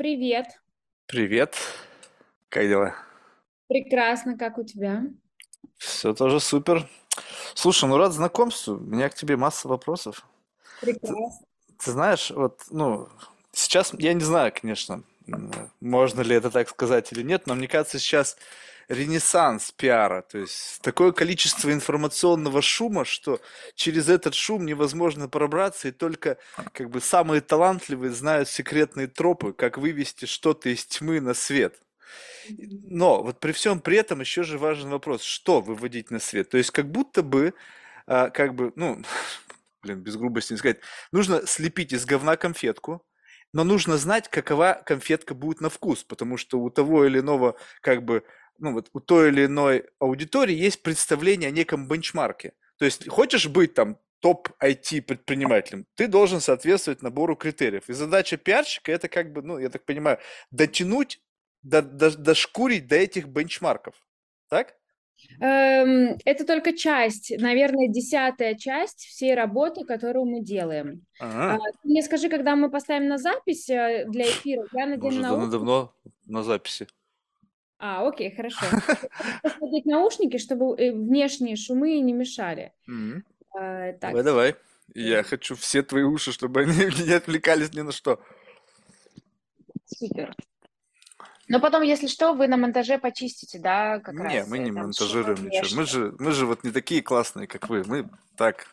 Привет. Привет. Как дела? Прекрасно, как у тебя? Все тоже супер. Слушай, ну рад знакомству. У меня к тебе масса вопросов. Ты, Прекрасно. ты знаешь, вот, ну, сейчас я не знаю, конечно, можно ли это так сказать или нет, но мне кажется, сейчас ренессанс пиара, то есть такое количество информационного шума, что через этот шум невозможно пробраться, и только как бы самые талантливые знают секретные тропы, как вывести что-то из тьмы на свет. Но вот при всем при этом еще же важен вопрос, что выводить на свет. То есть как будто бы, а, как бы, ну, блин, без грубости не сказать, нужно слепить из говна конфетку, но нужно знать, какова конфетка будет на вкус, потому что у того или иного, как бы, ну вот у той или иной аудитории есть представление о неком бенчмарке. То есть хочешь быть там топ IT предпринимателем, ты должен соответствовать набору критериев. И задача пиарщика это как бы, ну, я так понимаю, дотянуть, до, до- дошкурить до этих бенчмарков. Так? Эм, это только часть, наверное, десятая часть всей работы, которую мы делаем. А, Ага. ты мне скажи, когда мы поставим на запись э, для эфира, я надену уже наушники. давно на записи. А, окей, хорошо. Посмотреть наушники, чтобы э, внешние шумы не мешали. Так, Давай, давай. Я хочу все твои уши, чтобы они не отвлекались ни на что. Супер. Но потом, если что, вы на монтаже почистите, да, как Не, раз мы не там шумы монтажируем ничего. Мы же, мы же вот не такие классные, как вы. Мы так,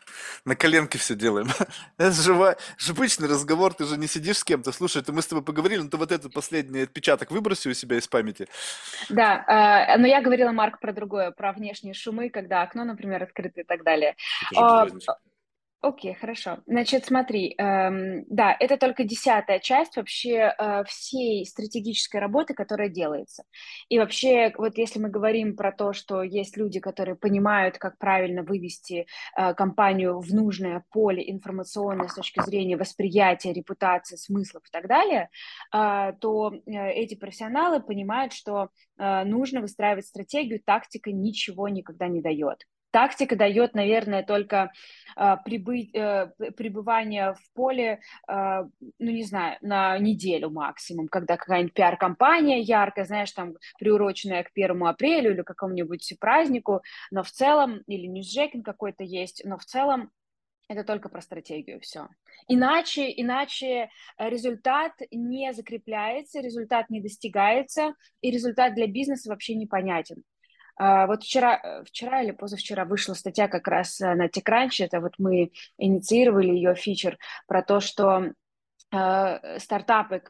на коленке все делаем. Это же же обычный разговор, ты же не сидишь с кем-то. Слушай, ты мы с тобой поговорили, но ты вот этот последний отпечаток выброси у себя из памяти. Да, э, но я говорила, Марк, про другое, про внешние шумы, когда окно, например, открыто и так далее. Это же А. Окей, хорошо. Значит, смотри, эм, да, это только десятая часть вообще э, всей стратегической работы, которая делается. И вообще, вот если мы говорим про то, что есть люди, которые понимают, как правильно вывести э, компанию в нужное поле информационное с точки зрения восприятия, репутации, смыслов и так далее, э, то э, эти профессионалы понимают, что э, нужно выстраивать стратегию, тактика ничего никогда не дает. Тактика дает, наверное, только а, э, пребывание в поле, а, ну, не знаю, на неделю максимум, когда какая-нибудь пиар-компания яркая, знаешь, там, приуроченная к первому апрелю или какому-нибудь празднику, но в целом, или ньюсджекинг какой-то есть, но в целом это только про стратегию все. Иначе, иначе результат не закрепляется, результат не достигается, и результат для бизнеса вообще непонятен. А, Вот вчера, э, вчера или позавчера вышла статья как раз э, на TechCrunch, это вот мы инициировали ее фичер про то, что э, стартапы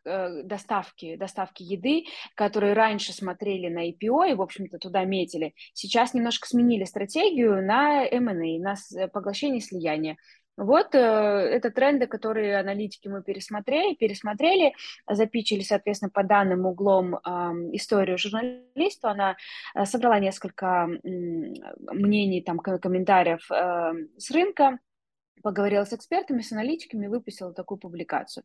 доставки, доставки еды, которые раньше смотрели на IPO и, в общем-то, туда метили, сейчас немножко сменили стратегию на M&A, на поглощение и слияние. Вот э, это тренды, которые аналитики мы пересмотрели, пересмотрели, запичили, соответственно, по данным углом ам, историю журналисту. Она э, собрала несколько м, мнений, там, ко- комментариев э, с рынка, поговорила с экспертами, с аналитиками, выпустила такую публикацию.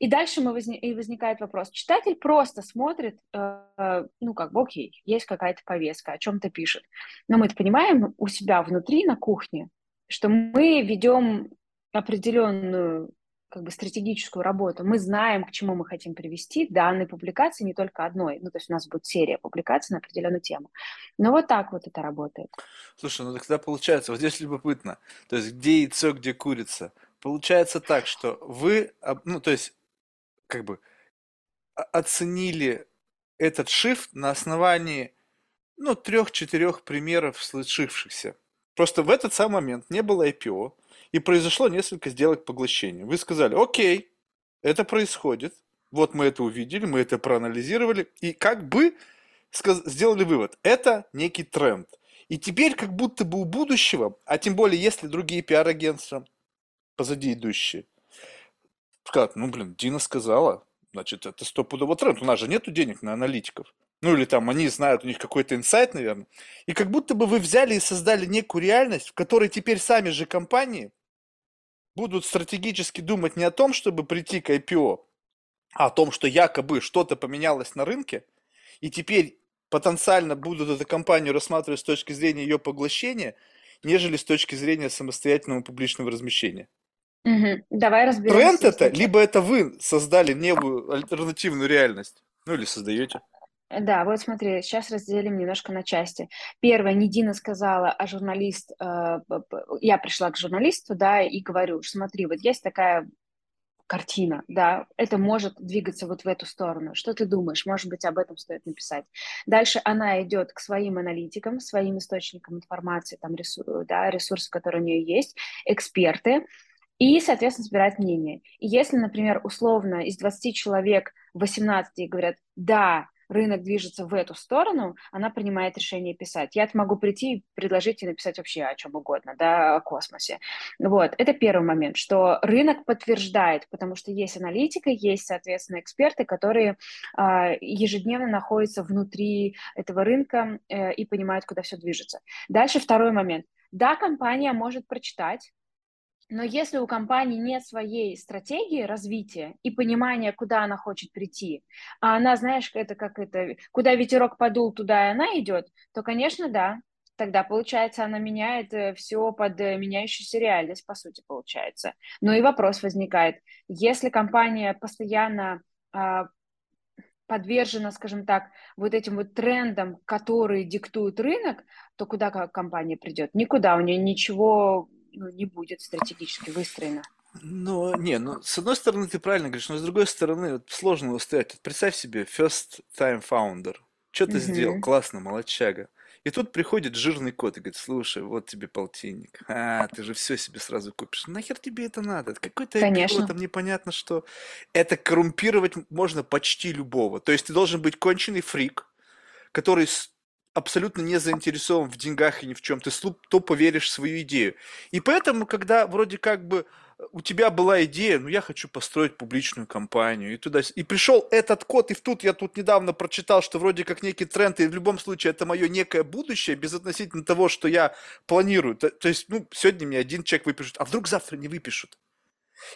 И дальше мы возни- и возникает вопрос. Читатель просто смотрит, э, ну, как бы, окей, есть какая-то повестка, о чем-то пишет. Но мы понимаем у себя внутри, на кухне, что мы ведем определенную как бы стратегическую работу. Мы знаем, к чему мы хотим привести данной публикации, не только одной. Ну, то есть у нас будет серия публикаций на определенную тему. Но вот так вот это работает. Слушай, ну тогда получается, вот здесь любопытно, то есть где яйцо, где курица. Получается так, что вы, ну то есть как бы оценили этот shift на основании ну, трех-четырех примеров случившихся. Просто в этот самый момент не было IPO, и произошло несколько сделок поглощения. Вы сказали, окей, это происходит, вот мы это увидели, мы это проанализировали, и как бы сделали вывод, это некий тренд. И теперь как будто бы у будущего, а тем более если другие пиар-агентства позади идущие, Скажут, ну, блин, Дина сказала, значит, это стопудово тренд. У нас же нету денег на аналитиков. Ну, или там они знают, у них какой-то инсайт, наверное. И как будто бы вы взяли и создали некую реальность, в которой теперь сами же компании будут стратегически думать не о том, чтобы прийти к IPO, а о том, что якобы что-то поменялось на рынке, и теперь потенциально будут эту компанию рассматривать с точки зрения ее поглощения, нежели с точки зрения самостоятельного публичного размещения. Мгм. Давай Тренд разберемся, это, если чё. либо это вы создали некую альтернативную реальность. Ну или создаете. Да, вот смотри, сейчас разделим немножко на части. Первое, не Дина сказала, а журналист, э, я пришла к журналисту, да, и говорю, смотри, вот есть такая картина, да, это может двигаться вот в эту сторону. Что ты думаешь? Может быть, об этом стоит написать. Дальше она идет к своим аналитикам, своим источникам информации, там, ресурсы, да, ресурсы, которые у нее есть, эксперты, и, соответственно, собирать мнение. И если, например, условно из 20 человек 18 говорят, да, рынок движется в эту сторону, она принимает решение писать. Я могу прийти и предложить и написать вообще о чем угодно, да, о космосе. Вот, это первый момент, что рынок подтверждает, потому что есть аналитика, есть, соответственно, эксперты, которые э, ежедневно находятся внутри этого рынка э, и понимают, куда все движется. Дальше второй момент. Да, компания может прочитать, но если у компании нет своей стратегии развития и понимания, куда она хочет прийти, а она, знаешь, это как это, куда ветерок подул, туда и она идет, то, конечно, да, тогда, получается, она меняет э, все под э, меняющуюся реальность, по сути, получается. Но и вопрос возникает, если компания постоянно а, подвержена, скажем так, вот этим вот трендам, которые диктуют рынок, то куда компания придет? Никуда, у нее ничего ну, не будет стратегически выстроено. Ну, не, ну, с одной стороны, ты правильно говоришь, но с другой стороны, вот, сложно устоять. Вот представь себе, first time founder. Что ты сделал? Классно, молодчага. И тут приходит жирный кот и говорит, слушай, вот тебе полтинник. А, ты же все себе сразу купишь. Нахер тебе это надо? Какой-то IPO, там непонятно что. Это коррумпировать можно почти любого. То есть ты должен быть конченый фрик, который абсолютно не заинтересован в деньгах и ни в чем. Ты тупо веришь в свою идею. И поэтому, когда вроде как бы у тебя была идея, ну я хочу построить публичную компанию, и туда, и пришел этот код, и тут я тут недавно прочитал, что вроде как некий тренд, и в любом случае это мое некое будущее, без относительно того, что я планирую. То, то есть, ну, сегодня мне один человек выпишут, а вдруг завтра не выпишут.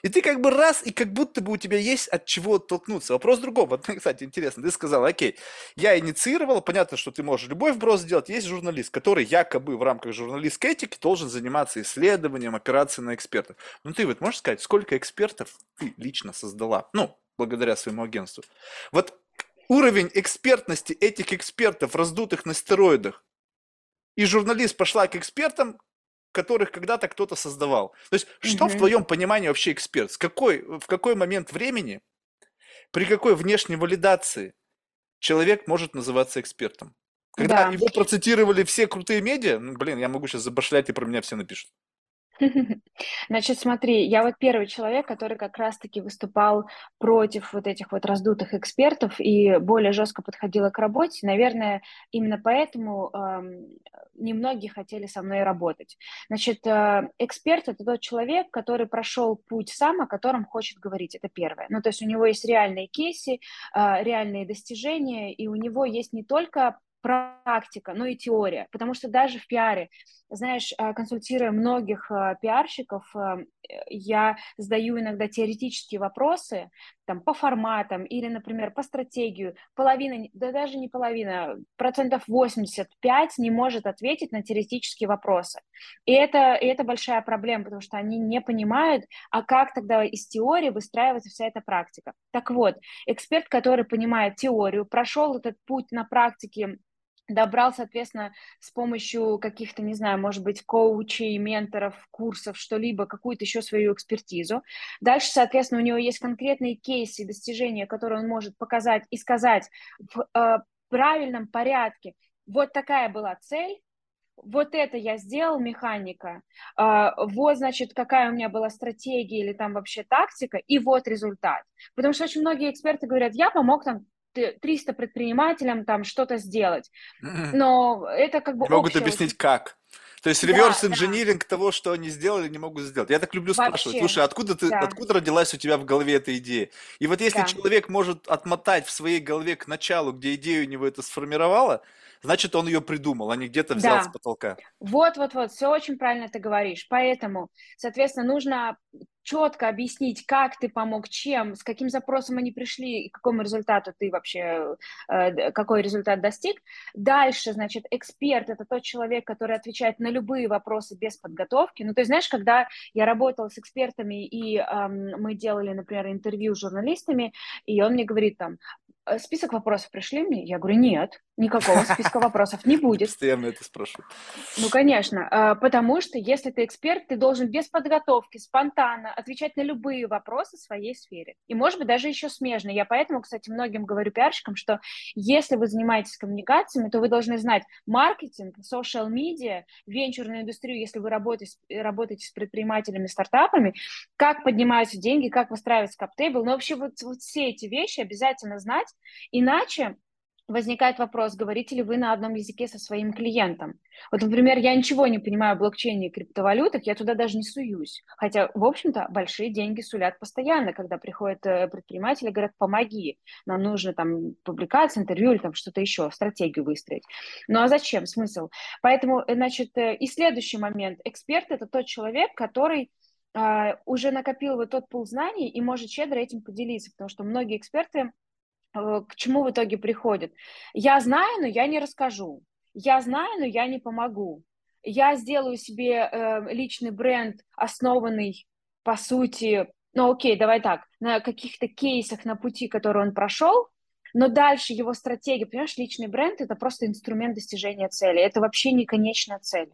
И ты как бы раз, и как будто бы у тебя есть от чего толкнуться. Вопрос другого. Вот, кстати, интересно, ты сказал, окей, я инициировал, понятно, что ты можешь любой вброс сделать. Есть журналист, который якобы в рамках журналистской этики должен заниматься исследованием, операцией на экспертов. Ну ты вот можешь сказать, сколько экспертов ты лично создала? Ну, благодаря своему агентству. Вот уровень экспертности этих экспертов, раздутых на стероидах, и журналист пошла к экспертам, которых когда-то кто-то создавал. То есть, что угу. в твоем понимании вообще эксперт? С какой, в какой момент времени, при какой внешней валидации человек может называться экспертом? Когда да. его процитировали все крутые медиа, ну, блин, я могу сейчас забашлять, и про меня все напишут. Значит, смотри, я вот первый человек, который как раз-таки выступал против вот этих вот раздутых экспертов и более жестко подходила к работе. Наверное, именно поэтому э, немногие хотели со мной работать. Значит, э, эксперт – это тот человек, который прошел путь сам, о котором хочет говорить. Это первое. Ну, то есть у него есть реальные кейсы, э, реальные достижения, и у него есть не только практика, но и теория. Потому что даже в пиаре знаешь, а, консультируя многих а, пиарщиков, а, я задаю иногда теоретические вопросы там, по форматам или, например, по стратегию. Половина, да даже не половина, процентов 85 не может ответить на теоретические вопросы. И это, и это большая проблема, потому что они не понимают, а как тогда из теории выстраивается вся эта практика. Так вот, эксперт, который понимает теорию, прошел этот путь на практике добрал, соответственно, с помощью каких-то, не знаю, может быть, коучей, менторов, курсов, что-либо, какую-то еще свою экспертизу. Дальше, соответственно, у него есть конкретные кейсы достижения, которые он может показать и сказать в э, правильном порядке. Вот такая была цель, вот это я сделал, механика, э, вот, значит, какая у меня была стратегия или там вообще тактика, и вот результат. Потому что очень многие эксперты говорят, я помог там 300 предпринимателям там что-то сделать. Но это как бы... Не могут объяснить, как. То есть реверс-инжиниринг да, того, что они сделали, не могут сделать. Я так люблю Вообще. спрашивать, слушай, откуда, ты, да. откуда родилась у тебя в голове эта идея? И вот если да. человек может отмотать в своей голове к началу, где идея у него это сформировала, значит, он ее придумал, а не где-то взял да. с потолка. Вот-вот-вот, все очень правильно ты говоришь. Поэтому, соответственно, нужно четко объяснить, как ты помог, чем, с каким запросом они пришли и какому результату ты вообще, э, какой результат достиг. Дальше, значит, эксперт – это тот человек, который отвечает на любые вопросы без подготовки. Ну, то есть, знаешь, когда я работала с экспертами, и эм, мы делали, например, интервью с журналистами, и он мне говорит там, «Э, список вопросов пришли мне? Я говорю, нет, никакого списка вопросов не будет. Постоянно это спрашивают. Ну, конечно, а, потому что если ты эксперт, ты должен без подготовки, спонтанно отвечать на любые вопросы в своей сфере. И, может быть, даже еще смежно. Я поэтому, кстати, многим говорю пиарщикам, что если вы занимаетесь коммуникациями, то вы должны знать маркетинг, social media, венчурную индустрию, если вы работаете, работаете с предпринимателями, стартапами, как поднимаются деньги, как выстраивать каптейбл. Но вообще вот, вот все эти вещи обязательно знать, Иначе возникает вопрос, говорите ли вы на одном языке со своим клиентом. Вот, например, я ничего не понимаю о блокчейне и криптовалютах, я туда даже не суюсь. Хотя, в общем-то, большие деньги сулят постоянно, когда приходят э, предприниматели и говорят, помоги, нам нужно там публикация, интервью или там что-то еще, стратегию выстроить. Ну а зачем? Смысл? Поэтому, э, значит, э, и следующий момент. Эксперт – это тот человек, который уже накопил вот тот пул знаний и может щедро этим поделиться, потому что многие эксперты к чему в итоге приходит? Я знаю, но я не расскажу. Я знаю, но я не помогу. Я сделаю себе э, личный бренд, основанный, по сути, ну окей, давай так, на каких-то кейсах на пути, который он прошел, но дальше его стратегия, понимаешь, личный бренд – это просто инструмент достижения цели, это вообще не конечная цель.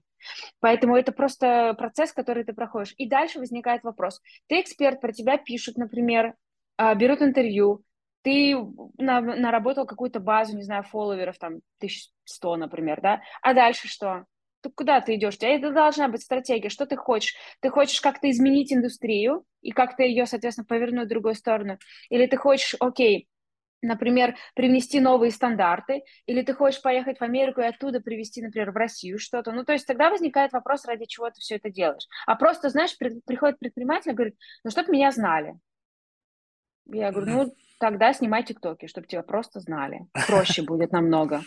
Поэтому это просто процесс, который ты проходишь. И дальше возникает вопрос. Ты эксперт, про тебя пишут, например, а, берут интервью, ты на, наработал какую-то базу, не знаю, фолловеров, там, 1100, например, да, а дальше что? Ты куда ты идешь? У тебя это должна быть стратегия. Что ты хочешь? Ты хочешь как-то изменить индустрию и как-то ее, соответственно, повернуть в другую сторону? Или ты хочешь, окей, например, привнести новые стандарты, или ты хочешь поехать в Америку и оттуда привезти, например, в Россию что-то. Ну, то есть тогда возникает вопрос, ради чего ты все это делаешь. А просто, знаешь, приходит предприниматель и говорит, ну, чтобы меня знали. Я говорю, ну, тогда снимай тиктоки, чтобы тебя просто знали. Проще будет намного.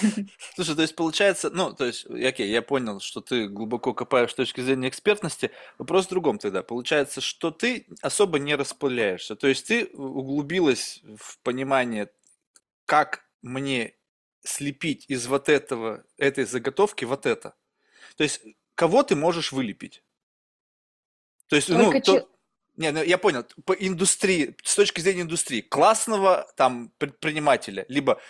Слушай, то есть получается, ну, то есть, окей, я понял, что ты глубоко копаешь с точки зрения экспертности. Вопрос в другом тогда. Получается, что ты особо не распыляешься. То есть ты углубилась в понимание, как мне слепить из вот этого, этой заготовки вот это. То есть кого ты можешь вылепить? То есть, ну, Только ну, то, не, ну я понял, по индустрии, с точки зрения индустрии, классного там предпринимателя, либо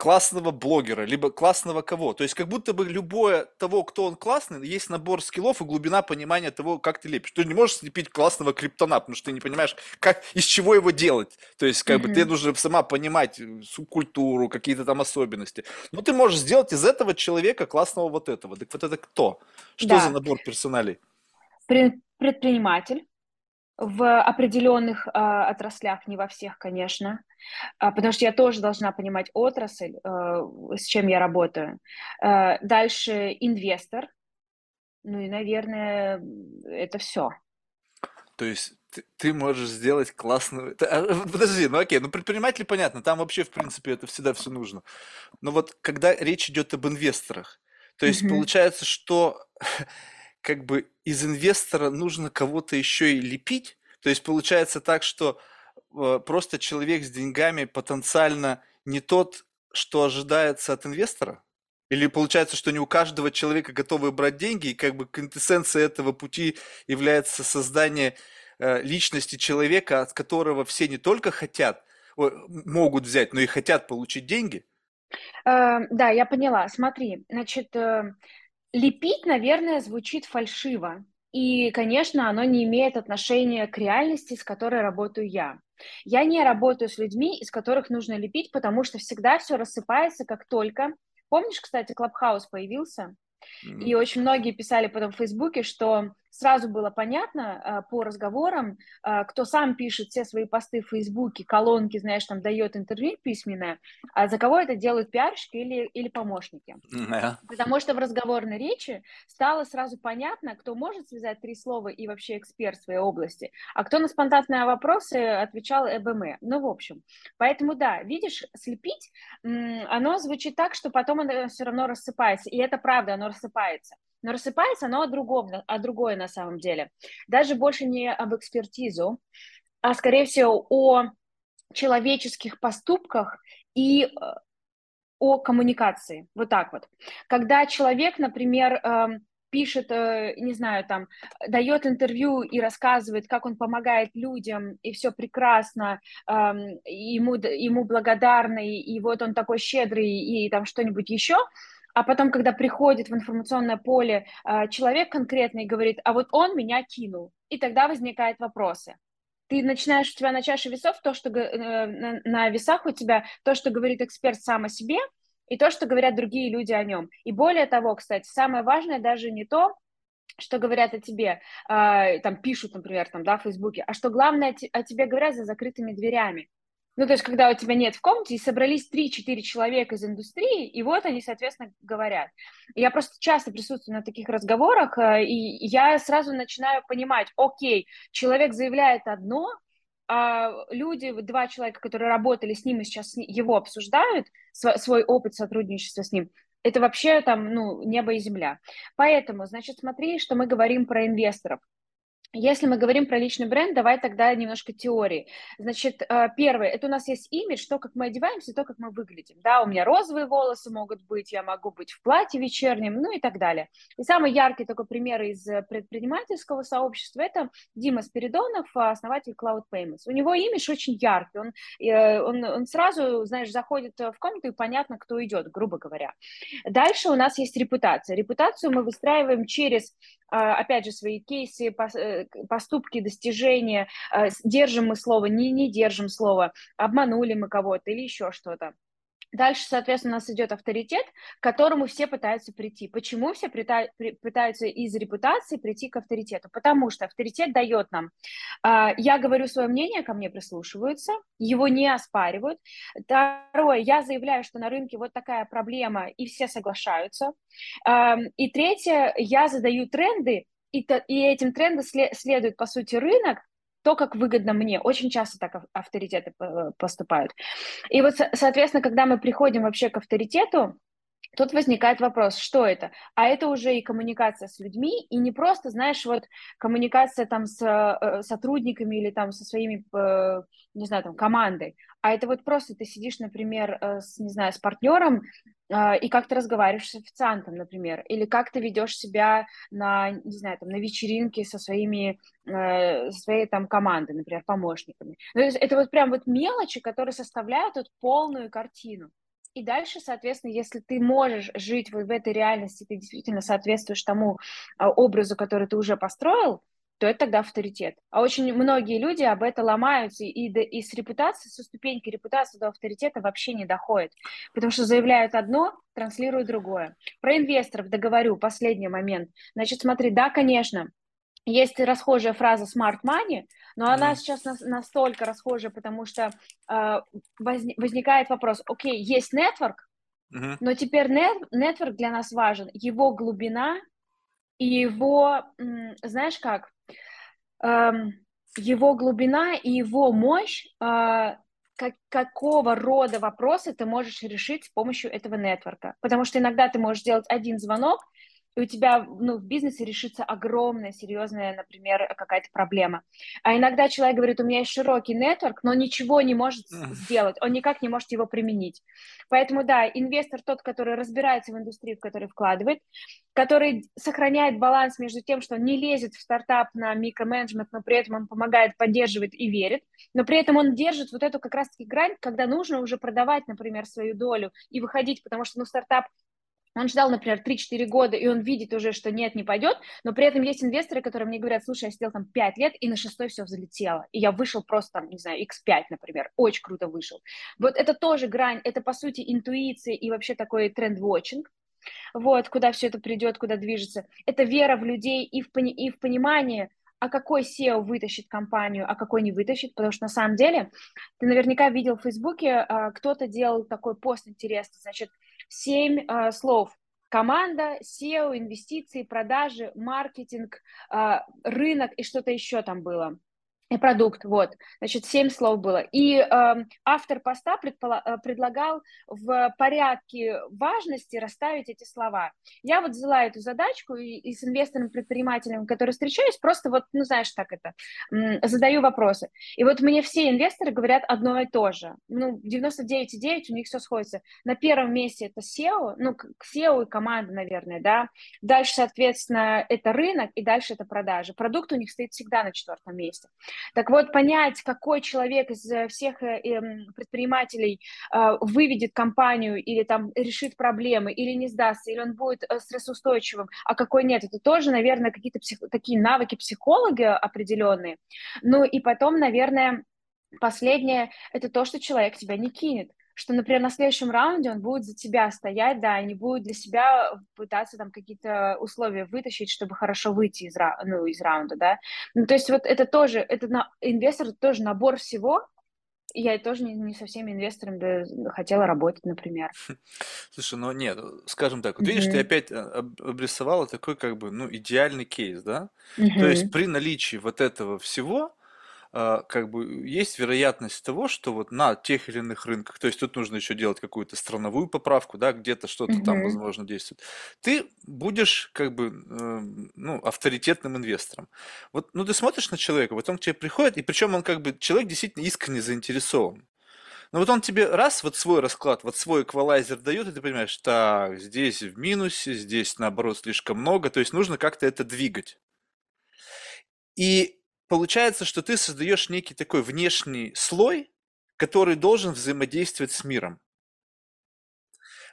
классного блогера, либо классного кого. То есть как будто бы любое того, кто он классный, есть набор скиллов и глубина понимания того, как ты лепишь. Ты не можешь слепить классного криптона, потому что ты не понимаешь, как, из чего его делать. То есть как mm-hmm. бы ты нужно сама понимать э, субкультуру, какие-то там особенности. Но ты можешь сделать из этого человека классного вот этого. Так вот это кто? Что да. за набор персоналей? Предприниматель в определенных э, отраслях, не во всех, конечно, э, потому что я тоже должна понимать отрасль, э, с чем я работаю. Э, дальше инвестор, ну и, наверное, это все. То есть ты, ты можешь сделать классную... Подожди, ну окей, ну предприниматели понятно, там вообще, в принципе, это всегда все нужно. Но вот когда речь идет об инвесторах, то есть mm-hmm. получается, что как бы из инвестора нужно кого-то еще и лепить. То есть получается так, что э, просто человек с деньгами потенциально не тот, что ожидается от инвестора? Или получается, что не у каждого человека готовы брать деньги, и как бы квинтэссенцией этого пути является создание э, личности человека, от которого все не только хотят, могут взять, но и хотят получить деньги? Э, да, я поняла. Смотри, значит, Лепить, наверное, звучит фальшиво. И, конечно, оно не имеет отношения к реальности, с которой работаю я. Я не работаю с людьми, из которых нужно лепить, потому что всегда все рассыпается, как только. Помнишь, кстати, Клабхаус появился? И очень многие писали потом в Фейсбуке, что сразу было понятно а, по разговорам, а, кто сам пишет все свои посты в Фейсбуке, колонки, знаешь, там дает интервью письменное, а за кого это делают пиарщики или, или помощники. Yeah. Потому что в разговорной речи стало сразу понятно, кто может связать три слова и вообще эксперт своей области, а кто на спонтанные вопросы отвечал ЭБМ. Ну, в общем, поэтому да, видишь, слепить, оно звучит так, что потом оно все равно рассыпается, и это правда, оно рассыпается. Но рассыпается оно о другом, о другое на самом деле. Даже больше не об экспертизу, а скорее всего о человеческих поступках и э, о коммуникации. Вот так вот. Когда человек, например, эм, пишет, э, не знаю, там, дает интервью и рассказывает, как он помогает людям, и все прекрасно, эм, ему, ему благодарны, и вот он такой щедрый, и там что-нибудь еще, а потом, когда приходит в информационное поле э, человек конкретный и говорит, а вот он меня кинул, и тогда возникают вопросы ты начинаешь, у тебя на чаше весов то, что э, на, на весах у тебя то, что говорит эксперт сам о себе, и то, что говорят другие люди о нем. И более того, кстати, самое важное даже не то, что говорят о тебе, э, там пишут, например, там, да, в Фейсбуке, а что главное о тебе говорят за закрытыми дверями. Ну, то есть, когда у тебя нет в комнате, и собрались 3-4 человека из индустрии, и вот они, соответственно, говорят. Я просто часто присутствую на таких разговорах, э, и я сразу начинаю понимать, окей, человек заявляет одно, а люди, два человека, которые работали с ним и сейчас его обсуждают, свой опыт сотрудничества с ним, это вообще там, ну, небо и земля. Поэтому, значит, смотри, что мы говорим про инвесторов. Если мы говорим про личный бренд, давай тогда немножко теории. Значит, э, первое, это у нас есть имидж, то, как мы одеваемся, то, как мы выглядим. Да, у меня розовые волосы могут быть, я могу быть в платье вечернем, ну и так далее. И самый яркий такой пример из э, предпринимательского сообщества – это Дима Спиридонов, основатель Cloud Payments. У него имидж очень яркий, он, э, он, он сразу, знаешь, заходит в комнату и понятно, кто идет, грубо говоря. Дальше у нас есть репутация. Репутацию мы выстраиваем через опять же, свои кейсы, э, поступки, достижения, а, держим мы слово, не, не держим слово, обманули мы кого-то или еще что-то. Дальше, соответственно, у нас идет авторитет, к которому все пытаются прийти. Почему все пытаются из репутации прийти к авторитету? Потому что авторитет дает нам, э, я говорю свое мнение, ко мне прислушиваются, его не оспаривают. Второе, я заявляю, что на рынке вот такая проблема, и все соглашаются. Э, и третье, я задаю тренды, и, и этим трендом следует, по сути, рынок, то, как выгодно мне. Очень часто так авторитеты поступают. И вот, соответственно, когда мы приходим вообще к авторитету, Тут возникает вопрос, что это? А это уже и коммуникация с людьми, и не просто, знаешь, вот коммуникация там с э, сотрудниками или там со своими, э, не знаю, там командой, а это вот просто ты сидишь, например, э, с, не знаю, с партнером, и как ты разговариваешь с официантом, например, или как ты ведешь себя на, не знаю, там, на вечеринке со своими, со своей там командой, например, помощниками. Ну, это вот прям вот мелочи, которые составляют вот полную картину. И дальше, соответственно, если ты можешь жить в, в этой реальности, ты действительно соответствуешь тому а, образу, который ты уже построил, то это тогда авторитет. А очень многие люди об этом ломаются, и, и с репутации, со ступеньки репутации до авторитета вообще не доходят, потому что заявляют одно, транслируют другое. Про инвесторов договорю, последний момент. Значит, смотри, да, конечно, есть расхожая фраза smart money, но она mm. сейчас на, настолько расхожая, потому что э, возник, возникает вопрос, окей, есть нетворк, mm-hmm. но теперь нетворк для нас важен, его глубина и его, знаешь как, эм, его глубина и его мощь, э, как, какого рода вопросы ты можешь решить с помощью этого нетворка. Потому что иногда ты можешь сделать один звонок, и у тебя ну, в бизнесе решится огромная, серьезная, например, какая-то проблема. А иногда человек говорит, у меня есть широкий нетворк, но ничего не может сделать, он никак не может его применить. Поэтому, да, инвестор тот, который разбирается в индустрии, в которой вкладывает, который сохраняет баланс между тем, что он не лезет в стартап на микроменеджмент, но при этом он помогает, поддерживает и верит, но при этом он держит вот эту как раз-таки грань, когда нужно уже продавать, например, свою долю и выходить, потому что, ну, стартап он ждал, например, 3-4 года, и он видит уже, что нет, не пойдет, но при этом есть инвесторы, которые мне говорят, слушай, я сидел там 5 лет, и на шестой все взлетело, и я вышел просто там, не знаю, x5, например, очень круто вышел. Вот это тоже грань, это, по сути, интуиция и вообще такой тренд-вотчинг, вот, куда все это придет, куда движется. Это вера в людей и в, пони- и в понимание, а какой SEO вытащит компанию, а какой не вытащит, потому что на самом деле ты наверняка видел в Фейсбуке, а, кто-то делал такой пост интересный, значит, семь э, слов. Команда, SEO, инвестиции, продажи, маркетинг, э, рынок и что-то еще там было. И продукт, вот. Значит, семь слов было. И э, автор поста предпола- э, предлагал в порядке важности расставить эти слова. Я вот взяла эту задачку и, и с инвестором-предпринимателем, который встречаюсь, просто вот, ну, знаешь, так это, м- задаю вопросы. И вот мне все инвесторы говорят одно и то же. Ну, 99,9 у них все сходится. На первом месте это SEO, ну, SEO и команда, наверное, да. Дальше, соответственно, это рынок, и дальше это продажи. Продукт у них стоит всегда на четвертом месте. Так вот, понять, какой человек из э, всех э, эм, предпринимателей э, выведет компанию или там решит проблемы, или не сдастся, или он будет стрессоустойчивым, а какой нет, это тоже, наверное, какие-то псих... такие навыки психолога определенные. Ну и потом, наверное, последнее – это то, что человек тебя не кинет что, например, на следующем раунде он будет за тебя стоять, да, и не будет для себя пытаться там какие-то условия вытащить, чтобы хорошо выйти из, ну, из раунда, да. Ну, то есть вот это тоже, это на, инвестор тоже набор всего, я тоже не, не со всеми инвесторами бы хотела работать, например. Слушай, ну нет, скажем так, вот видишь, ты опять э, обрисовала такой как бы, ну, идеальный кейс, да? То есть при наличии вот этого всего, а, как бы есть вероятность того, что вот на тех или иных рынках, то есть тут нужно еще делать какую-то страновую поправку, да, где-то что-то там, возможно, действует, ты будешь как бы, эм, ну, авторитетным инвестором. Вот, ну, ты смотришь на человека, вот он к тебе приходит, и причем он как бы, человек действительно искренне заинтересован. Но вот он тебе раз, вот свой расклад, вот свой эквалайзер дает, и ты понимаешь, так, здесь в минусе, здесь наоборот слишком много, то есть нужно как-то это двигать. И получается, что ты создаешь некий такой внешний слой, который должен взаимодействовать с миром.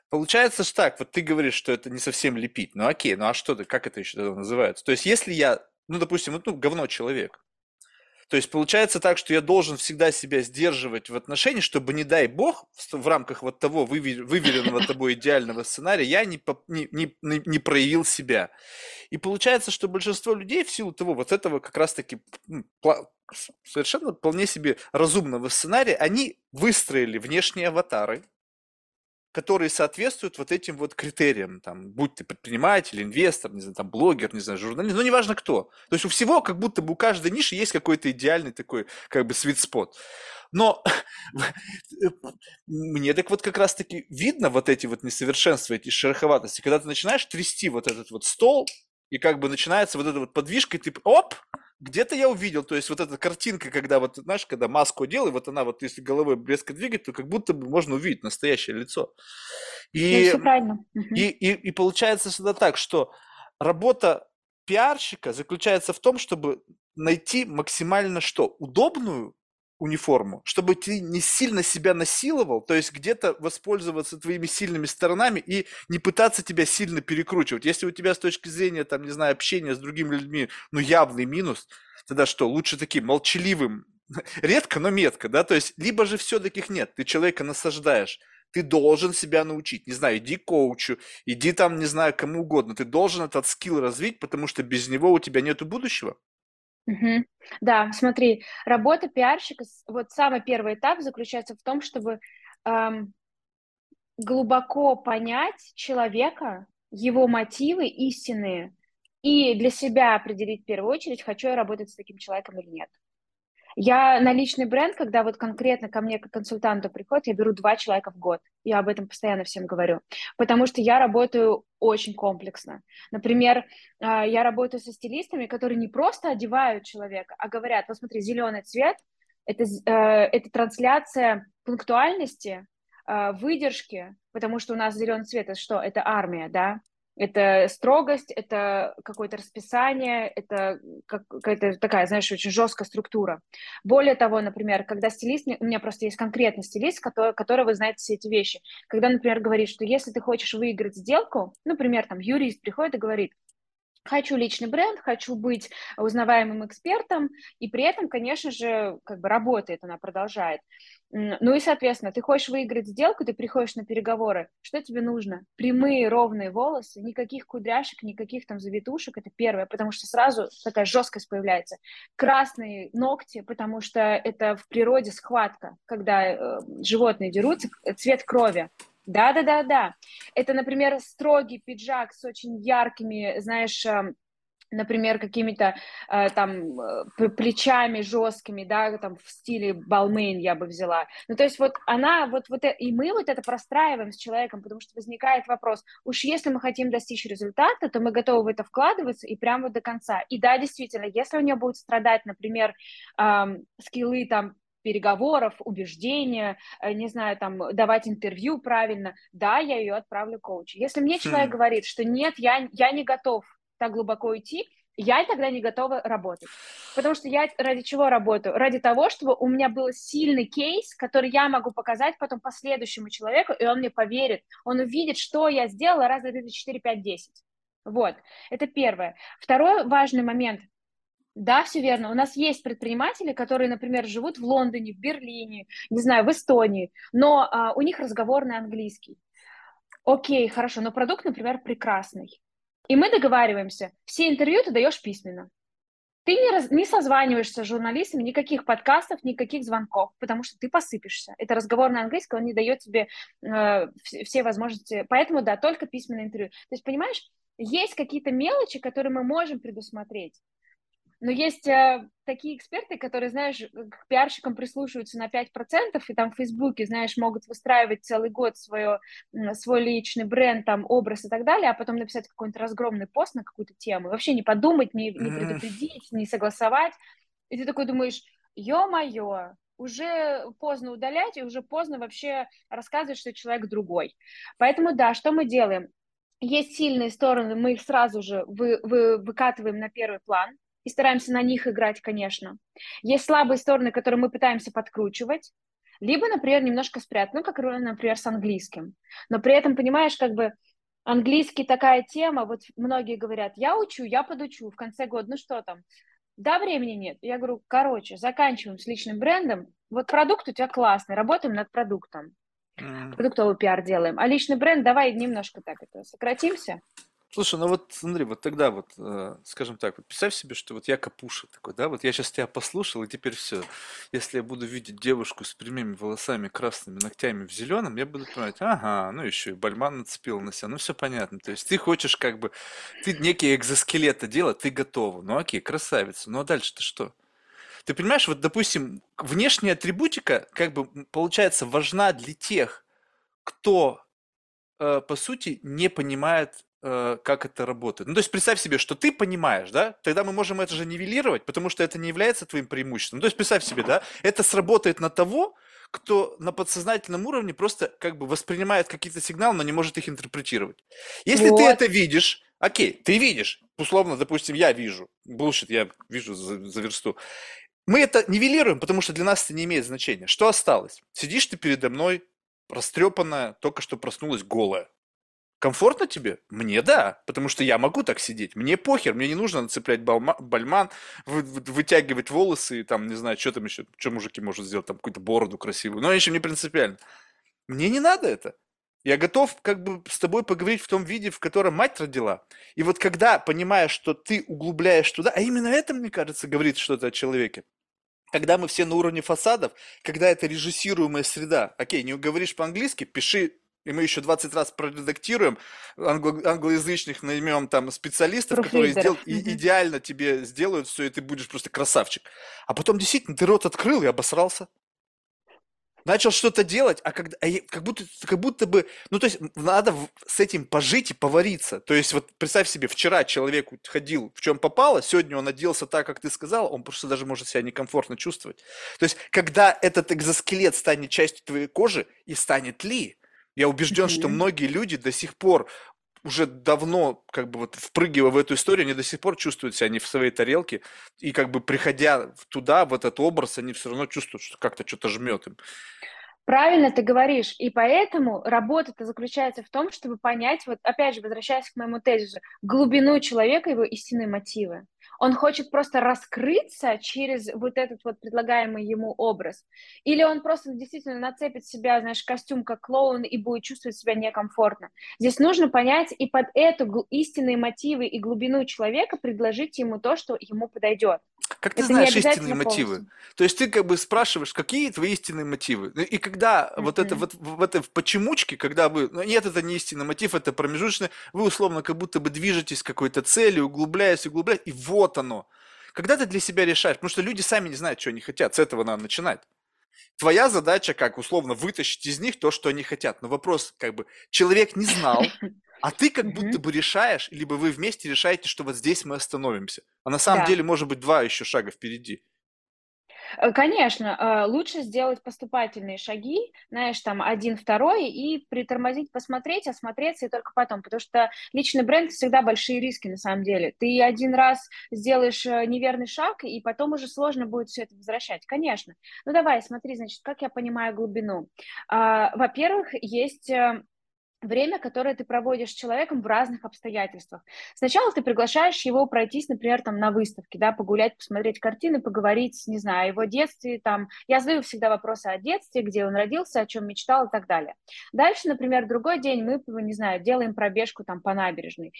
Получается что так, вот ты говоришь, что это не совсем лепить. Ну окей, ну а что ты, как это еще называется? То есть если я, ну допустим, ну говно человек, то есть получается так, что я должен всегда себя сдерживать в отношении, чтобы, не дай бог, в рамках вот того выверенного тобой идеального сценария я не, не, не, не проявил себя. И получается, что большинство людей в силу того вот этого как раз-таки совершенно вполне себе разумного сценария, они выстроили внешние аватары, которые соответствуют вот этим вот критериям, там, будь ты предприниматель, инвестор, не знаю, там, блогер, не знаю, журналист, ну, неважно кто. То есть у всего, как будто бы у каждой ниши есть какой-то идеальный такой, как бы, свит-спот. Но мне так вот как раз-таки видно вот эти вот несовершенства, эти шероховатости, когда ты начинаешь трясти вот этот вот стол, и как бы начинается вот эта вот подвижка, и ты, оп, где-то я увидел, то есть вот эта картинка, когда вот, знаешь, когда маску и вот она вот, если головой резко двигать, то как будто бы можно увидеть настоящее лицо. И, правильно. И, и, и получается всегда так, что работа пиарщика заключается в том, чтобы найти максимально что? Удобную униформу, чтобы ты не сильно себя насиловал, то есть где-то воспользоваться твоими сильными сторонами и не пытаться тебя сильно перекручивать. Если у тебя с точки зрения, там, не знаю, общения с другими людьми, ну, явный минус, тогда что, лучше таким молчаливым, редко, но метко, да, то есть, либо же все-таки нет, ты человека насаждаешь, ты должен себя научить, не знаю, иди коучу, иди там, не знаю, кому угодно, ты должен этот скилл развить, потому что без него у тебя нету будущего. Угу. Да, смотри, работа пиарщика, вот самый первый этап заключается в том, чтобы эм, глубоко понять человека, его мотивы истинные, и для себя определить в первую очередь, хочу я работать с таким человеком или нет. Я на личный бренд, когда вот конкретно ко мне как консультанту приходит, я беру два человека в год. Я об этом постоянно всем говорю. Потому что я работаю очень комплексно. Например, а, я работаю со стилистами, которые не просто одевают человека, а говорят, вот смотри, зеленый цвет это, э, это трансляция пунктуальности, а, выдержки, потому что у нас зеленый цвет это что? Это армия, да? Это строгость, это какое-то расписание, это какая-то такая, знаешь, очень жесткая структура. Более того, например, когда стилист, у меня просто есть конкретный стилист, который, которого знает все эти вещи. Когда, например, говорит, что если ты хочешь выиграть сделку, например, там юрист приходит и говорит, хочу личный бренд, хочу быть узнаваемым экспертом, и при этом, конечно же, как бы работает, она продолжает. Ну и, соответственно, ты хочешь выиграть сделку, ты приходишь на переговоры. Что тебе нужно? Прямые, ровные волосы, никаких кудряшек, никаких там завитушек, это первое, потому что сразу такая жесткость появляется. Красные ногти, потому что это в природе схватка, когда э, животные дерутся, цвет крови. Да, да, да, да. Это, например, строгий пиджак с очень яркими, знаешь, эм, например, какими-то э, там э, плечами жесткими, да, там в стиле Балмейн я бы взяла. Ну, то есть вот она, вот, вот, и мы вот это простраиваем с человеком, потому что возникает вопрос, уж если мы хотим достичь результата, то мы готовы в это вкладываться и прямо вот до конца. И да, действительно, если у нее будет страдать, например, эм, скиллы там переговоров, убеждения, э, не знаю, там, давать интервью правильно, да, я ее отправлю коучу. Если мне человек хм. говорит, что нет, я, я не готов так глубоко идти, я тогда не готова работать. Потому что я ради чего работаю? Ради того, чтобы у меня был сильный кейс, который я могу показать потом последующему человеку, и он мне поверит. Он увидит, что я сделала раз, два, три, четыре, пять, десять. Вот, это первое. Второй важный момент. Да, все верно. У нас есть предприниматели, которые, например, живут в Лондоне, в Берлине, не знаю, в Эстонии, но а, у них разговорный английский. Окей, хорошо, но продукт, например, прекрасный. И мы договариваемся, все интервью ты даешь письменно. Ты не, раз, не созваниваешься с журналистами, никаких подкастов, никаких звонков, потому что ты посыпешься. Это разговор на английском, он не дает тебе э, все возможности. Поэтому, да, только письменное интервью. То есть, понимаешь, есть какие-то мелочи, которые мы можем предусмотреть. Но есть э, такие эксперты, которые, знаешь, к пиарщикам прислушиваются на 5%, и там в Фейсбуке, знаешь, могут выстраивать целый год свое, свой личный бренд, там, образ и так далее, а потом написать какой-нибудь разгромный пост на какую-то тему, вообще не подумать, не, не предупредить, не согласовать. И ты такой думаешь, ё-моё, уже поздно удалять, и уже поздно вообще рассказывать, что человек другой. Поэтому, да, что мы делаем? Есть сильные стороны, мы их сразу же вы, вы, выкатываем на первый план, и стараемся на них играть, конечно. Есть слабые стороны, которые мы пытаемся подкручивать, либо, например, немножко спрятать, ну, как, например, с английским. Но при этом, понимаешь, как бы английский такая тема, вот многие говорят, я учу, я подучу в конце года, ну что там, да, времени нет. Я говорю, короче, заканчиваем с личным брендом, вот продукт у тебя классный, работаем над продуктом. Mm. Продуктовый пиар делаем. А личный бренд, давай немножко так это сократимся. Слушай, ну вот смотри, вот тогда вот, э, скажем так, вот представь себе, что вот я капуша такой, да, вот я сейчас тебя послушал, и теперь все. Если я буду видеть девушку с прямыми волосами, красными ногтями в зеленом, я буду понимать, ага, ну еще и бальман нацепил на себя, ну все понятно. То есть ты хочешь как бы, ты некий экзоскелет делать, ты готова. Ну окей, красавица, ну а дальше-то что? Ты понимаешь, вот, допустим, внешняя атрибутика, как бы, получается, важна для тех, кто, э, по сути, не понимает как это работает. Ну, то есть представь себе, что ты понимаешь, да, тогда мы можем это же нивелировать, потому что это не является твоим преимуществом. Ну, то есть представь себе, да, это сработает на того, кто на подсознательном уровне просто как бы воспринимает какие-то сигналы, но не может их интерпретировать. Если вот. ты это видишь, окей, ты видишь, условно, допустим, я вижу, булшит, я вижу за, за версту, мы это нивелируем, потому что для нас это не имеет значения. Что осталось? Сидишь ты передо мной, растрепанная, только что проснулась голая. Комфортно тебе? Мне да, потому что я могу так сидеть. Мне похер, мне не нужно нацеплять балма, бальман, вы, вытягивать волосы, и там, не знаю, что там еще, что мужики могут сделать, там какую-то бороду красивую. Но еще не принципиально. Мне не надо это. Я готов как бы с тобой поговорить в том виде, в котором мать родила. И вот когда понимаешь, что ты углубляешь туда, а именно это, мне кажется, говорит что-то о человеке. Когда мы все на уровне фасадов, когда это режиссируемая среда. Окей, не говоришь по-английски, пиши и мы еще 20 раз проредактируем, англо- англоязычных наймем там специалистов, которые сдел- и идеально тебе сделают все, и ты будешь просто красавчик. А потом действительно ты рот открыл и обосрался. Начал что-то делать, а, когда, а как, будто, как будто бы, ну то есть надо с этим пожить и повариться. То есть вот представь себе, вчера человек ходил в чем попало, сегодня он оделся так, как ты сказал, он просто даже может себя некомфортно чувствовать. То есть когда этот экзоскелет станет частью твоей кожи, и станет ли, я убежден, mm-hmm. что многие люди до сих пор уже давно, как бы вот впрыгивая в эту историю, они до сих пор чувствуют себя не в своей тарелке, и как бы приходя туда, в этот образ, они все равно чувствуют, что как-то что-то жмет им. Правильно ты говоришь, и поэтому работа-то заключается в том, чтобы понять, вот опять же, возвращаясь к моему тезису, глубину человека, его истинные мотивы. Он хочет просто раскрыться через вот этот вот предлагаемый ему образ. Или он просто действительно нацепит себя, знаешь, костюм как клоун и будет чувствовать себя некомфортно. Здесь нужно понять и под эту истинные мотивы и глубину человека предложить ему то, что ему подойдет. Как ты Это знаешь истинные мотивы? полностью. То есть ты как бы спрашиваешь, какие твои истинные мотивы? Ну, И когда вот это вот в этой в почемучке, когда вы, ну нет, это не истинный мотив, это промежуточный, вы условно как будто бы движетесь к какой-то цели, углубляясь, углубляясь, и вот оно. Когда ты для себя решаешь, потому что люди сами не знают, что они хотят, с этого надо начинать. Твоя задача, как условно, вытащить из них то, что они хотят. Но вопрос, как бы, человек не знал, а ты как будто бы решаешь, либо вы вместе решаете, что вот здесь мы остановимся. А на самом Да. деле, может быть, два еще шага впереди. Э, Конечно, э, лучше сделать поступательные шаги, знаешь, там один, второй, и притормозить, посмотреть, осмотреться, и только потом, потому что личный бренд всегда большие риски на самом деле. Ты один раз сделаешь э, неверный шаг, и потом уже сложно будет все это возвращать, конечно. Ну давай, смотри, значит, как я понимаю глубину. А, Во-первых, есть э, время, которое ты проводишь с человеком в разных обстоятельствах. Сначала ты приглашаешь его пройтись, например, там на выставке, да, погулять, посмотреть картины, поговорить, не знаю, о его детстве, там. Я задаю всегда вопросы о детстве, где он родился, о чем мечтал и так далее. Дальше, например, другой день мы, не знаю, делаем пробежку там по набережной.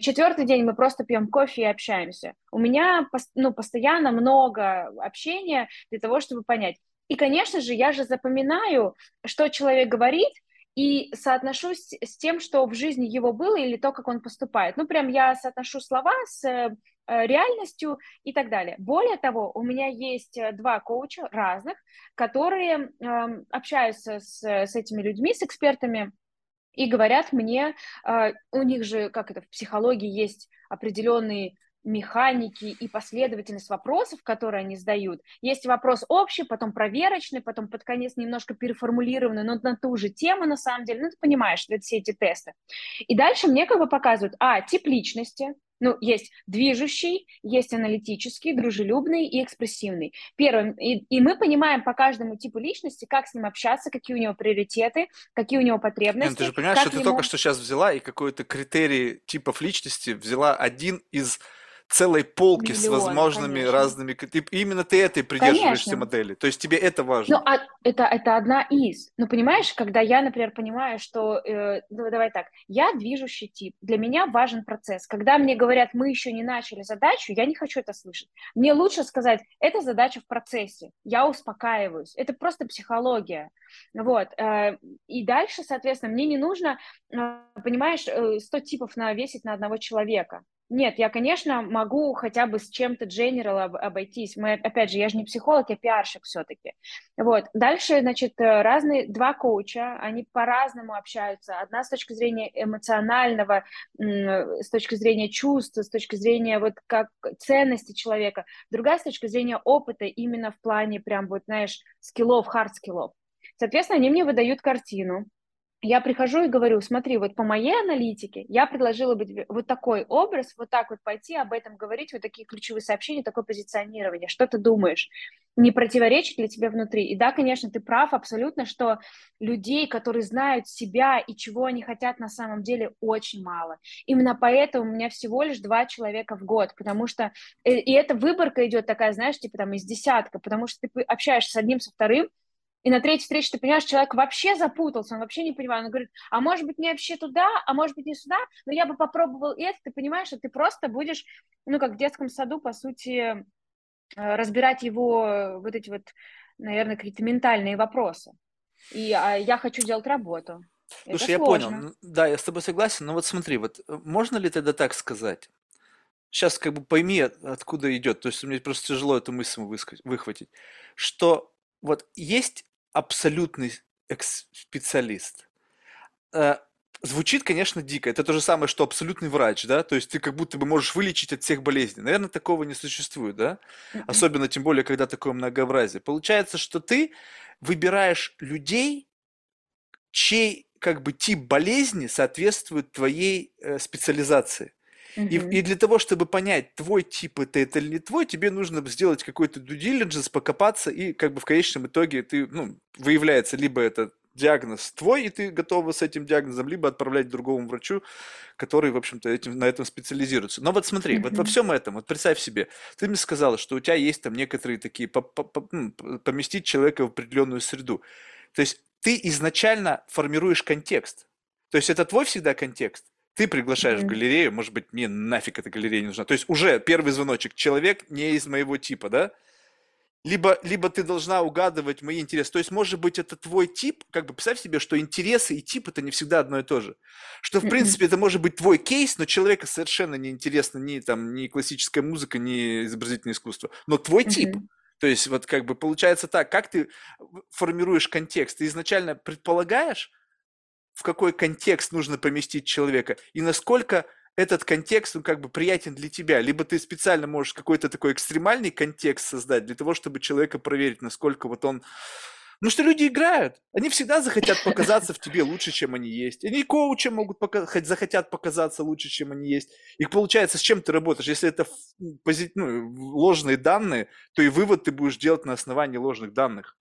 Четвертый день мы просто пьем кофе и общаемся. У меня, ну, постоянно много общения для того, чтобы понять. И, конечно же, я же запоминаю, что человек говорит, и соотношу с, с тем, что в жизни его было, или то, как он поступает. Ну, прям я соотношу слова с э, э, реальностью и так далее. Более того, у меня есть э, два коуча разных, которые эм, общаются с, с этими людьми, с экспертами, и говорят мне, э, у них же, как это, в психологии есть определенные механики и последовательность вопросов, которые они задают. Есть вопрос общий, потом проверочный, потом под конец немножко переформулированный, но на ту же тему на самом деле. Ну, ты понимаешь, что это все эти тесты. И дальше мне как бы показывают, а, тип личности, ну, есть движущий, есть аналитический, дружелюбный и экспрессивный. Первым, и, и мы понимаем по каждому типу личности, как с ним общаться, какие у него приоритеты, какие у него Не, ну ты потребности, же понимаешь, что ты ему... только что сейчас взяла и какой-то критерий типов личности взяла один из целой полки с Миллион, возможными конечно. разными... Ты, именно ты этой придерживаешься Конечно. модели. То есть тебе это Ну, важно. а это, это одна из. Ну, понимаешь, когда я, например, понимаю, что, э, ну, давай так, я движущий тип, для меня важен процесс. Когда мне говорят, мы еще не начали задачу, я не хочу это слышать. Мне лучше сказать, это задача в процессе, я успокаиваюсь. Это просто психология. Вот. э, И дальше, соответственно, мне не нужно, э, понимаешь, э, 100 типов навесить на одного человека. Нет, я, конечно, могу хотя бы с чем-то general об- обойтись. Мы, опять же, я же не психолог, я пиарщик все-таки. Вот. Дальше, значит, э, разные два коуча, они по-разному общаются. Одна с точки зрения эмоционального, с точки зрения чувств, с точки зрения вот как ценности человека. Другая с точки зрения опыта именно в плане прям вот, знаешь, skill ов, hard skill ов. Соответственно, они мне выдают картину. Я прихожу и говорю, смотри, вот по моей аналитике я предложила бы вот такой образ, вот так вот пойти, об этом говорить, вот такие ключевые сообщения, такое позиционирование. Что ты думаешь? Не противоречит ли тебе внутри? И да, конечно, ты прав абсолютно, что людей, которые знают себя и чего они хотят на самом деле, очень мало. Именно поэтому у меня всего лишь два человека в год, потому что... э, И эта выборка идет такая, знаешь, типа там из десятка, потому что ты общаешься с одним, со вторым, и на третьей встрече ты понимаешь, человек вообще запутался, он вообще не понимает. Он говорит, а может быть, мне вообще туда, а может быть, не сюда, но я бы попробовал это. Ты понимаешь, что ты просто будешь, ну, как в детском саду, по сути, э, разбирать его э, вот эти вот, наверное, какие-то ментальные вопросы. И а я хочу делать работу. Это Слушай, я понял. сложно. Да, я с тобой согласен, но вот смотри, вот э, можно ли тогда так сказать? Сейчас как бы пойми, от- откуда идет. То есть мне просто тяжело эту мысль выхватить. Что вот есть абсолютный специалист. Э, Звучит, конечно, дико. Это то же самое, что абсолютный врач, да? То есть ты как будто бы можешь вылечить от всех болезней. Наверное, такого не существует, да? Мгм. Особенно, тем более, когда такое многообразие. Получается, что ты выбираешь людей, чей как бы тип болезни соответствует твоей э, специализации. И, и для того, чтобы понять, твой тип это, это или не твой, тебе нужно сделать какой-то due diligence, покопаться, и как бы в конечном итоге ты, ну, выявляется либо это диагноз твой, и ты готова с этим диагнозом, либо отправлять другому врачу, который, в общем-то, этим, на этом специализируется. Но вот смотри, вот во всем этом, вот представь себе, ты мне сказала, что у тебя есть там некоторые такие, м, поместить человека в определенную среду. То есть ты изначально формируешь контекст. То есть это твой всегда контекст. Ты приглашаешь в Мгм. галерею, может быть, мне нафиг эта галерея не нужна. То есть уже первый звоночек. Человек не из моего типа, да? Либо, либо ты должна угадывать мои интересы. То есть, может быть, это твой тип. Как бы представь себе, что интересы и тип это не всегда одно и то же. Что, в принципе, это может быть твой кейс, но человека совершенно не интересно ни, там, ни классическая музыка, ни изобразительное искусство. Но твой тип. То есть, вот как бы получается так, как ты формируешь контекст? Ты изначально предполагаешь, в какой контекст нужно поместить человека, и насколько этот контекст, он как бы приятен для тебя. Либо ты специально можешь какой-то такой экстремальный контекст создать для того, чтобы человека проверить, насколько вот он... Ну что люди играют, они всегда захотят показаться в тебе лучше, чем они есть. Они коучи могут пока... захотят показаться лучше, чем они есть. И получается, с чем ты работаешь? Если это пози- ну, ложные данные, то и вывод ты будешь делать на основании ложных данных.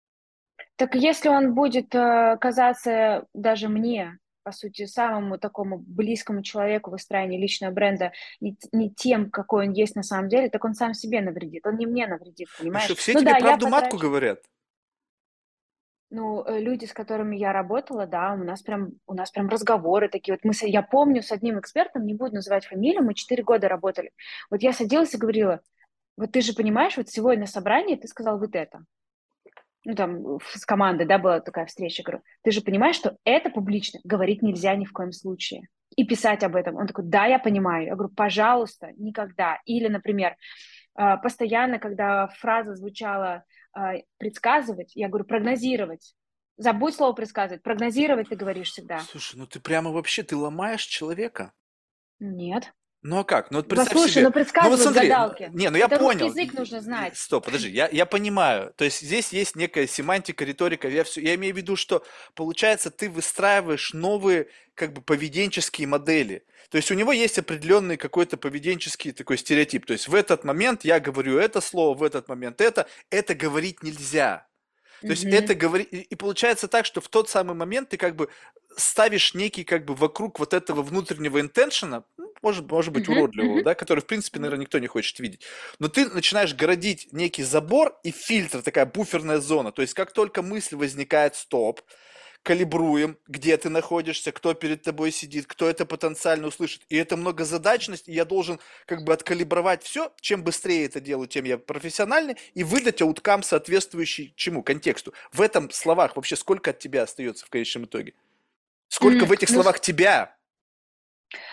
Так если он будет э, казаться даже мне, по сути, самому такому близкому человеку в выстраивании личного бренда, не, тем, какой он есть на самом деле, так он сам себе навредит, он не мне навредит, Ну понимаешь? что, все Ну тебе да, правду матку потрачу. говорят? Ну, э, люди, с которыми я работала, да, у нас прям, у нас прям разговоры такие. Вот мы, с- я помню с одним экспертом, не буду называть фамилию, мы четыре года работали. Вот я садилась и говорила, вот ты же понимаешь, вот сегодня собрание ты сказал вот это. Ну, там с командой, да, была такая встреча. Говорю, ты же понимаешь, что это публично говорить нельзя ни в коем случае. И писать об этом. Он такой, да, я понимаю. Я говорю, пожалуйста, никогда. Или, например, а, постоянно, когда фраза звучала а, предсказывать, я говорю, прогнозировать. Забудь слово предсказывать. Прогнозировать ты говоришь всегда. Слушай, ну ты прямо вообще, ты ломаешь человека. Нет. Ну а как? Ну вот представь Послушай, себе. ну Ну вот смотри, гадалки. не, ну я Это понял. язык нужно знать. Стоп, подожди, я, я понимаю. То есть здесь есть некая семантика, риторика. Я, все, я имею в виду, что получается ты выстраиваешь новые как бы поведенческие модели. То есть у него есть определенный какой-то поведенческий такой стереотип. То есть в этот момент я говорю это слово, в этот момент это. Это говорить нельзя. То есть Мгм. это говори... И получается так, что в тот самый момент ты как бы ставишь некий как бы вокруг вот этого внутреннего интеншена, может, может быть уродливого, да, который в принципе, наверное, никто не хочет видеть. Но ты начинаешь городить некий забор и фильтр, такая буферная зона. То есть как только мысль возникает, стоп, калибруем, где ты находишься, кто перед тобой сидит, кто это потенциально услышит. И это многозадачность, и я должен как бы откалибровать все. Чем быстрее это делаю, тем я профессиональный, и выдать ауткам, соответствующий чему? Контексту. В этом словах вообще сколько от тебя остается в конечном итоге? Сколько М, в этих ну, словах тебя?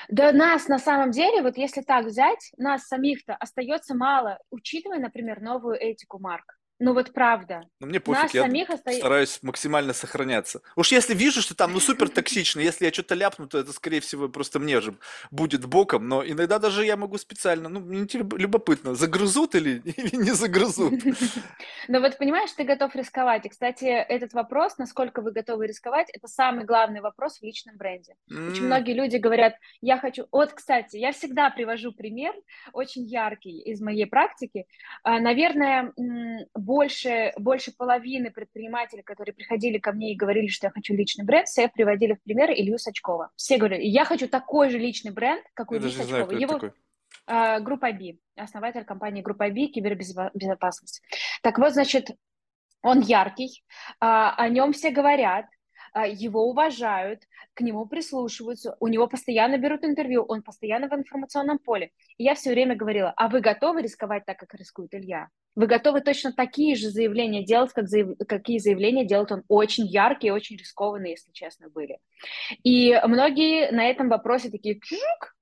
Да нас на самом деле, вот если так взять, нас самих-то остается мало, учитывая, например, новую этику, Марк. Ну вот правда. Ну, мне Нас пофиг, я самих остается... стараюсь максимально сохраняться. Уж если вижу, что там, ну, супер токсично, если я что-то ляпну, то это, скорее всего, просто мне же будет боком, но иногда даже я могу специально, ну, мне любопытно, загрызут или, или не загрызут. Но вот понимаешь, ты готов рисковать. И, кстати, этот вопрос, насколько вы готовы рисковать, это самый главный вопрос в личном бренде. Очень многие люди говорят, я хочу... Вот, кстати, я всегда привожу пример, очень яркий из моей практики. А, Наверное, больше, больше половины предпринимателей, которые приходили ко мне и говорили, что я хочу личный бренд, все приводили в пример Илью Сачкова. Все говорили, я хочу такой же личный бренд, как у Ильи Сачкова. Его такой. а, Группа Би, основатель компании Группа Би, кибербезопасность. Так вот, значит, он яркий, а, о нем все говорят, его уважают, к нему прислушиваются, у него постоянно берут интервью, он постоянно в информационном поле. И я все время говорила, а вы готовы рисковать так, как рискует Илья? Вы готовы точно такие же заявления делать, как заяв... какие заявления делает он? Очень яркие, очень рискованные, если честно, были. И многие на этом вопросе такие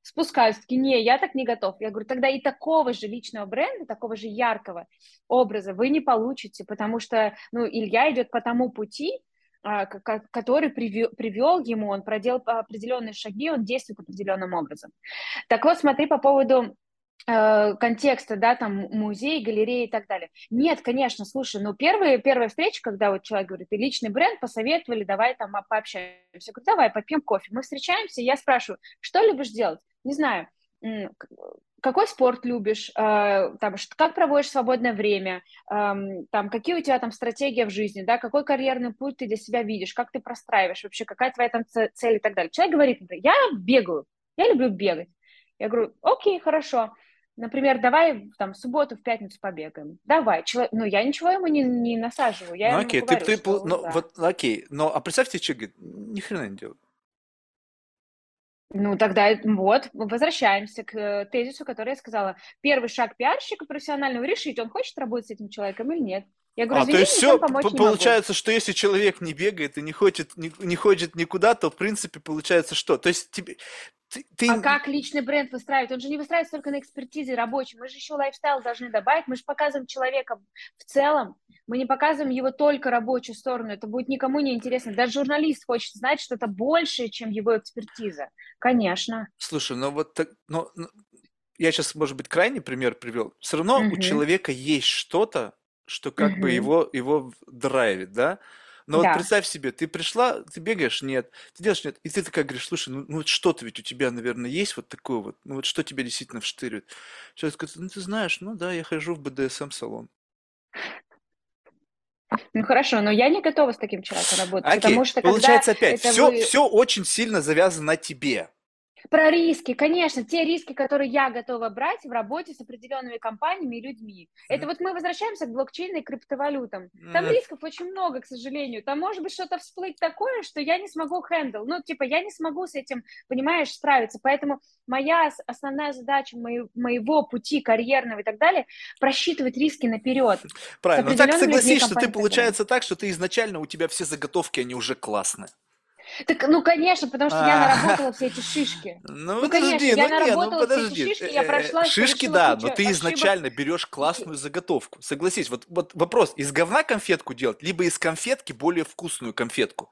спускаются, такие, не, я так не готов. Я говорю, тогда и такого же личного бренда, такого же яркого образа вы не получите, потому что, ну, Илья идет по тому пути, а, который привел, ему, он проделал определенные шаги, он действует определенным образом. Так вот, смотри по поводу э, контекста, да, там музей, галереи и так далее. Нет, конечно, слушай, ну первая, первая встреча, когда вот человек говорит, ты личный бренд, посоветовали, давай там а, пообщаемся. Я говорю, давай, попьем кофе. Мы встречаемся, я спрашиваю, что любишь делать? Не знаю, какой спорт любишь, э, там, как проводишь свободное время, там, какие у тебя там стратегии в жизни, да, какой карьерный путь ты для себя видишь, как ты простраиваешь вообще, какая твоя там цель и так далее. Человек говорит, я бегаю, я люблю бегать. Я говорю, окей, хорошо. Например, давай там в субботу, в пятницу побегаем. Давай. Чело- Ну, я ничего ему не, не насаживаю. Я Ну ему окей, ты, говорю, ты, что пол- ну да. вот, окей, но, а представьте, человек говорит, ни хрена не делает. Ну, тогда вот, возвращаемся к э, тезису, который я сказала. Первый шаг пиарщика профессионального решить, он хочет работать с этим человеком или нет. Я говорю, а, то есть все, получается, что если человек не бегает и не хочет, не, не хочет никуда, то в принципе получается что? То есть тебе, ты, ты... А как личный бренд выстраивать? Он же не выстраивается только на экспертизе рабочей. Мы же еще лайфстайл должны добавить. Мы же показываем человека в целом. Мы не показываем его только рабочую сторону. Это будет никому не интересно. Даже журналист хочет знать что-то большее, чем его экспертиза. Конечно. Слушай, ну вот так, ну, ну я сейчас, может быть, крайний пример привел. Все равно угу. у человека есть что-то, что как угу. бы его, его драйвит, да? Но да. вот представь себе, ты пришла, ты бегаешь, нет, ты делаешь нет, и ты такая говоришь, слушай, ну, ну вот что-то ведь у тебя, наверное, есть вот такое вот, ну вот что тебя действительно вштыривает. Человек говорит, ну ты знаешь, ну да, я хожу в БДСМ-салон. Ну хорошо, но я не готова с таким человеком работать, Окей. потому что получается опять все вы... все очень сильно завязано на тебе. Про риски, конечно, те риски, которые я готова брать в работе с определенными компаниями и людьми. Mm. Это вот мы возвращаемся к блокчейну и криптовалютам. Там mm. рисков очень много, к сожалению. Там может быть что-то всплыть такое, что я не смогу handle. Ну, типа, я не смогу с этим, понимаешь, справиться. Поэтому моя основная задача моего, моего пути карьерного и так далее просчитывать риски наперед. Правильно. Ну так согласись, что ты получается так, что ты изначально у тебя все заготовки, они уже классные. Так, ну, конечно, потому что я наработала все эти шишки. Ну, ну конечно, я ну, наработала все эти шишки, я прошла... Шишки, да, но ты изначально берешь классную заготовку. Согласись, вот, вот вопрос, из говна конфетку делать, либо из конфетки более вкусную конфетку?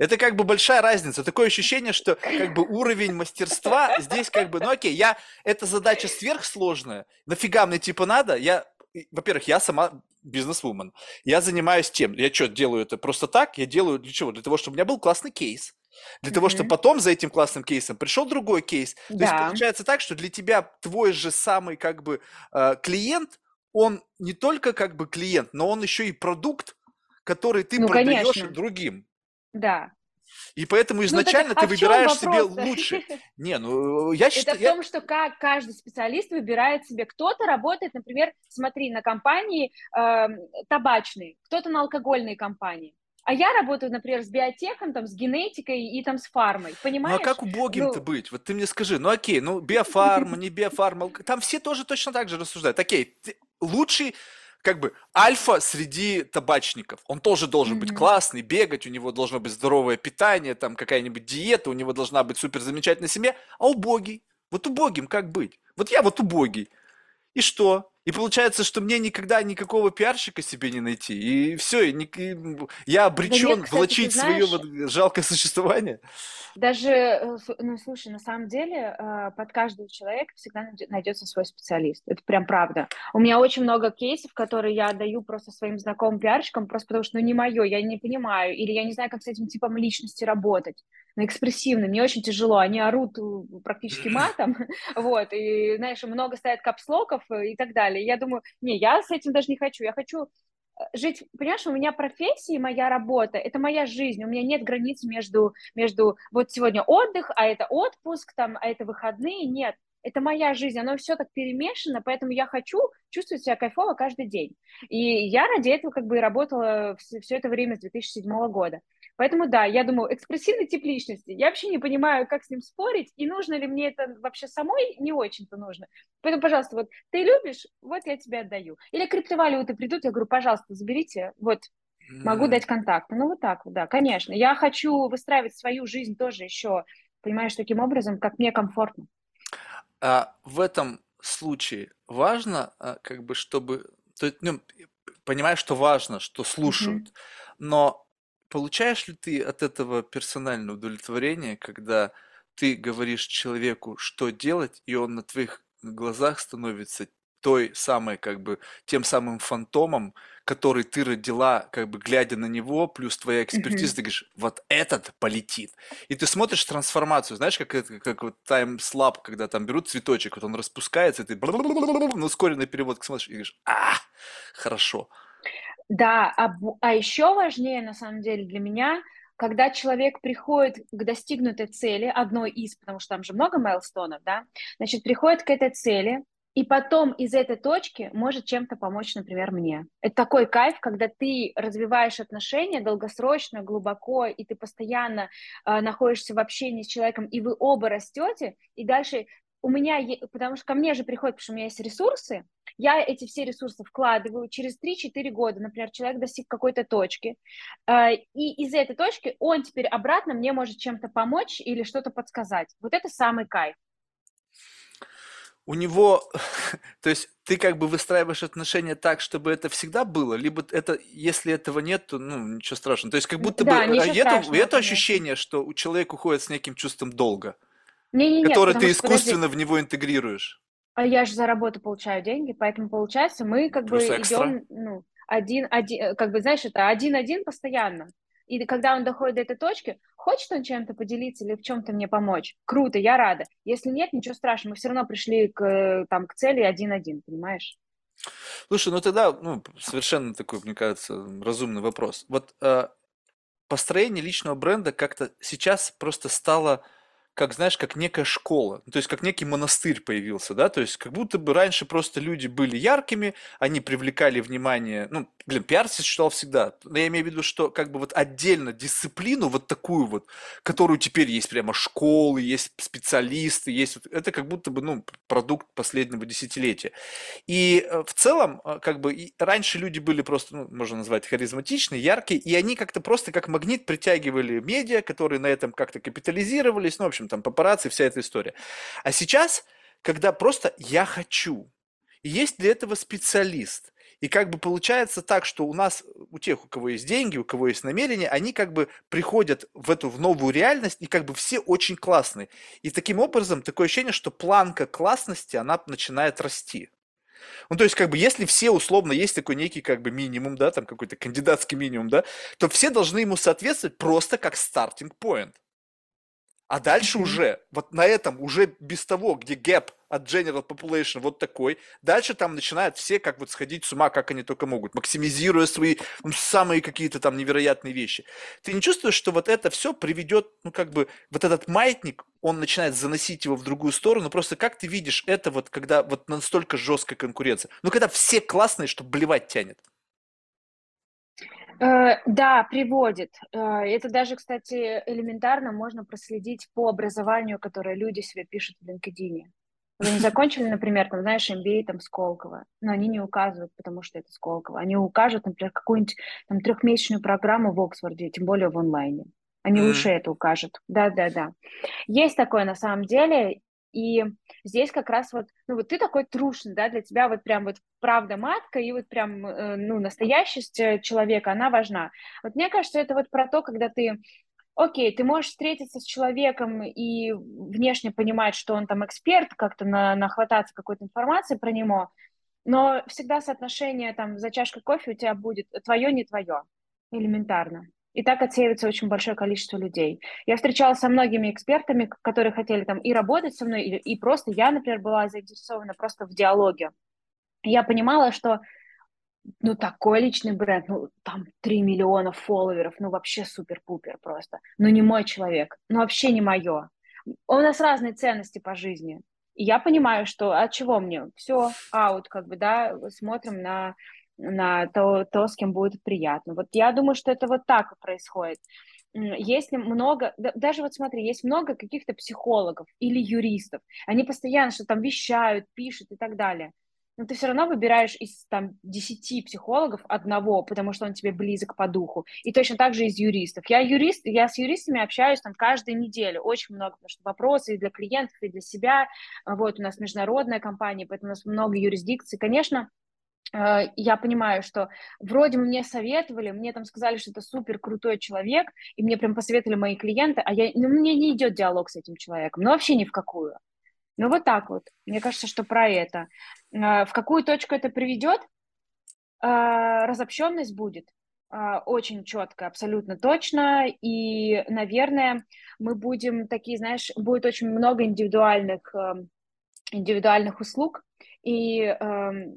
Это как бы большая разница. Такое ощущение, что как бы уровень мастерства здесь как бы, ну окей, я, эта задача сверхсложная, нафига мне типа надо, я во-первых, я сама бизнес-вумен. Я занимаюсь тем, я что, делаю это просто так? Я делаю для чего? Для того, чтобы у меня был классный кейс. Для mm-hmm. того, чтобы потом за этим классным кейсом пришел другой кейс. То есть получается так, что для тебя твой же самый как бы э, клиент, он не только как бы клиент, но он еще и продукт, который ты ну, продаешь конечно. другим. Да. И поэтому ну, изначально ну, ты выбираешь себе лучше. Не, ну я считаю... Это в том, что как каждый специалист выбирает себе. Кто-то работает, например, смотри, на компании э, табачной, кто-то на алкогольной компании. А я работаю, например, с биотехом, там, с генетикой и там с фармой, понимаешь? Ну а как убогим-то ну... быть? Вот ты мне скажи, ну окей, ну биофарма, не биофарма, там все тоже точно так же рассуждают. Окей, лучший как бы альфа среди табачников. Он тоже должен mm-hmm. быть классный, бегать, у него должно быть здоровое питание, там какая-нибудь диета, у него должна быть супер замечательная семья. А убогий? Вот убогим как быть? Вот я вот убогий. И что? И получается, что мне никогда никакого пиарщика себе не найти. И все, и, и я обречен да нет, кстати, влачить знаешь, свое жалкое существование. Даже, э, ну слушай, на самом деле э, под каждого человека всегда найдется свой специалист. Это прям правда. У меня очень много кейсов, которые я отдаю просто своим знакомым пиарщикам, просто потому что ну не мое, я не понимаю, или я не знаю, как с этим типом личности работать на экспрессивный, мне очень тяжело, они орут э, практически матом, вот, и, знаешь, много стоят капслоков и так далее, далее. Я думаю, не, я с этим даже не хочу. Я хочу э, жить, понимаешь, у меня профессия, моя работа, это моя жизнь, у меня нет границ между, между вот сегодня отдых, а это отпуск, там, а это выходные, нет. Это моя жизнь, оно все так перемешано, поэтому я хочу чувствовать себя кайфово каждый день. И я ради этого как бы и работала все, все это время с 2007 года. Поэтому да, я думаю, экспрессивный тип личности. Я вообще не понимаю, как с ним спорить, и нужно ли мне это вообще самой, не очень-то нужно. Поэтому, пожалуйста, вот ты любишь, вот я тебе отдаю. Или криптовалюты придут, я говорю, пожалуйста, заберите, вот могу дать контакты. Ну вот так, да, конечно. Я хочу выстраивать свою жизнь тоже еще, понимаешь, таким образом, как мне комфортно. А в этом случае важно, а, как бы, чтобы, то, ну, понимаешь, что важно, что слушают, mm-hmm. но Получаешь ли ты от этого персональное удовлетворение, когда ты говоришь человеку, что делать, и он на твоих глазах становится той самой, как бы, тем самым фантомом, который ты родила, как бы, глядя на него, плюс твоя экспертиза, ты говоришь, вот этот полетит. И ты смотришь трансформацию, знаешь, как это, как вот таймслап, когда там берут цветочек, вот он распускается, и ты, ну, ускоренный перевод смотришь, и говоришь, а, хорошо. Да, а, а еще важнее, на самом деле, для меня, когда человек приходит к достигнутой цели, одной из, потому что там же много мейлстонов, да, значит, приходит к этой цели, и потом из этой точки может чем-то помочь, например, мне. Это такой кайф, когда ты развиваешь отношения долгосрочно, глубоко, и ты постоянно э, находишься в общении с человеком, и вы оба растете, и дальше у меня, потому что ко мне же приходит, потому что у меня есть ресурсы, я эти все ресурсы вкладываю, через 3-4 года, например, человек достиг какой-то точки, э, и из этой точки он теперь обратно мне может чем-то помочь или что-то подсказать. Вот это самый кайф у него, то есть ты как бы выстраиваешь отношения так, чтобы это всегда было, либо это, если этого нет, то, ну, ничего страшного. То есть как будто да, бы а это, это ощущение, что у человека уходит с неким чувством долга, не, не, которое ты искусственно подожди. в него интегрируешь. А я же за работу получаю деньги, поэтому получается мы как Плюс бы экстра. идем, ну, один, один, как бы, знаешь, это один-один постоянно. И когда он доходит до этой точки, хочет он чем-то поделиться или в чем-то мне помочь, круто, я рада. Если нет, ничего страшного, мы все равно пришли к, там, к цели один-один, понимаешь? Слушай, ну тогда ну, совершенно такой, мне кажется, разумный вопрос. Вот э, построение личного бренда как-то сейчас просто стало как, знаешь, как некая школа, то есть как некий монастырь появился, да, то есть как будто бы раньше просто люди были яркими, они привлекали внимание, ну, блин, пиар существовал всегда, но я имею в виду, что как бы вот отдельно дисциплину вот такую вот, которую теперь есть прямо школы, есть специалисты, есть, вот, это как будто бы, ну, продукт последнего десятилетия. И э, в целом, э, как бы, раньше люди были просто, ну, можно назвать харизматичные, яркие, и они как-то просто как магнит притягивали медиа, которые на этом как-то капитализировались, ну, в общем, там папарацци, вся эта история. А сейчас, когда просто я хочу, и есть для этого специалист, и как бы получается так, что у нас, у тех, у кого есть деньги, у кого есть намерения, они как бы приходят в эту в новую реальность, и как бы все очень классные. И таким образом, такое ощущение, что планка классности, она начинает расти. Ну, то есть, как бы, если все условно есть такой некий, как бы, минимум, да, там какой-то кандидатский минимум, да, то все должны ему соответствовать просто как стартинг point. А дальше уже, вот на этом, уже без того, где гэп от general population вот такой, дальше там начинают все как вот сходить с ума, как они только могут, максимизируя свои ну, самые какие-то там невероятные вещи. Ты не чувствуешь, что вот это все приведет, ну как бы, вот этот маятник, он начинает заносить его в другую сторону, просто как ты видишь это вот, когда вот настолько жесткая конкуренция? Ну когда все классные, что блевать тянет. Э, да, приводит. Э, это даже, кстати, элементарно можно проследить по образованию, которое люди себе пишут в LinkedIn. Они закончили, например, там, знаешь, MBA там Сколково, но они не указывают, потому что это Сколково. Они укажут, например, какую-нибудь там трехмесячную программу в Оксфорде, тем более в онлайне. Они mm-hmm. лучше это укажут. Да, да, да. Есть такое на самом деле, и здесь как раз вот, ну вот ты такой трушный, да, для тебя вот прям вот правда матка и вот прям, э, ну, настоящесть э, человека, она важна. Вот мне кажется, это вот про то, когда ты окей, ты можешь встретиться с человеком и внешне понимать, что он там эксперт, как-то на, нахвататься какой-то информации про него, но всегда соотношение там за чашкой кофе у тебя будет твое, не твое, элементарно. И так отсеивается очень большое количество людей. Я встречалась со многими экспертами, которые хотели там и работать со мной, и, и просто я, например, была заинтересована просто в диалоге. Я понимала, что ну, такой личный бренд, ну, там 3 миллиона фолловеров, ну, вообще супер-пупер просто. Ну, не мой человек, ну, вообще не мое. У нас разные ценности по жизни. И я понимаю, что от чего мне? Все, аут, как бы, да, смотрим на на то, то, с кем будет приятно. Вот я думаю, что это вот так происходит. Если много, даже вот смотри, есть много каких-то психологов или юристов, они постоянно что там вещают, пишут и так далее. Но ты все равно выбираешь из там десяти психологов одного, потому что он тебе близок по духу. И точно так же из юристов. Я юрист, я с юристами общаюсь там каждую неделю, очень много, потому что вопросы и для клиентов, и для себя. Вот у нас международная компания, поэтому у нас много юрисдикций. Конечно, я понимаю, что вроде мне советовали, мне там сказали, что это супер крутой человек, и мне прям посоветовали мои клиенты, а я, ну, мне не идет диалог с этим человеком, ну, вообще ни в какую. Ну, вот так вот. Мне кажется, что про это. Э, в какую точку это приведет? Э, разобщенность будет очень четко, абсолютно точно, и, наверное, мы будем такие, знаешь, будет очень много индивидуальных, индивидуальных услуг, и эм,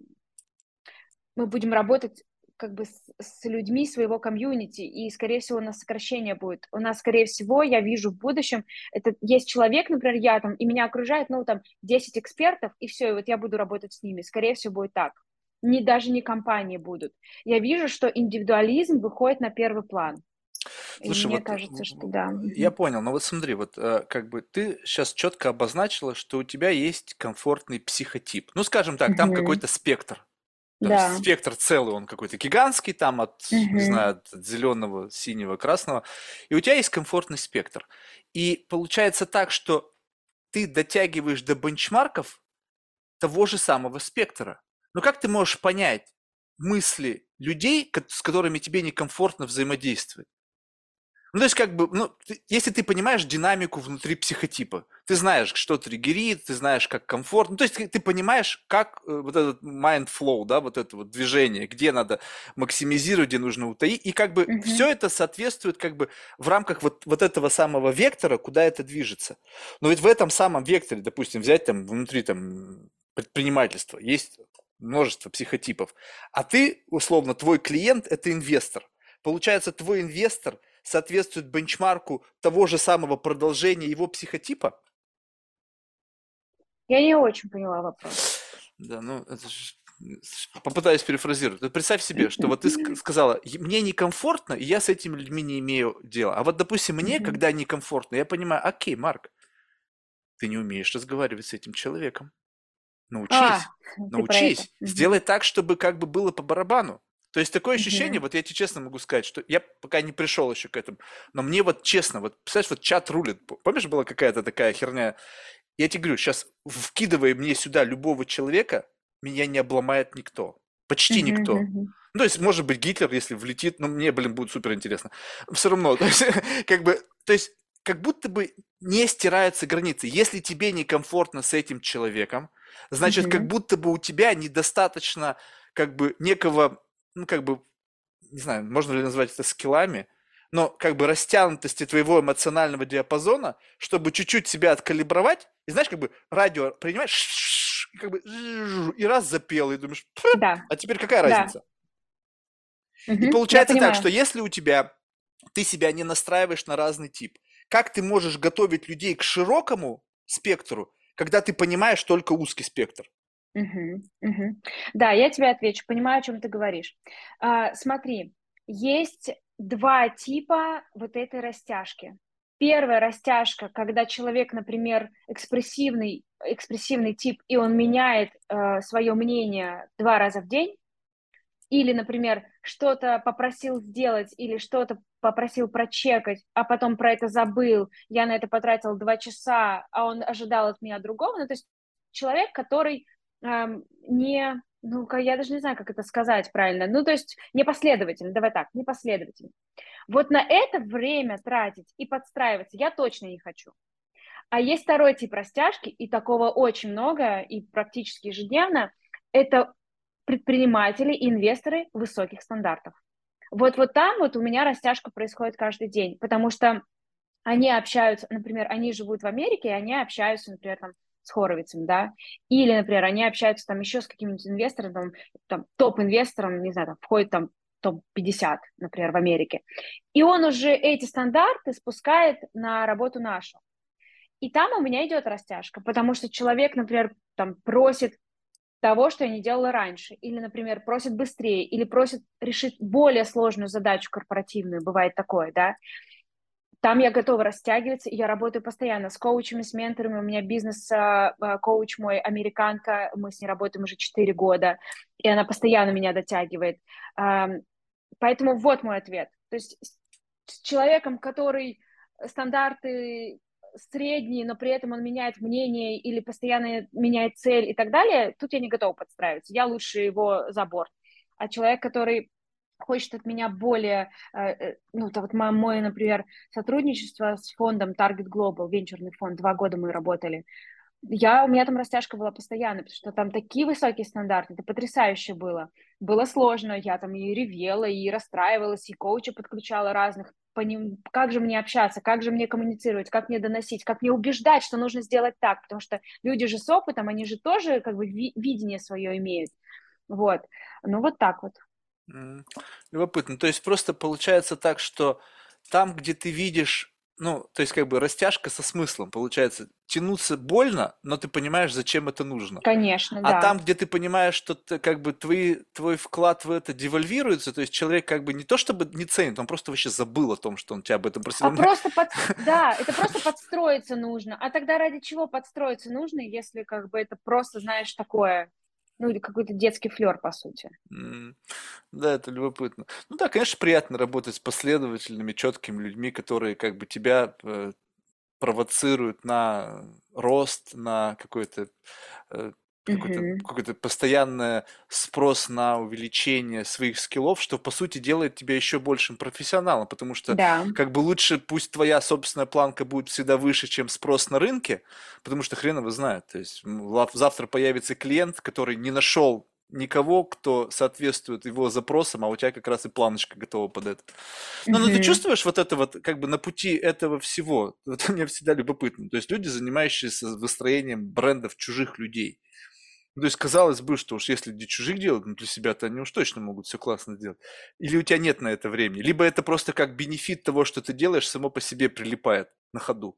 мы будем работать как бы с, с людьми своего комьюнити, и, скорее всего, у нас сокращение будет. У нас, скорее всего, я вижу в будущем, это есть человек, например, я там, и меня окружает, ну, там, 10 экспертов, и все, и вот я буду работать с ними. Скорее всего, будет так. Не, даже не компании будут. Я вижу, что индивидуализм выходит на первый план. Слушай, мне вот кажется, что да. Я понял, но вот смотри, вот э, как бы ты сейчас четко обозначила, что у тебя есть комфортный психотип. Ну, скажем так, там какой-то спектр. Да. Спектр целый, он какой-то гигантский, там от, не знаю, от зеленого, синего, красного. И у тебя есть комфортный спектр. И получается так, что ты дотягиваешь до бенчмарков того же самого спектра. Но как ты можешь понять мысли людей, с которыми тебе некомфортно взаимодействовать? Ну, то есть, как бы, ну, ты, если ты понимаешь динамику внутри психотипа, ты знаешь, что триггерит, ты знаешь, как комфортно, ну, то есть, ты, ты понимаешь, как э, вот этот mind flow, да, вот это вот движение, где надо максимизировать, где нужно утаить, и как бы mm-hmm. все это соответствует как бы в рамках вот, вот этого самого вектора, куда это движется. Но ведь в этом самом векторе, допустим, взять там внутри там предпринимательства, есть множество психотипов, а ты, условно, твой клиент – это инвестор. Получается, твой инвестор – соответствует бенчмарку того же самого продолжения его психотипа? Я не очень поняла вопрос. Да, ну, это же попытаюсь перефразировать. Представь себе, что вот ты сказала, мне некомфортно, и я с этими людьми не имею дела. А вот, допустим, мне, mm-hmm. когда некомфортно, я понимаю, окей, Марк, ты не умеешь разговаривать с этим человеком. Научись, а, научись. Сделай так, чтобы как бы было по барабану. То есть такое ощущение, mm-hmm. вот я тебе честно могу сказать, что я пока не пришел еще к этому, но мне вот честно, вот представляешь, вот чат рулит. Помнишь, была какая-то такая херня? Я тебе говорю, сейчас вкидывая мне сюда любого человека, меня не обломает никто. Почти mm-hmm. никто. Ну, то есть, может быть, Гитлер, если влетит, но мне, блин, будет супер интересно. Все равно, то есть, как бы, то есть, как будто бы не стираются границы. Если тебе некомфортно с этим человеком, значит, mm-hmm. как будто бы у тебя недостаточно, как бы, некого ну, как бы, не знаю, можно ли назвать это скиллами, но как бы растянутости твоего эмоционального диапазона, чтобы чуть-чуть себя откалибровать, и знаешь, как бы радио принимаешь, и как бы и раз запел, и думаешь, да. а теперь какая разница? Да. И получается так, что если у тебя, ты себя не настраиваешь на разный тип, как ты можешь готовить людей к широкому спектру, когда ты понимаешь только узкий спектр? Угу, угу. Да, я тебе отвечу, понимаю, о чем ты говоришь. А, смотри, есть два типа вот этой растяжки. Первая растяжка, когда человек, например, экспрессивный, экспрессивный тип, и он меняет э, свое мнение два раза в день, или, например, что-то попросил сделать или что-то попросил прочекать, а потом про это забыл, я на это потратил два часа, а он ожидал от меня другого. Ну, то есть человек, который не, ну, я даже не знаю, как это сказать правильно, ну, то есть непоследовательно, давай так, непоследовательно. Вот на это время тратить и подстраиваться я точно не хочу. А есть второй тип растяжки, и такого очень много, и практически ежедневно, это предприниматели и инвесторы высоких стандартов. Вот, вот там вот у меня растяжка происходит каждый день, потому что они общаются, например, они живут в Америке, и они общаются, например, там, с Хоровицем, да, или, например, они общаются там еще с каким-нибудь инвестором, там, там топ-инвестором, не знаю, там, входит там топ-50, например, в Америке. И он уже эти стандарты спускает на работу нашу. И там у меня идет растяжка, потому что человек, например, там просит того, что я не делала раньше, или, например, просит быстрее, или просит решить более сложную задачу корпоративную, бывает такое, да, там я готова растягиваться, я работаю постоянно с коучами, с менторами. У меня бизнес-коуч мой, американка, мы с ней работаем уже 4 года, и она постоянно меня дотягивает. Поэтому вот мой ответ. То есть с человеком, который стандарты средние, но при этом он меняет мнение или постоянно меняет цель и так далее, тут я не готова подстраиваться. Я лучше его за борт. А человек, который хочет от меня более, э, э, ну, то вот мое, например, сотрудничество с фондом Target Global, венчурный фонд, два года мы работали, я, у меня там растяжка была постоянно, потому что там такие высокие стандарты, это потрясающе было. Было сложно, я там и ревела, и расстраивалась, и коуча подключала разных, по ним, как же мне общаться, как же мне коммуницировать, как мне доносить, как мне убеждать, что нужно сделать так, потому что люди же с опытом, они же тоже как бы видение свое имеют. Вот. Ну вот так вот. Любопытно. То есть просто получается так, что там, где ты видишь, ну, то есть как бы растяжка со смыслом, получается, тянуться больно, но ты понимаешь, зачем это нужно. Конечно, А да. там, где ты понимаешь, что ты, как бы твои, твой вклад в это девальвируется, то есть человек как бы не то чтобы не ценит, он просто вообще забыл о том, что он тебя об этом просил. А просто под... Да, это просто подстроиться нужно. А тогда ради чего подстроиться нужно, если как бы это просто, знаешь, такое, ну, или какой-то детский флер, по сути. М, Да, это любопытно. Ну да, конечно, приятно работать с последовательными, четкими людьми, которые как бы тебя э, провоцируют на рост, на какой-то э, какой-то Мгм. какой-то постоянный спрос на увеличение своих скиллов, что по сути делает тебя еще большим профессионалом, потому что Да. как бы лучше пусть твоя собственная планка будет всегда выше, чем спрос на рынке, потому что хрен его знает. То есть завтра появится клиент, который не нашел никого, кто соответствует его запросам, а у тебя как раз и планочка готова под это. Ну, но ты Мгм. чувствуешь вот это вот, как бы на пути этого всего? Вот мне всегда любопытно. То есть люди, занимающиеся выстроением брендов чужих людей. Ну, то есть, казалось бы, что уж если для чужих делать, ну, для себя-то они уж точно могут все классно сделать. Или у тебя нет на это времени. Либо это просто как бенефит того, что ты делаешь, само по себе прилипает на ходу.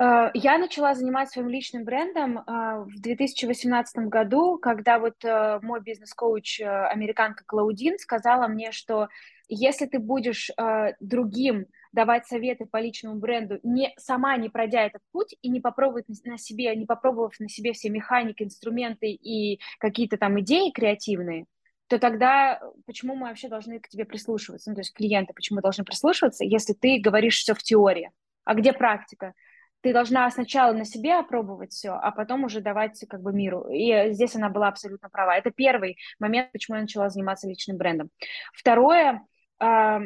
Э, Я начала заниматься своим личным брендом а, в 2018 году, когда вот э, мой бизнес-коуч, э, американка Клаудин, сказала мне, что если ты будешь э, другим давать советы по личному бренду, не, сама не пройдя этот путь и не попробовав на себе, не попробовав на себе все механики, инструменты и какие-то там идеи креативные, то тогда почему мы вообще должны к тебе прислушиваться? Ну, то есть клиенты почему должны прислушиваться, если ты говоришь все в теории? А где практика? ты должна сначала на себе опробовать все, а потом уже давать как бы миру. И здесь она была абсолютно права. Это первый момент, почему я начала заниматься личным брендом. Второе, а,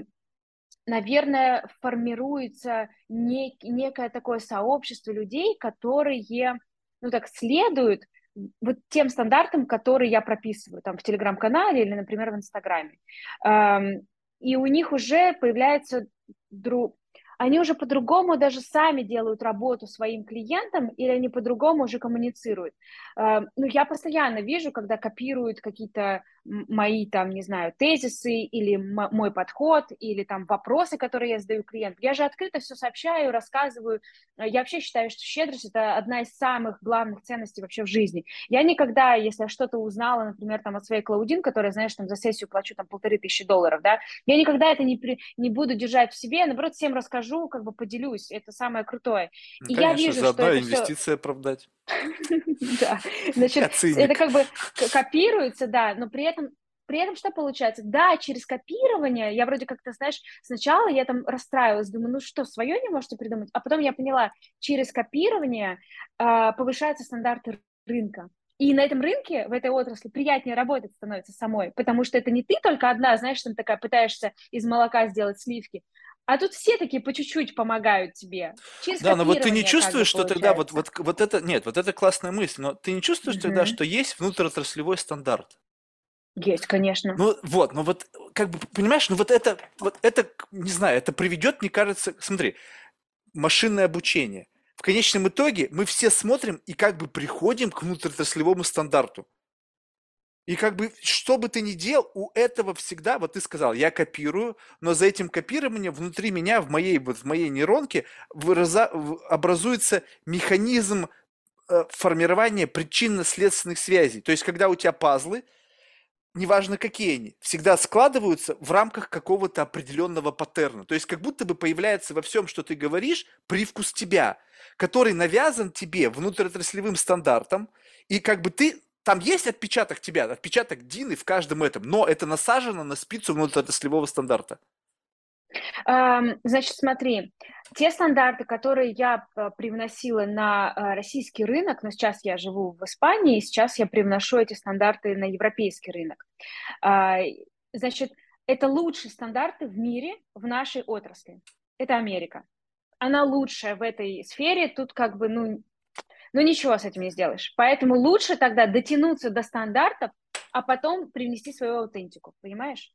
наверное, формируется нек- некое такое сообщество людей, которые, ну так, следуют вот тем стандартам, которые я прописываю там в Телеграм-канале или, например, в Инстаграме. Ам, И у них уже появляется друг, они уже по-другому даже сами делают работу своим клиентам, или они по-другому уже коммуницируют. Э, Ну, я постоянно вижу, когда копируют какие-то мои, там, не знаю, тезисы, или мой подход, или там вопросы, которые я задаю клиенту. Я же открыто все сообщаю, рассказываю. Э, Я вообще считаю, что щедрость – это одна из самых главных ценностей вообще в жизни. Я никогда, если я что-то узнала, например, там от своей Клаудин, которая, знаешь, там за сессию плачу там полторы тысячи долларов, да, я никогда это не, при, не буду держать в себе, наоборот, всем расскажу, как бы поделюсь, это самое крутое. Ну, И я конечно, вижу, заодно что это все... инвестиции оправдать. Да, значит, Я это как бы копируется, да, но при этом при этом что получается? Да, через копирование, я вроде как-то, знаешь, сначала я там расстраивалась, думаю, ну что, свое не можете придумать? А потом я поняла, через копирование а, повышаются стандарты рынка. И на этом рынке, в этой отрасли, приятнее работать становится самой, потому что это не ты только одна, знаешь, там такая пытаешься из молока сделать сливки, а тут все такие по чуть-чуть помогают тебе. Через Да, но вот ты не чувствуешь, что тогда вот, вот, вот это, нет, вот это классная мысль, но ты не чувствуешь тогда, Мгм. что есть внутриотраслевой стандарт? Есть, конечно. Ну вот, ну вот, как бы, понимаешь, ну вот это, вот это, не знаю, это приведет, мне кажется, смотри, машинное обучение. В конечном итоге мы все смотрим и как бы приходим к внутриотраслевому стандарту. И как бы, что бы ты ни делал, у этого всегда, вот ты сказал, я копирую, но за этим копированием внутри меня, в моей, вот в моей нейронке выраза- образуется механизм э, формирования причинно-следственных связей. То есть, когда у тебя пазлы, неважно какие они, всегда складываются в рамках какого-то определенного паттерна. То есть как будто бы появляется во всем, что ты говоришь, привкус тебя, который навязан тебе внутриотраслевым стандартом, и как бы ты там есть отпечаток тебя, отпечаток Дины в каждом этом, но это насажено на спицу внутриотраслевого стандарта. Значит, смотри, те стандарты, которые я п- привносила на а, российский рынок, но сейчас я живу в Испании, и сейчас я привношу эти стандарты на европейский рынок. А, Значит, это лучшие стандарты в мире в нашей отрасли. Это Америка. Она лучшая в этой сфере, тут как бы, ну, ну ничего с этим не сделаешь. Поэтому лучше тогда дотянуться до стандартов, а потом привнести свою аутентику, понимаешь?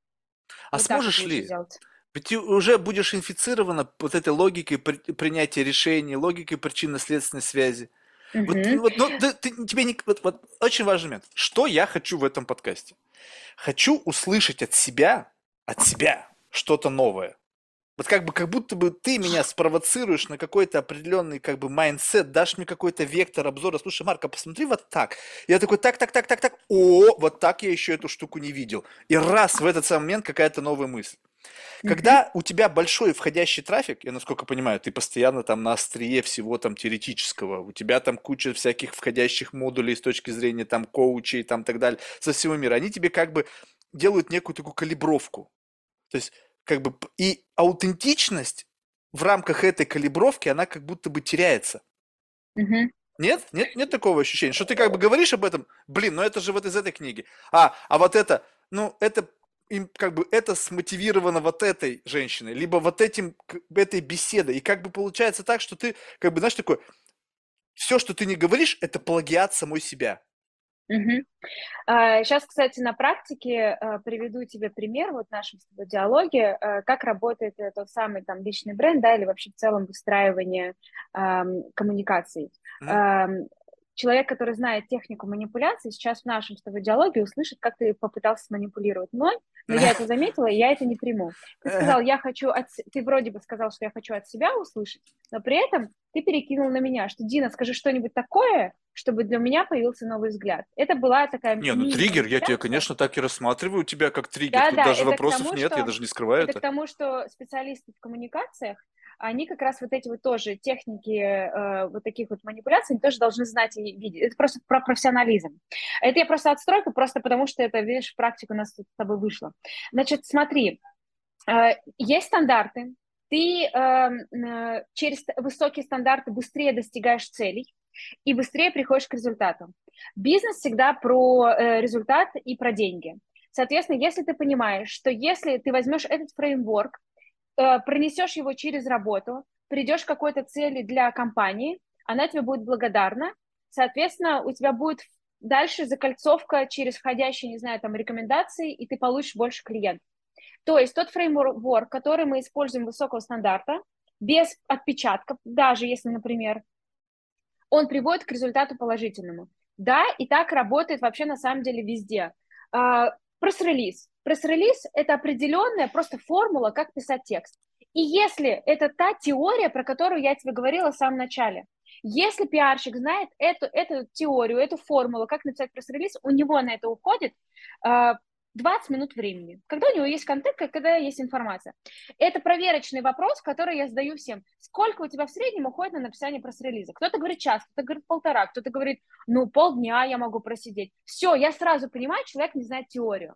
А Вот сможешь ли? сделать. Ведь ты уже будешь инфицирована вот этой логикой при- принятия решений, логикой причинно-следственной связи. Вот, Мгм. вот, ну, ты- ты- тебе не, вот, вот очень важный момент. Что я хочу в этом подкасте? Хочу услышать от себя, от себя что-то новое. Вот как бы, как будто бы ты меня спровоцируешь на какой-то определенный как бы mindset, дашь мне какой-то вектор обзора. Слушай, Марк, а, посмотри вот так. Я такой, так, так, так, так, так. О, вот так я еще эту штуку не видел. И раз в этот самый момент какая-то новая мысль. Когда mm-hmm. у тебя большой входящий трафик, я насколько понимаю, ты постоянно там на острие всего там теоретического, у тебя там куча всяких входящих модулей с точки зрения там коучей там так далее со всего мира, они тебе как бы делают некую такую калибровку. То есть как бы и аутентичность в рамках этой калибровки, она как будто бы теряется. Нет? Нет, нет такого ощущения, что ты как бы говоришь об этом, блин, ну это же вот из этой книги. А, а вот это, ну это им как бы это смотивировано вот этой женщиной, либо вот этим, этой беседой. И как бы получается так, что ты, как бы, знаешь, такой, все, что ты не говоришь, это плагиат самой себя. Угу. Сейчас, кстати, на практике а, приведу тебе пример вот в нашем диалоге, а, как работает тот самый там личный бренд, да, или вообще в целом выстраивание коммуникаций. Mm-hmm человек, который знает технику манипуляции, сейчас в нашем с тобой диалоге услышит, как ты попытался манипулировать мной, но я это заметила, и я это не приму. Ты сказал, я хочу от... Ты вроде бы сказал, что я хочу от себя услышать, но при этом ты перекинул на меня, что, Дина, скажи что-нибудь такое, чтобы для меня появился новый взгляд. Это была такая... Не, ну триггер, я тебя, конечно, так и рассматриваю тебя как триггер. Да, Тут да, даже вопросов тому, нет, что... я даже не скрываю это. Это к тому, что специалисты в коммуникациях они как раз вот эти вот тоже техники э, вот таких вот манипуляций, они тоже должны знать и видеть. Это просто про профессионализм. Это я просто отстройка, просто потому что это, видишь, в практику у нас с тобой вышло. Значит, смотри, э, есть стандарты, ты э, э, через высокие стандарты быстрее достигаешь целей и быстрее приходишь к результату. Бизнес всегда про э, результат и про деньги. Соответственно, если ты понимаешь, что если ты возьмешь этот фреймворк, пронесешь его через работу, придешь к какой-то цели для компании, она тебе будет благодарна, соответственно, у тебя будет дальше закольцовка через входящие, не знаю, там, рекомендации, и ты получишь больше клиентов. То есть тот фреймворк, который мы используем высокого стандарта, без отпечатков, даже если, например, он приводит к результату положительному. Да, и так работает вообще на самом деле везде. А, пресс-релиз. Пресс-релиз – это определенная просто формула, как писать текст. И если это та теория, про которую я тебе говорила в самом начале, если пиарщик знает эту, эту теорию, эту формулу, как написать пресс-релиз, у него на это уходит 20 а, минут времени. Когда у него есть контент, когда есть информация. Это проверочный вопрос, который я задаю всем. Сколько у тебя в среднем уходит на написание пресс-релиза? Кто-то говорит час, кто-то говорит полтора, кто-то говорит, ну, полдня я могу просидеть. Все, я сразу понимаю, человек не знает теорию.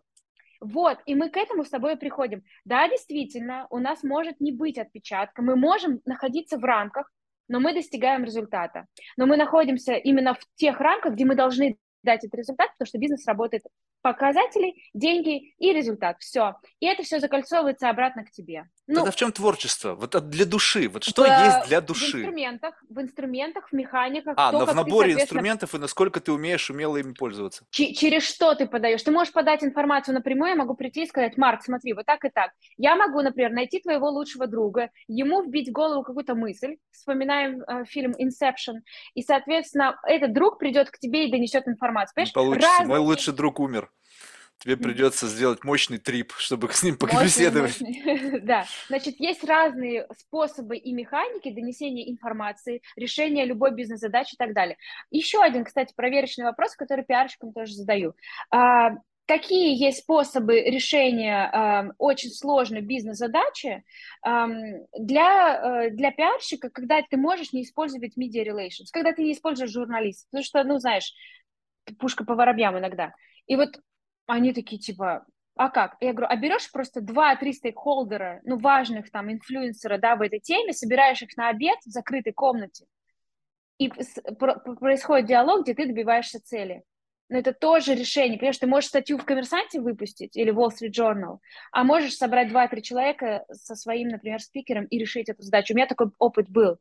Вот, и мы к этому с тобой приходим. Да, действительно, у нас может не быть отпечатка, мы можем находиться в рамках, но мы достигаем результата. Но мы находимся именно в тех рамках, где мы должны дать этот результат, потому что бизнес работает показатели, деньги и результат. Все. И это все закольцовывается обратно к тебе. Ну, Тогда в чем творчество? Вот для души. Вот что в, есть для души? В инструментах, в инструментах, в механиках. А, то, но в наборе ты, инструментов и насколько ты умеешь умело ими пользоваться. Ч- через что ты подаешь? Ты можешь подать информацию напрямую, я могу прийти и сказать, Марк, смотри, вот так и так. Я могу, например, найти твоего лучшего друга, ему вбить в голову какую-то мысль, вспоминаем э, фильм Inception, и, соответственно, этот друг придет к тебе и донесет информацию. Понимаешь? Не получится. Разные... Мой лучший друг умер. Тебе придется сделать мощный трип, чтобы с ним побеседовать. Да, значит, есть разные способы и механики донесения информации, решения любой бизнес-задачи и так далее. Еще один, кстати, проверочный вопрос, который пиарщикам тоже задаю. А, какие есть способы решения э, очень сложной бизнес-задачи э, для, э, для пиарщика, когда ты можешь не использовать media relations, когда ты не используешь журналистов, потому что, ну, знаешь, пушка по воробьям иногда. И вот они такие, типа, а как? Я говорю, а берешь просто два-три стейкхолдера, ну, важных там инфлюенсера, да, в этой теме, собираешь их на обед в закрытой комнате, и происходит диалог, где ты добиваешься цели. Но это тоже решение. Понимаешь, ты можешь статью в «Коммерсанте» выпустить или Wall Street Journal, а можешь собрать два-три человека со своим, например, спикером и решить эту задачу. У меня такой опыт был.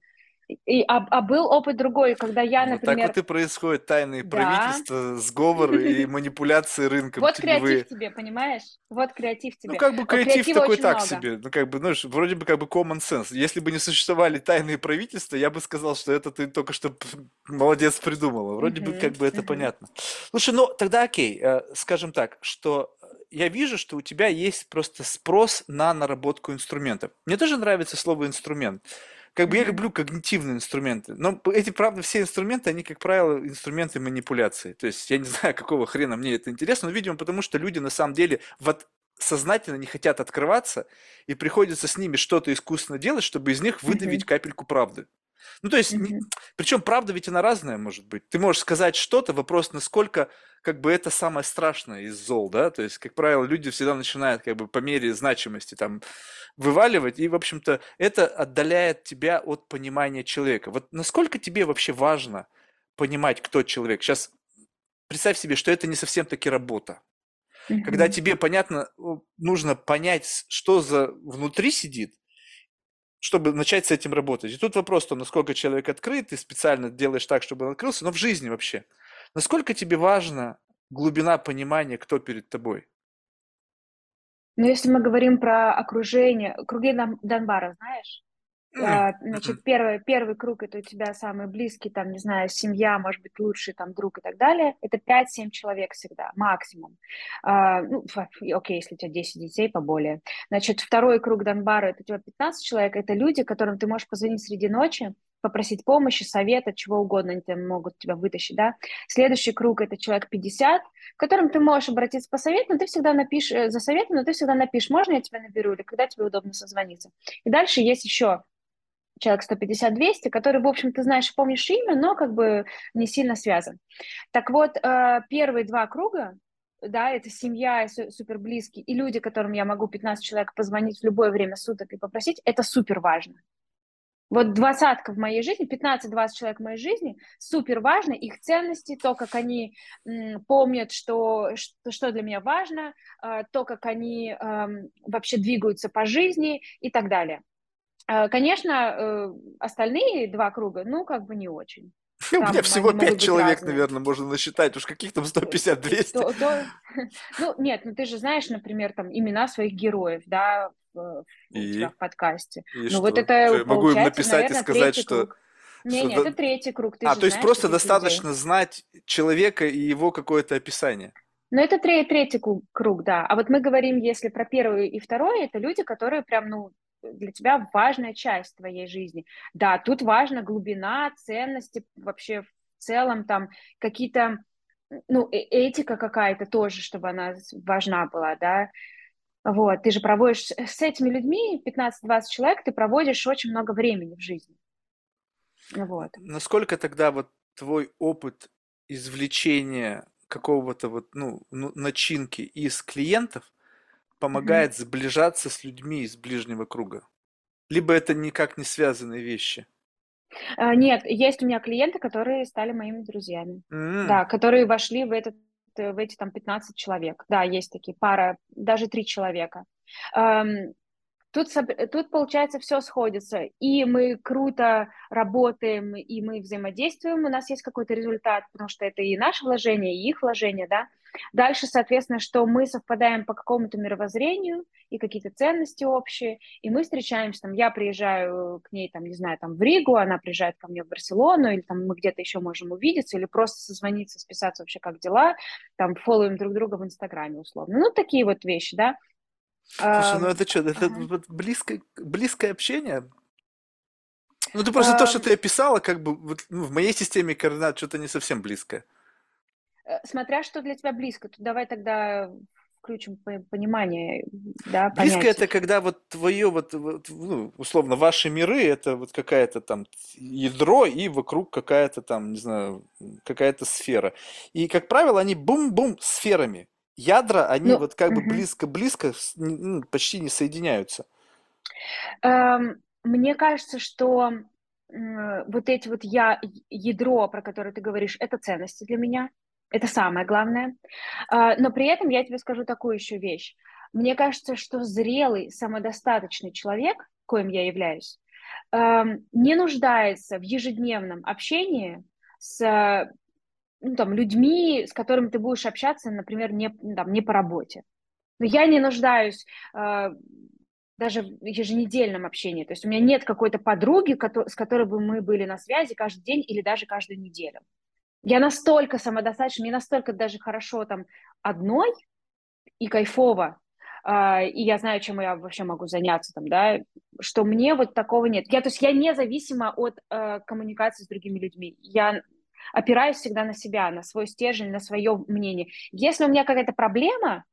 И, а, а был опыт другой, когда я, например... Вот так вот и происходит тайные да. правительства, сговоры и манипуляции рынком. Вот креатив тебе, понимаешь? Вот креатив тебе. Ну, как бы креатив такой так себе. Ну, как бы, ну, вроде бы как бы common sense. Если бы не существовали тайные правительства, я бы сказал, что это ты только что молодец придумала. Вроде бы как бы это понятно. Слушай, ну, тогда окей, э, скажем так, что я вижу, что у тебя есть просто спрос на наработку инструментов. Мне тоже нравится слово инструмент. Как бы я люблю когнитивные инструменты, но эти, правда, все инструменты, они, как правило, инструменты манипуляции. То есть я не знаю, какого хрена мне это интересно, но, видимо, потому что люди на самом деле вот сознательно не хотят открываться, и приходится с ними что-то искусственно делать, чтобы из них выдавить капельку правды. Ну, то есть, mm-hmm. причем правда ведь она разная может быть. Ты можешь сказать что-то, вопрос, насколько как бы это самое страшное из зол, да, то есть, как правило, люди всегда начинают как бы по мере значимости там вываливать, и, в общем-то, это отдаляет тебя от понимания человека. Вот насколько тебе вообще важно понимать, кто человек? Сейчас представь себе, что это не совсем таки работа. Mm-hmm. Когда тебе, понятно, нужно понять, что за внутри сидит, чтобы начать с этим работать. И тут вопрос, то, насколько человек открыт, ты специально делаешь так, чтобы он открылся, но в жизни вообще. Насколько тебе важна глубина понимания, кто перед тобой? Ну, если мы говорим про окружение, круги Донбара, знаешь? А, значит, первый, первый круг это у тебя самый близкий, там, не знаю, семья, может быть, лучший там друг и так далее. Это 5-7 человек всегда, максимум. А, ну, окей, если у тебя 10 детей, поболее. Значит, второй круг Донбара это у тебя 15 человек, это люди, которым ты можешь позвонить среди ночи, попросить помощи, совета, чего угодно, они там могут тебя вытащить, да. Следующий круг – это человек 50, к которым ты можешь обратиться по совету, но ты всегда напишешь, э, за советом, но ты всегда напишешь, можно я тебя наберу, или когда тебе удобно созвониться. И дальше есть еще человек 150-200, который, в общем, ты знаешь, помнишь имя, но как бы не сильно связан. Так вот, э, первые два круга, да, это семья супер близкие, и люди, которым я могу 15 человек позвонить в любое время суток и попросить, это супер важно. Вот двадцатка в моей жизни, 15-20 человек в моей жизни, супер важно, их ценности, то, как они помнят, что, что, для меня важно, э, то, как они э, вообще двигаются по жизни и так далее. Э, конечно, э, остальные два круга, ну, как бы не очень. У меня всего пять человек, разные. наверное, можно насчитать. Уж каких там 150-200. Ну, нет, ну ты же знаешь, например, там имена своих героев, да, в, в подкасте. И ну, что? вот это Я могу им написать наверное, и сказать, что... Не, не, это третий круг. Ты а, то есть просто достаточно людей. знать человека и его какое-то описание. Ну, это третий, третий круг, да. А вот мы говорим, если про первый и второй, это люди, которые прям, ну, для тебя важная часть твоей жизни. Да, тут важна глубина, ценности, вообще в целом там какие-то, ну, э, этика какая-то тоже, чтобы она важна была, да. Вот, ты же проводишь с этими людьми, 15-20 человек, ты проводишь очень много времени в жизни. Вот. Насколько тогда вот твой опыт извлечения какого-то вот, ну, ну начинки из клиентов помогает mm-hmm. сближаться с людьми из ближнего круга? Либо это никак не связанные вещи? А, нет, есть у меня клиенты, которые стали моими друзьями. Mm-hmm. Да, которые вошли в этот в эти там 15 человек. Да, есть такие пара, даже три человека. Тут, тут, получается, все сходится. И мы круто работаем, и мы взаимодействуем, у нас есть какой-то результат, потому что это и наше вложение, и их вложение, да. Дальше, соответственно, что мы совпадаем по какому-то мировоззрению и какие-то ценности общие, и мы встречаемся, там, я приезжаю к ней, там, не знаю, там, в Ригу, она приезжает ко мне в Барселону, или там мы где-то еще можем увидеться, или просто созвониться, списаться вообще, как дела, там, фолловим друг друга в Инстаграме, условно. Ну, такие вот вещи, да. Слушай, ну это что, это ага. близкое, близкое общение? Ну, ты просто а... то, что ты описала, как бы вот, ну, в моей системе координат что-то не совсем близкое. Э, смотря что для тебя близко, то давай тогда включим понимание, да, Близко понятие. это когда вот твое, вот, вот ну, условно, ваши миры, это вот какая-то там ядро и вокруг какая-то там, не знаю, какая-то сфера. И, как правило, они бум-бум сферами ядра, они ну, вот как угу. бы близко-близко ну, почти не соединяются. Эм, мне кажется, что э, вот эти вот я, ядро, про которое ты говоришь, это ценности для меня. Это самое главное. Э, но при этом я тебе скажу такую еще вещь. Мне кажется, что зрелый, самодостаточный человек, коим я являюсь, эм, не нуждается в ежедневном общении с ну, там, людьми, с которыми ты будешь общаться, например, не, там, не по работе. Но я не нуждаюсь э, даже в еженедельном общении. То есть у меня нет какой-то подруги, с которой бы мы были на связи каждый день или даже каждую неделю. Я настолько самодостаточна, мне настолько даже хорошо там одной и кайфово, э, и я знаю, чем я вообще могу заняться там, да, что мне вот такого нет. Я, то есть я независима от э, коммуникации с другими людьми. Я опираюсь всегда на себя, на свой стержень, на свое мнение. Если у меня какая-то проблема,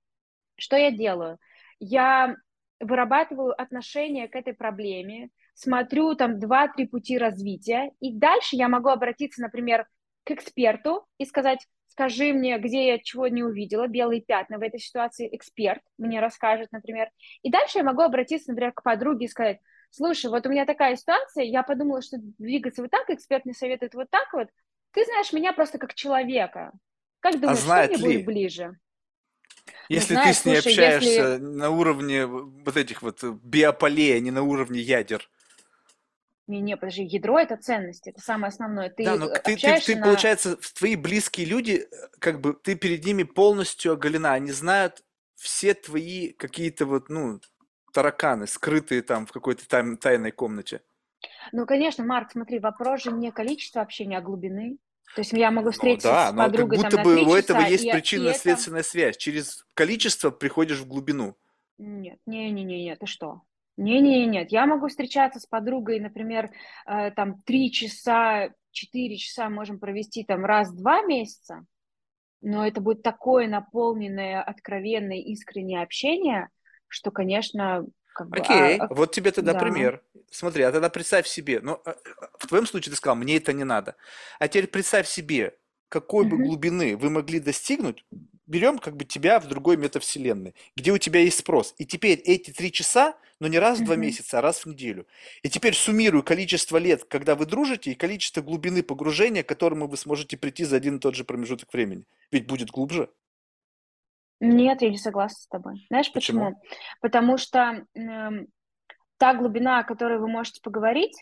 что я делаю? Я вырабатываю отношение к этой проблеме, смотрю там два-три пути развития, и дальше я могу обратиться, например, к эксперту и сказать, скажи мне, где я чего не увидела, белые пятна в этой ситуации, эксперт мне расскажет, например. И дальше я могу обратиться, например, к подруге и сказать, слушай, вот у меня такая ситуация, я подумала, что двигаться вот так, эксперт мне советует вот так вот, ты знаешь меня просто как человека. Как думаешь, а знает что мне ли? будет ближе? Если ну, знаешь, ты с ней слушай, общаешься если... на уровне вот этих вот биополей, а не на уровне ядер. Не-не, подожди, ядро это ценность, это самое основное. Ты да, но ты, ты, ты, на... получается, твои близкие люди, как бы ты перед ними полностью оголена, они знают все твои какие-то вот, ну, тараканы, скрытые там в какой-то тай- тайной комнате. Ну, конечно, Марк, смотри, вопрос же не количество общения, а глубины. То есть я могу ну встретиться ну, да, с подругой но как будто там, бы у этого есть и, причинно-следственная это... связь. Через количество приходишь в глубину. Нет, не-не-не, ты что? Не-не, нет, я могу встречаться с подругой, например, э, там три часа, четыре часа можем провести там раз-два месяца, но это будет такое наполненное, откровенное, искреннее общение, что, конечно, как бы, Окей, а, вот тебе тогда да. пример. Смотри, а тогда представь себе, ну, а, в твоем случае ты сказал, мне это не надо. А теперь представь себе, какой бы глубины вы могли достигнуть, берем как бы тебя в другой метавселенной, где у тебя есть спрос. И теперь эти три часа, но не раз в два месяца, а раз в неделю. И теперь суммирую количество лет, когда вы дружите, и количество глубины погружения, к которому вы сможете прийти за один и тот же промежуток времени. Ведь будет глубже. Нет, я не согласна с тобой. Знаешь почему? почему? Потому что э, та глубина, о которой вы можете поговорить,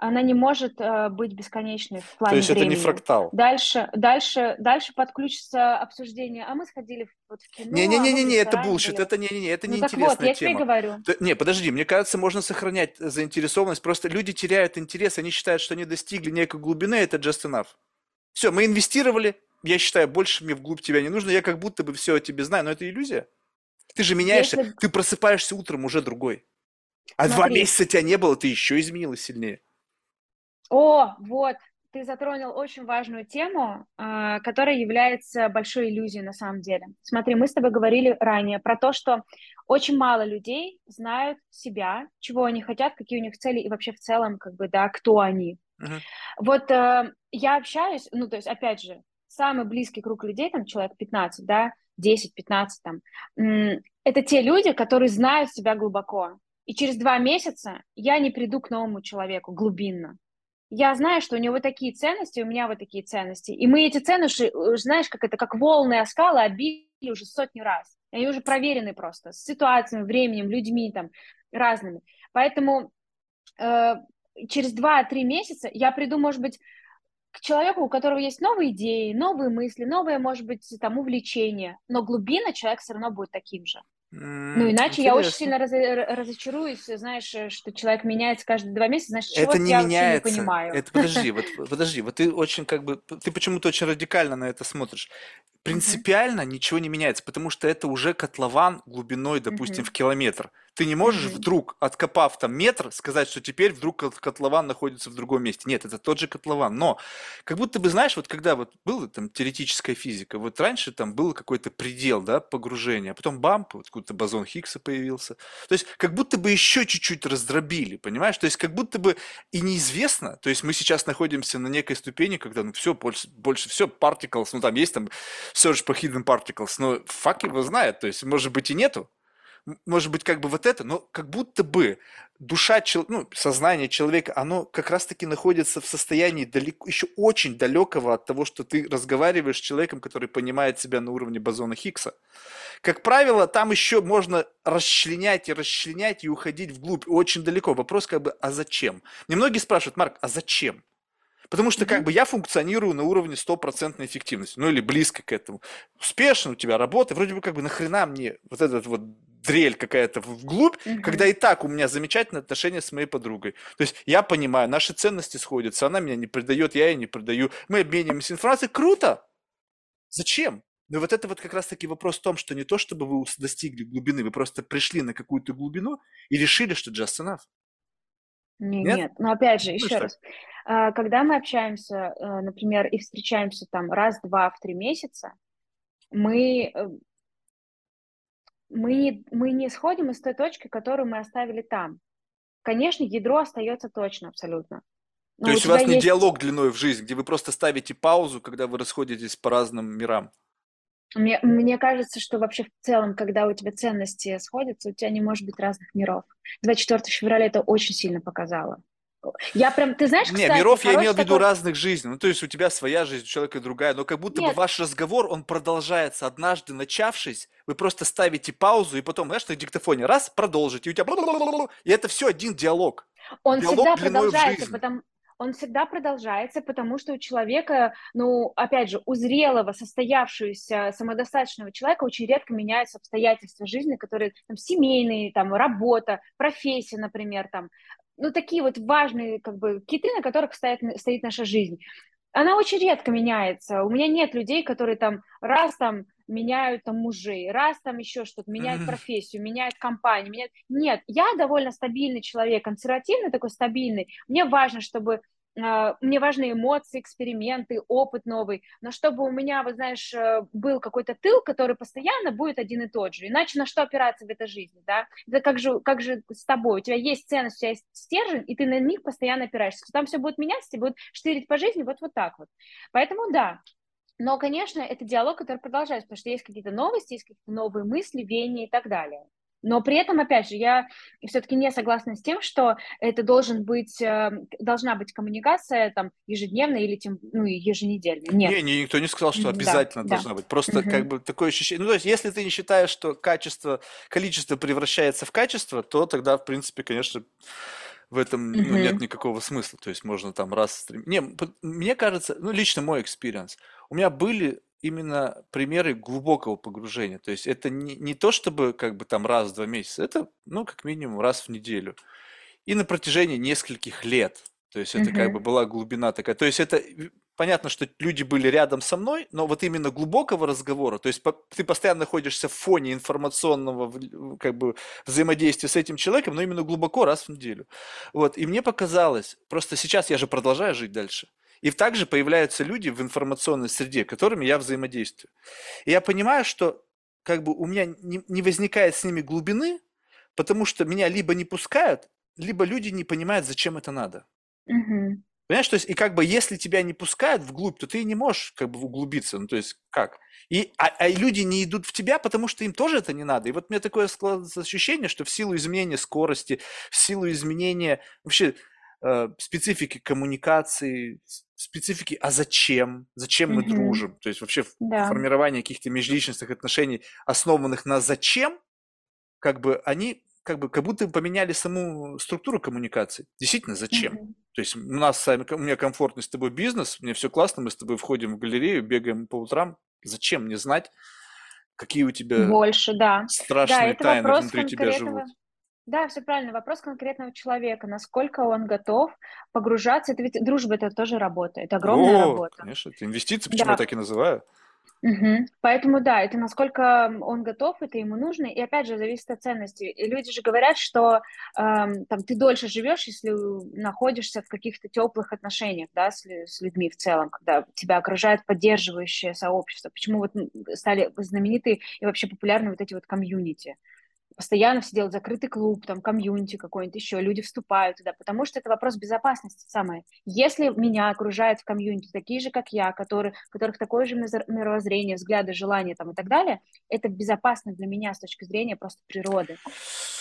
она не может э, быть бесконечной в плане То есть времени. это не фрактал. Дальше, дальше, дальше подключится обсуждение. А мы сходили в, вот, в кино. Не, не, не, не, не, это bullshit, это не, не, не, это ну, не так интересная вот, я тема. тебе говорю. Не, подожди, мне кажется, можно сохранять заинтересованность. Просто люди теряют интерес, они считают, что они достигли некой глубины, это just enough. Все, мы инвестировали, я считаю, больше мне вглубь тебя не нужно, я как будто бы все о тебе знаю, но это иллюзия. Ты же меняешься, Если... ты просыпаешься утром уже другой. А Смотри. два месяца тебя не было, ты еще изменилась сильнее. О, вот, ты затронул очень важную тему, а, которая является большой иллюзией на самом деле. Смотри, мы с тобой говорили ранее про то, что очень мало людей знают себя, чего они хотят, какие у них цели и вообще в целом, как бы, да, кто они. Uh-huh. Вот э, я общаюсь, ну, то есть, опять же, самый близкий круг людей, там человек 15, да, 10-15 там, это те люди, которые знают себя глубоко. И через два месяца я не приду к новому человеку глубинно. Я знаю, что у него такие ценности, у меня вот такие ценности. И мы эти ценности, э, знаешь, как это, как волны оскала обили уже сотни раз. Они уже проверены просто с ситуациями, временем, людьми там разными. Поэтому э, через 2-3 месяца я приду, может быть, к человеку, у которого есть новые идеи, новые мысли, новые, может быть, там увлечения, но глубина человек все равно будет таким же. Ну, иначе Интересно. я очень сильно раз, разочаруюсь, знаешь, э, что человек меняется каждые два месяца, значит, чего это не я меняется. не понимаю. Это подожди, вот подожди, вот ты очень как бы, ты почему-то очень радикально на это смотришь. Принципиально uh-huh. ничего не меняется, потому что это уже котлован глубиной, допустим, uh-huh. в километр. Ты не можешь mm-hmm. вдруг, откопав там метр, сказать, что теперь вдруг котлован находится в другом месте. Нет, это тот же котлован. Но как будто бы, знаешь, вот когда вот была там теоретическая физика, вот раньше там был какой-то предел, да, погружения, а потом бамп, вот какой-то бозон Хиггса появился. То есть как будто бы еще чуть-чуть раздробили, понимаешь? То есть как будто бы и неизвестно, то есть мы сейчас находимся на некой ступени, когда ну все, больше, больше все, particles, ну там есть там search по hidden particles, но фак его знает, то есть может быть и нету. может быть, как бы вот это, но как будто бы душа, ну, сознание человека, оно как раз-таки находится в состоянии далеко, еще очень далекого от того, что ты разговариваешь с человеком, который понимает себя на уровне бозона Хиггса. Как правило, там еще можно расчленять и расчленять и уходить вглубь очень далеко. Вопрос как бы, а зачем? Мне многие спрашивают, Марк, а зачем? Потому что как бы я функционирую на уровне стопроцентной эффективности, ну или близко к этому. Успешно у тебя работа, вроде бы как бы нахрена мне вот этот вот дрель какая-то вглубь, mm когда и так у меня замечательные отношения с моей подругой. То есть я понимаю, наши ценности сходятся, она меня не предает, я ее не предаю, мы обмениваемся информацией, круто! Зачем? Но вот это вот как раз-таки вопрос в том, что не то, чтобы вы достигли глубины, вы просто пришли на какую-то глубину и решили, что just enough. Нет? Нет, но опять же, еще раз, а, когда мы общаемся, э, например, и встречаемся там раз, два, в три месяца, мы, э, мы, не, мы не сходим из той точки, которую мы оставили там. Конечно, ядро остается точно абсолютно. Но То есть у вас не есть... диалог длиной в жизнь, где вы просто ставите паузу, когда вы расходитесь по разным мирам? Мне, мне кажется, что вообще в целом, когда у тебя ценности сходятся, у тебя не может быть разных миров. 24 февраля это очень сильно показало. Я прям, ты знаешь, кстати, Не, миров я имел в виду такой... разных жизней. Ну, то есть у тебя своя жизнь, у человека другая. Но как будто Нет. бы ваш разговор, он продолжается. Однажды начавшись, вы просто ставите паузу, и потом, знаешь, на диктофоне раз, продолжите, и у тебя... И это все один диалог. Он диалог всегда продолжается, потому, он всегда продолжается, потому что у человека, ну, опять же, у зрелого, состоявшегося, самодостаточного человека очень редко меняются обстоятельства жизни, которые там семейные, там, работа, профессия, например, там, ну, такие вот важные, как бы, киты, на которых стоит, стоит наша жизнь. Она очень редко меняется. У меня нет людей, которые там раз там меняют там мужей, раз там еще что-то, меняют профессию, меняют компанию, меняют... Нет, я довольно стабильный человек, консервативный такой стабильный. Мне важно, чтобы а, мне важны эмоции, эксперименты, опыт новый, но чтобы у меня, вот знаешь, э, был какой-то тыл, который постоянно будет один и тот же, иначе на что опираться в этой жизни, да? Это как же, как же с тобой, у тебя есть ценность, у тебя есть стержень, и ты на них постоянно опираешься. Там все будет меняться, тебе будет штырить по жизни вот, вот так вот. Поэтому да, но, конечно, это диалог, который продолжается, потому что есть какие-то новости, есть какие-то новые мысли, веяния и так далее. Но при этом, опять же, я все-таки не согласна с тем, что это должен быть, э, должна быть коммуникация там ежедневная или тем, ну, еженедельная. Нет. Не, не, никто не сказал, что обязательно да, должна да. быть. Просто угу. как бы такое ощущение. Ну, то есть, если ты не считаешь, что качество, количество превращается в качество, то тогда, в принципе, конечно, в этом ну, нет никакого смысла. То есть можно там раз... Не, мне кажется, ну, лично мой experience, у меня были именно примеры глубокого погружения. То есть это не, не то, чтобы как бы там раз в два месяца, это, ну, как минимум раз в неделю. И на протяжении нескольких лет. То есть это как бы была глубина такая. То есть это понятно, что люди были рядом со мной, но вот именно глубокого разговора, то есть ты постоянно находишься в фоне информационного как бы взаимодействия с этим человеком, но именно глубоко раз в неделю. Вот, и мне показалось, просто сейчас я же продолжаю жить дальше. И также появляются люди в информационной среде, которыми я взаимодействую. И я понимаю, что как бы у меня не, не возникает с ними глубины, потому что меня либо не пускают, либо люди не понимают, зачем это надо. Угу. Понимаешь, то есть, и как бы если тебя не пускают вглубь, то ты не можешь как бы углубиться. Ну, то есть, как? И, а, а люди не идут в тебя, потому что им тоже это не надо. И вот меня такое складывается ощущение, что в силу изменения скорости, в силу изменения вообще э, специфики коммуникации, специфики, а зачем, зачем мы дружим, то есть вообще да. формирование каких-то межличностных отношений, основанных на зачем, как бы они как бы как будто поменяли саму структуру коммуникации. Действительно, зачем? mm То есть у нас сами, у меня комфортный с тобой бизнес, мне все классно, мы с тобой входим в галерею, бегаем по утрам. Зачем мне знать, какие у тебя Больше, да. страшные да, тайны внутри тебя живут? Да, все правильно. Вопрос конкретного человека, насколько он готов погружаться. Это ведь дружба это тоже работа, это огромная О, работа. Конечно, это инвестиции, почему да. я так и называю. Угу. Поэтому да, это насколько он готов, это ему нужно, и опять же зависит от ценности. И люди же говорят, что эм, там ты дольше живешь, если находишься в каких-то теплых отношениях, да, с, с людьми в целом, когда тебя окружает поддерживающее сообщество. Почему вот стали знамениты и вообще популярны вот эти вот комьюнити? Постоянно все делают закрытый клуб, там, комьюнити какой-нибудь еще, люди вступают туда, потому что это вопрос безопасности самое. Если меня окружают в комьюнити такие же, как я, которые, которых такое же мировоззрение, взгляды, желания там и так далее, это безопасно для меня с точки зрения просто природы.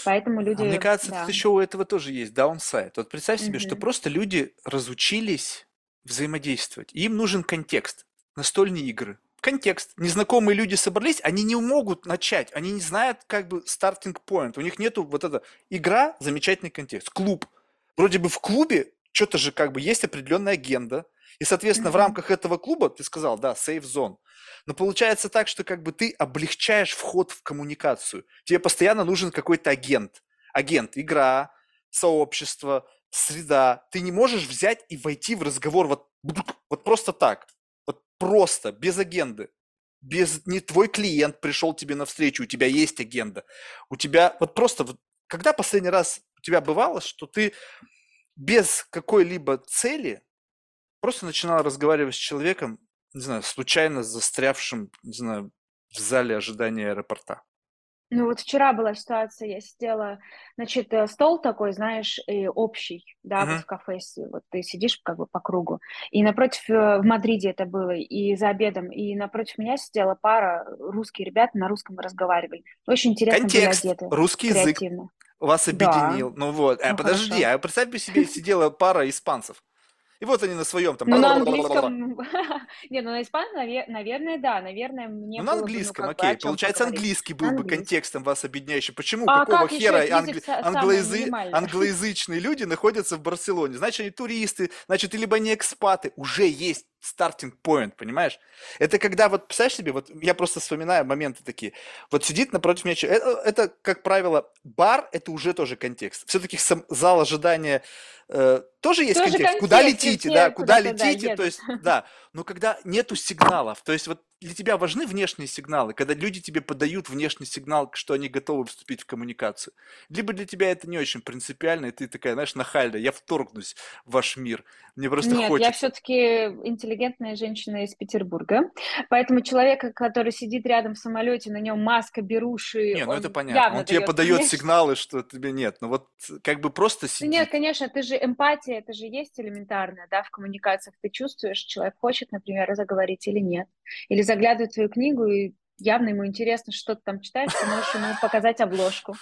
Поэтому люди... А мне кажется, да. тут еще у этого тоже есть downside. Вот представь себе, угу. что просто люди разучились взаимодействовать. Им нужен контекст. Настольные игры, контекст. Незнакомые люди собрались, они не могут начать, они не знают как бы стартинг point. У них нету вот эта игра, замечательный контекст. Клуб. Вроде бы в клубе что-то же как бы есть определенная агенда. И, соответственно, mm-hmm. в рамках этого клуба, ты сказал, да, safe zone. Но получается так, что как бы ты облегчаешь вход в коммуникацию. Тебе постоянно нужен какой-то агент. Агент, игра, сообщество, среда. Ты не можешь взять и войти в разговор вот, вот просто так. Просто, без агенды. Без, не твой клиент пришел тебе навстречу, у тебя есть агенда. У тебя вот просто, вот, когда последний раз у тебя бывало, что ты без какой-либо цели просто начинал разговаривать с человеком, не знаю, случайно застрявшим, не знаю, в зале ожидания аэропорта? Ну вот вчера была ситуация, я сидела, значит, э, стол такой, знаешь, общий, да, uh-huh. вот в кафе, вот ты сидишь как бы по кругу, и напротив, э, в Мадриде это было, и за обедом, и напротив меня сидела пара, русские ребята на русском разговаривали. Очень интересно Контекст, были одеты. русский креативно. язык вас объединил. Да. Ну вот, а, ну, подожди, хорошо. а представь себе, сидела пара испанцев. И вот они на своем там... Ну, на английском... Не, ну на испанском, наверное, да. Наверное, мне Ну, на английском, ну, окей. Получается, английский был бы контекстом вас объединяющим. Почему? А Какого хера англоязычные люди находятся в Барселоне? Значит, они туристы, значит, либо они экспаты. Уже есть стартинг point, понимаешь? Это когда, вот, представляешь себе, вот я просто вспоминаю моменты такие. Вот сидит напротив меня человек. Это, это как правило, бар, это уже тоже контекст. Все-таки зал ожидания э, тоже есть тоже контекст. контекст. Куда летите, да, куда летите, то есть, да. Но когда нету сигналов, то есть вот для тебя важны внешние сигналы, когда люди тебе подают внешний сигнал, что они готовы вступить в коммуникацию. Либо для тебя это не очень принципиально, и ты такая, знаешь, нахальная, я вторгнусь в ваш мир. Мне просто Нет, хочется. я все-таки интеллигентная женщина из Петербурга, поэтому человека, который сидит рядом в самолете, на нем маска, беруши, Не, ну это понятно, он тебе подает конечно. сигналы, что тебе нет, но вот как бы просто сидит. Нет, конечно, это же эмпатия, это же есть элементарная, да, в коммуникациях ты чувствуешь, человек хочет, например, заговорить или нет, или заглядывает в твою книгу и явно ему интересно, что ты там читаешь, ты можешь ему показать обложку.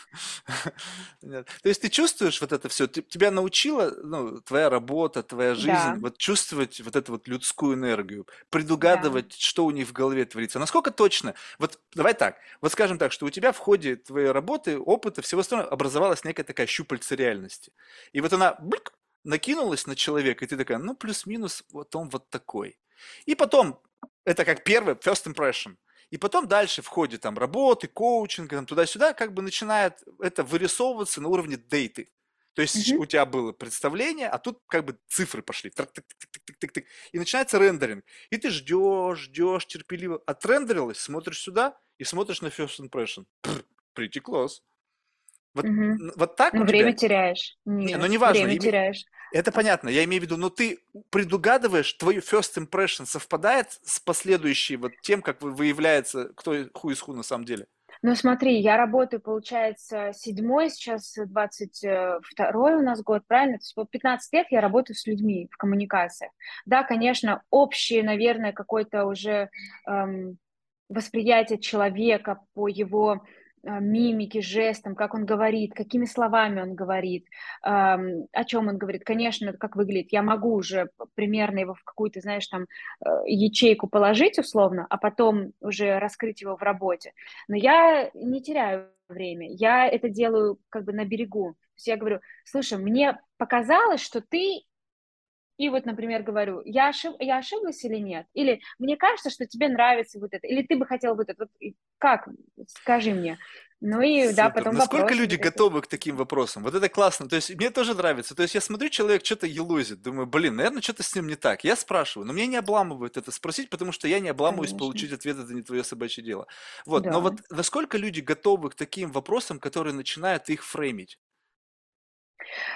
То есть ты чувствуешь вот это все, тебя научила ну, твоя работа, твоя жизнь, да. вот чувствовать вот эту вот людскую энергию, предугадывать, да. что у них в голове творится. Насколько точно? Вот давай так, вот скажем так, что у тебя в ходе твоей работы, опыта, всего остального образовалась некая такая щупальца реальности. И вот она блик, накинулась на человека, и ты такая, ну плюс-минус вот он вот такой. И потом это как первый first impression. И потом дальше в ходе там работы, коучинга, там, туда-сюда, как бы начинает это вырисовываться на уровне дейты. То есть mm-hmm. у тебя было представление, а тут как бы цифры пошли. И начинается рендеринг. И ты ждешь, ждешь терпеливо. Отрендерилось, смотришь сюда и смотришь на first impression. Pretty close. Вот, угу. вот так ну, время тебя... теряешь. Нет, не, ну не важно. Время теряешь. Это понятно, я имею в виду, но ты предугадываешь, твой first impression совпадает с последующей вот тем, как выявляется, кто ху из ху на самом деле? Ну смотри, я работаю, получается, седьмой, сейчас 22 у нас год, правильно? То есть вот 15 лет я работаю с людьми в коммуникациях. Да, конечно, общее, наверное, какое-то уже эм, восприятие человека по его мимики, жестом, как он говорит, какими словами он говорит, о чем он говорит. Конечно, как выглядит. Я могу уже примерно его в какую-то, знаешь, там э, ячейку положить условно, а потом уже раскрыть его в работе. Но я не теряю время. Я это делаю как бы на берегу. То есть я говорю, слушай, мне показалось, что ты и вот, например, говорю, я, ошиб, я ошиблась или нет? Или мне кажется, что тебе нравится вот это? Или ты бы хотел вот это? Вот, как? Скажи мне. Ну и Супер. да, потом Насколько люди такие. готовы к таким вопросам? Вот это классно. То есть мне тоже нравится. То есть я смотрю, человек что-то елозит. Думаю, блин, наверное, что-то с ним не так. Я спрашиваю, но меня не обламывают это спросить, потому что я не обламываюсь Конечно. получить ответ, это не твое собачье дело. Вот. Да. Но вот насколько люди готовы к таким вопросам, которые начинают их фреймить?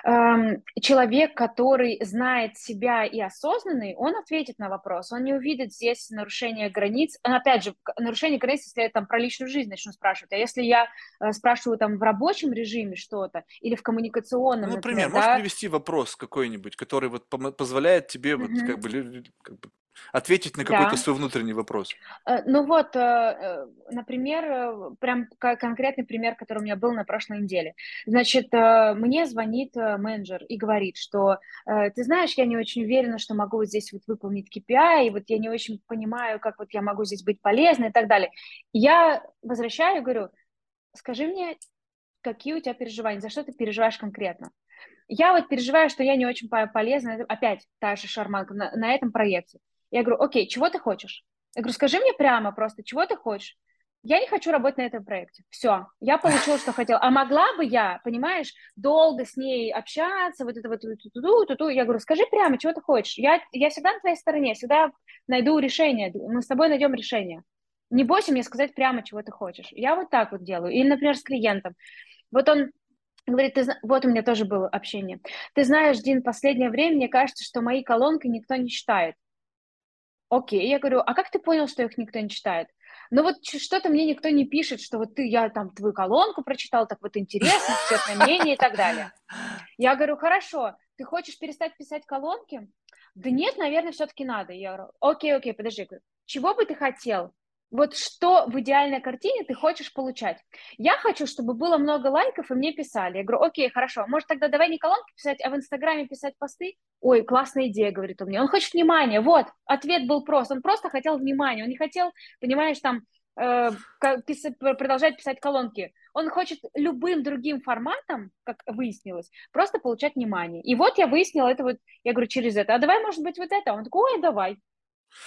Эм, человек, который знает себя и осознанный, он ответит на вопрос, он не увидит здесь нарушение границ. Опять же, нарушение границ, если я там про личную жизнь начну спрашивать, а если я э, спрашиваю там в рабочем режиме что-то или в коммуникационном, ну, например, например можешь привести вопрос какой-нибудь, который вот позволяет тебе mm-hmm. вот как бы, как бы ответить на какой-то да. свой внутренний вопрос. Э, ну вот, э, э, например, прям конкретный пример, который у меня был на прошлой неделе. Значит, мне звонит менеджер и говорит, что ты знаешь, я не очень уверена, что могу вот здесь вот выполнить KPI, и вот я не очень понимаю, как вот я могу здесь быть полезной и так далее. Я возвращаю и говорю, скажи мне, какие у тебя переживания, за что ты переживаешь конкретно? Я вот переживаю, что я не очень полезна, опять та же шарманка на, на этом проекте. Я говорю, окей, чего ты хочешь? Я говорю, скажи мне прямо просто, чего ты хочешь? Я не хочу работать на этом проекте. Все, я получила, что хотела. А могла бы я, понимаешь, долго с ней общаться, вот это вот, ту-ту, ту-ту. Я говорю, скажи прямо, чего ты хочешь. Я, я всегда на твоей стороне, всегда найду решение. Мы с тобой найдем решение. Не бойся мне сказать прямо, чего ты хочешь. Я вот так вот делаю. Или, например, с клиентом. Вот он говорит, ты, вот у меня тоже было общение. Ты знаешь, Дин, последнее время мне кажется, что мои колонки никто не читает. Окей, я говорю, а как ты понял, что их никто не читает? Ну вот что-то мне никто не пишет, что вот ты, я там твою колонку прочитал, так вот интересно, цветное мнение и так далее. Я говорю, хорошо, ты хочешь перестать писать колонки? Да нет, наверное, все-таки надо. Я говорю, окей, окей, подожди, чего бы ты хотел? Вот что в идеальной картине ты хочешь получать. Я хочу, чтобы было много лайков, и мне писали. Я говорю, окей, хорошо, может тогда давай не колонки писать, а в Инстаграме писать посты? Ой, классная идея, говорит он мне. Он хочет внимания. Вот, ответ был прост. Он просто хотел внимания. Он не хотел, понимаешь, там, э, продолжать писать колонки. Он хочет любым другим форматом, как выяснилось, просто получать внимание. И вот я выяснила это вот, я говорю, через это. А давай, может быть, вот это? Он такой, ой, давай.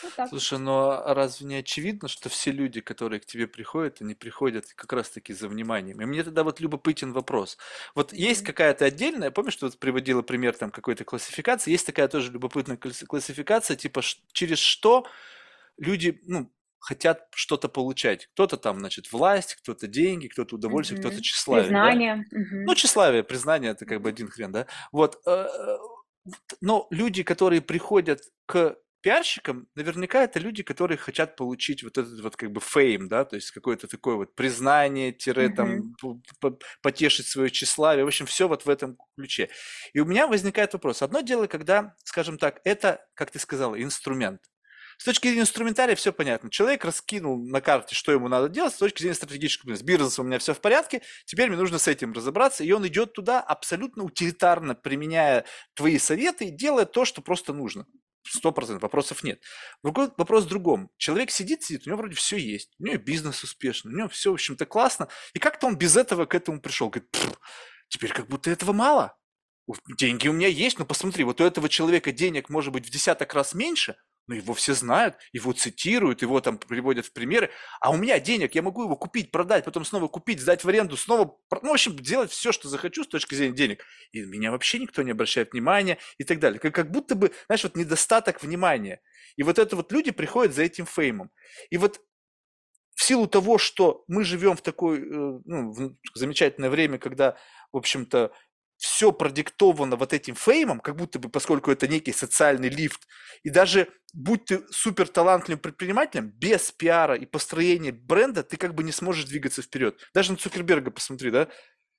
Вот Слушай, ну а разве не очевидно, что все люди, которые к тебе приходят, они приходят как раз-таки за вниманием? И мне тогда вот любопытен вопрос. Вот есть какая-то отдельная, помнишь, что вот приводила пример там какой-то классификации, есть такая тоже любопытная классификация, типа через что люди, ну, хотят что-то получать. Кто-то там, значит, власть, кто-то деньги, кто-то удовольствие, кто-то тщеславие. да? Признание. Ну, тщеславие, признание, это как бы один хрен, да? Вот. Э, э, но люди, которые приходят к пиарщикам наверняка это люди, которые хотят получить вот этот вот как бы фейм, да, то есть какое-то такое вот признание, тире там потешить свое тщеславие, в общем, все вот в этом ключе. И у меня возникает вопрос. Одно дело, когда, скажем так, это, как ты сказала, инструмент. С точки зрения инструментария все понятно. Человек раскинул на карте, что ему надо делать, с точки зрения стратегического бизнеса. Бизнесом у меня все в порядке, теперь мне нужно с этим разобраться, и он идет туда абсолютно утилитарно, применяя твои советы и делая то, что просто нужно сто процентов, вопросов нет. Другой вопрос в другом. Человек сидит, сидит, у него вроде все есть, у него бизнес успешный, у него все, в общем-то, классно, и как-то он без этого к этому пришел. Говорит, теперь как будто этого мало. Деньги у меня есть, но посмотри, вот у этого человека денег может быть в десяток раз меньше – но его все знают, его цитируют, его там приводят в примеры. А у меня денег, я могу его купить, продать, потом снова купить, сдать в аренду, снова, ну, в общем, делать все, что захочу с точки зрения денег. И меня вообще никто не обращает внимания и так далее. Как, как будто бы, знаешь, вот недостаток внимания. И вот это вот люди приходят за этим феймом. И вот в силу того, что мы живем в такое э, ну, в замечательное время, когда, в общем-то, все продиктовано вот этим феймом, как будто бы, поскольку это некий социальный лифт, и даже будь ты супер талантливым предпринимателем, без пиара и построения бренда ты как бы не сможешь двигаться вперед. Даже на Цукерберга посмотри, да?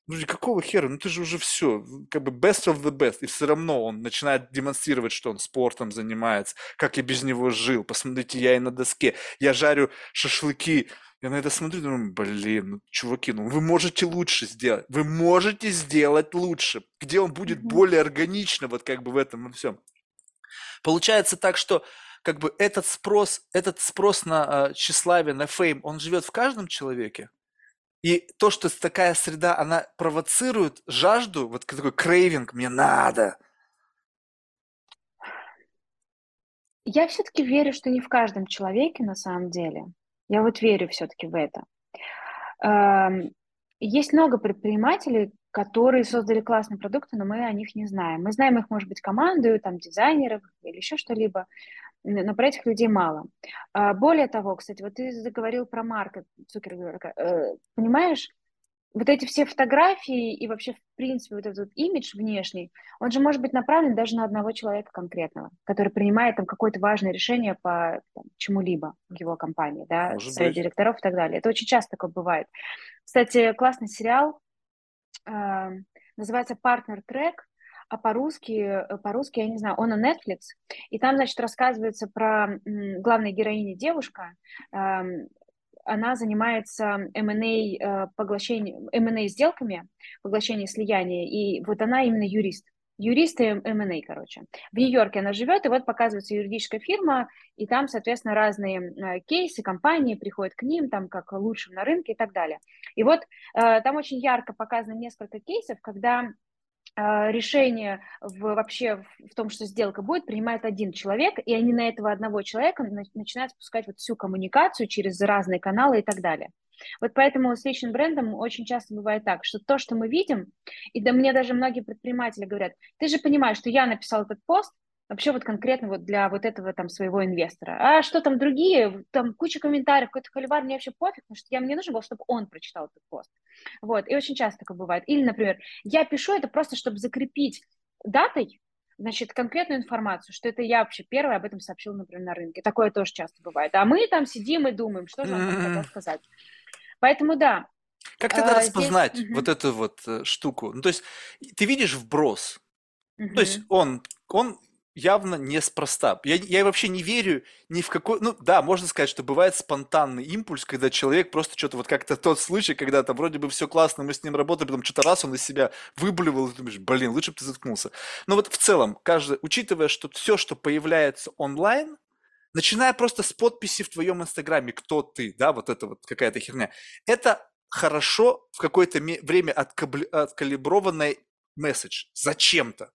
Ну, какого хера? Ну, ты же уже все, как бы best of the best. И все равно он начинает демонстрировать, что он спортом занимается, как я без него жил. Посмотрите, я и на доске. Я жарю шашлыки я на это смотрю, думаю, блин, ну, чуваки, ну вы можете лучше сделать. Вы можете сделать лучше. Где он будет mm-hmm. более органично, вот как бы в этом всем. Получается так, что как бы этот спрос, этот спрос на э, тщеславие, на фейм, он живет в каждом человеке. И то, что такая среда, она провоцирует жажду, вот такой крейвинг, мне надо. Я все-таки верю, что не в каждом человеке на самом деле. Я вот верю все-таки в это. Есть много предпринимателей, которые создали классные продукты, но мы о них не знаем. Мы знаем их, может быть, команду, там, дизайнеров или еще что-либо, но про этих людей мало. А, более того, кстати, вот ты заговорил про Марка Цукерберга. Э, понимаешь, вот эти все фотографии и вообще, в принципе, вот этот имидж внешний, он же может быть направлен даже на одного человека конкретного, который принимает там какое-то важное решение по там, чему-либо в его компании, да, может совет быть. директоров и так далее. Это очень часто такое бывает. Кстати, классный сериал, э, называется «Партнер трек», а по-русски, по-русски, я не знаю, он на Netflix, и там, значит, рассказывается про главной героини девушка, она занимается M&A, э, поглощением, M&A сделками, поглощение слияния, и вот она именно юрист. Юрист и M&A, короче. В Нью-Йорке она живет, и вот показывается юридическая фирма, и там, соответственно, разные э, кейсы, компании приходят к ним, там, как лучшим на рынке и так далее. И вот э, там очень ярко показано несколько кейсов, когда решение в, вообще в том, что сделка будет, принимает один человек, и они на этого одного человека начинают спускать вот всю коммуникацию через разные каналы и так далее. Вот поэтому с личным брендом очень часто бывает так, что то, что мы видим, и да мне даже многие предприниматели говорят, ты же понимаешь, что я написал этот пост, вообще вот конкретно вот для вот этого там своего инвестора. А что там другие, там куча комментариев, какой-то холивар, мне вообще пофиг, потому что я, мне нужно было, чтобы он прочитал этот пост. Вот, и очень часто такое бывает. Или, например, я пишу это просто, чтобы закрепить датой, значит, конкретную информацию, что это я вообще первая об этом сообщила, например, на рынке. Такое тоже часто бывает. А мы там сидим и думаем, что же он хотел сказать. Поэтому да. Как тогда а, распознать здесь... вот эту вот э, штуку? Ну, то есть ты видишь вброс, то есть он, он явно неспроста. Я, я вообще не верю ни в какой... Ну да, можно сказать, что бывает спонтанный импульс, когда человек просто что-то вот как-то тот случай, когда там вроде бы все классно, мы с ним работали, потом что-то раз он из себя выблевал, и думаешь, блин, лучше бы ты заткнулся. Но вот в целом, каждый, учитывая, что все, что появляется онлайн, начиная просто с подписи в твоем инстаграме, кто ты, да, вот это вот какая-то херня, это хорошо в какое-то время откалиброванный месседж зачем-то.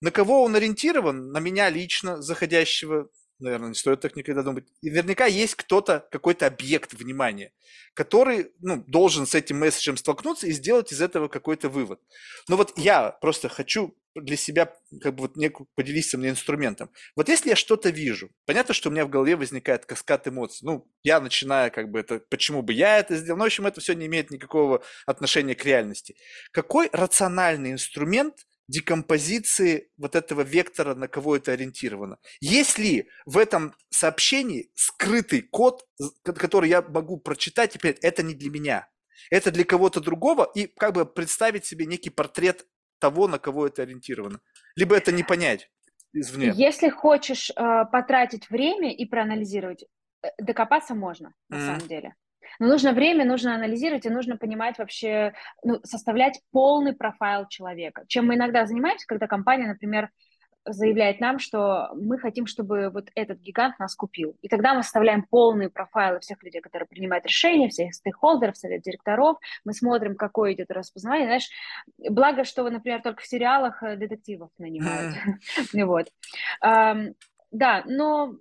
На кого он ориентирован? На меня лично, заходящего, наверное, не стоит так никогда думать. И наверняка есть кто-то, какой-то объект внимания, который ну, должен с этим месседжем столкнуться и сделать из этого какой-то вывод. Но вот я просто хочу для себя как бы вот некую, поделиться мне инструментом. Вот если я что-то вижу, понятно, что у меня в голове возникает каскад эмоций. Ну, я начинаю как бы это, почему бы я это сделал, ну, в общем, это все не имеет никакого отношения к реальности. Какой рациональный инструмент декомпозиции вот этого вектора, на кого это ориентировано. Есть ли в этом сообщении скрытый код, который я могу прочитать и понять, это не для меня, это для кого-то другого, и как бы представить себе некий портрет того, на кого это ориентировано. Либо это не понять извне. Если хочешь э, потратить время и проанализировать, э, докопаться можно, на mm-hmm. самом деле. Но нужно время, нужно анализировать и нужно понимать вообще, ну, составлять полный профайл человека. Чем мы иногда занимаемся, когда компания, например, заявляет нам, что мы хотим, чтобы вот этот гигант нас купил. И тогда мы составляем полные профайлы всех людей, которые принимают решения, всех стейкхолдеров, совет директоров. Мы смотрим, какое идет распознавание. Знаешь, благо, что, например, только в сериалах э, детективов нанимают. Вот. Да, но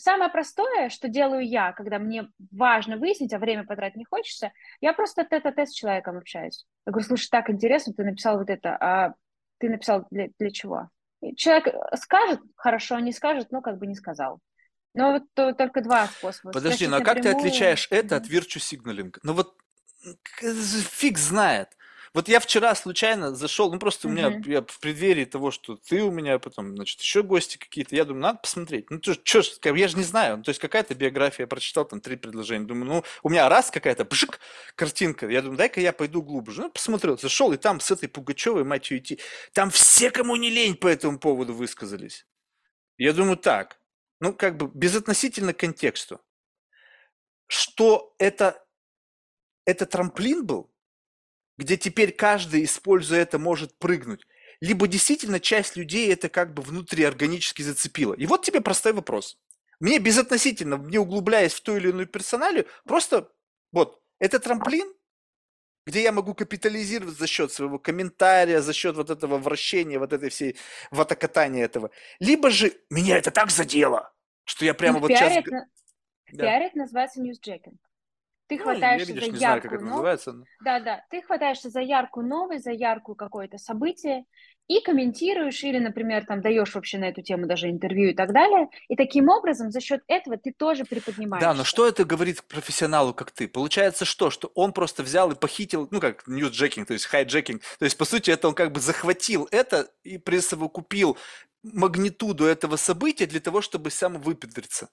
Самое простое, что делаю я, когда мне важно выяснить, а время потратить не хочется, я просто тет-а-тет с человеком общаюсь. Я говорю, слушай, так интересно, ты написал вот это, а ты написал для, для чего? И человек скажет, хорошо, не скажет, но как бы не сказал. Но вот то, только два способа. Подожди, но ну а как ты отличаешь это от virtue signaling? Ну вот фиг знает. Вот я вчера случайно зашел, ну просто у меня я в преддверии того, что ты у меня, потом, значит, еще гости какие-то, я думаю, надо посмотреть. Ну, что, что я же не знаю. Ну, то есть какая-то биография, я прочитал там три предложения. Думаю, ну, у меня раз какая-то бжик, картинка. Я думаю, дай-ка я пойду глубже. Ну, посмотрел, зашел, и там с этой Пугачевой, мать ее, идти. Там все, кому не лень, по этому поводу высказались. Я думаю, так, ну, как бы безотносительно к контексту. Что это, это трамплин был? Где теперь каждый, используя это, может прыгнуть. Либо действительно часть людей это как бы внутриорганически зацепила. И вот тебе простой вопрос. Мне безотносительно, не углубляясь в ту или иную персоналию, просто вот, это трамплин, где я могу капитализировать за счет своего комментария, за счет вот этого вращения, вот этой всей ватокатания этого. Либо же меня это так задело, что я прямо ну, вот сейчас... Это, да. это называется newsjacking. Ты Ну, хватаешься видишь, за не знаю, как яркую это называется. но- да, да, ты хватаешься за яркую новость, за яркую какое-то событие и комментируешь или, например, там даешь вообще на эту тему даже интервью и так далее. И таким образом за счет этого ты тоже Да, но что это говорит профессионалу, как ты? Получается что? Что он просто взял и похитил, ну как newsjacking, то есть hijacking. То есть, по сути, это он как бы захватил это и присовокупил магнитуду этого события для того, чтобы самовыпендриться.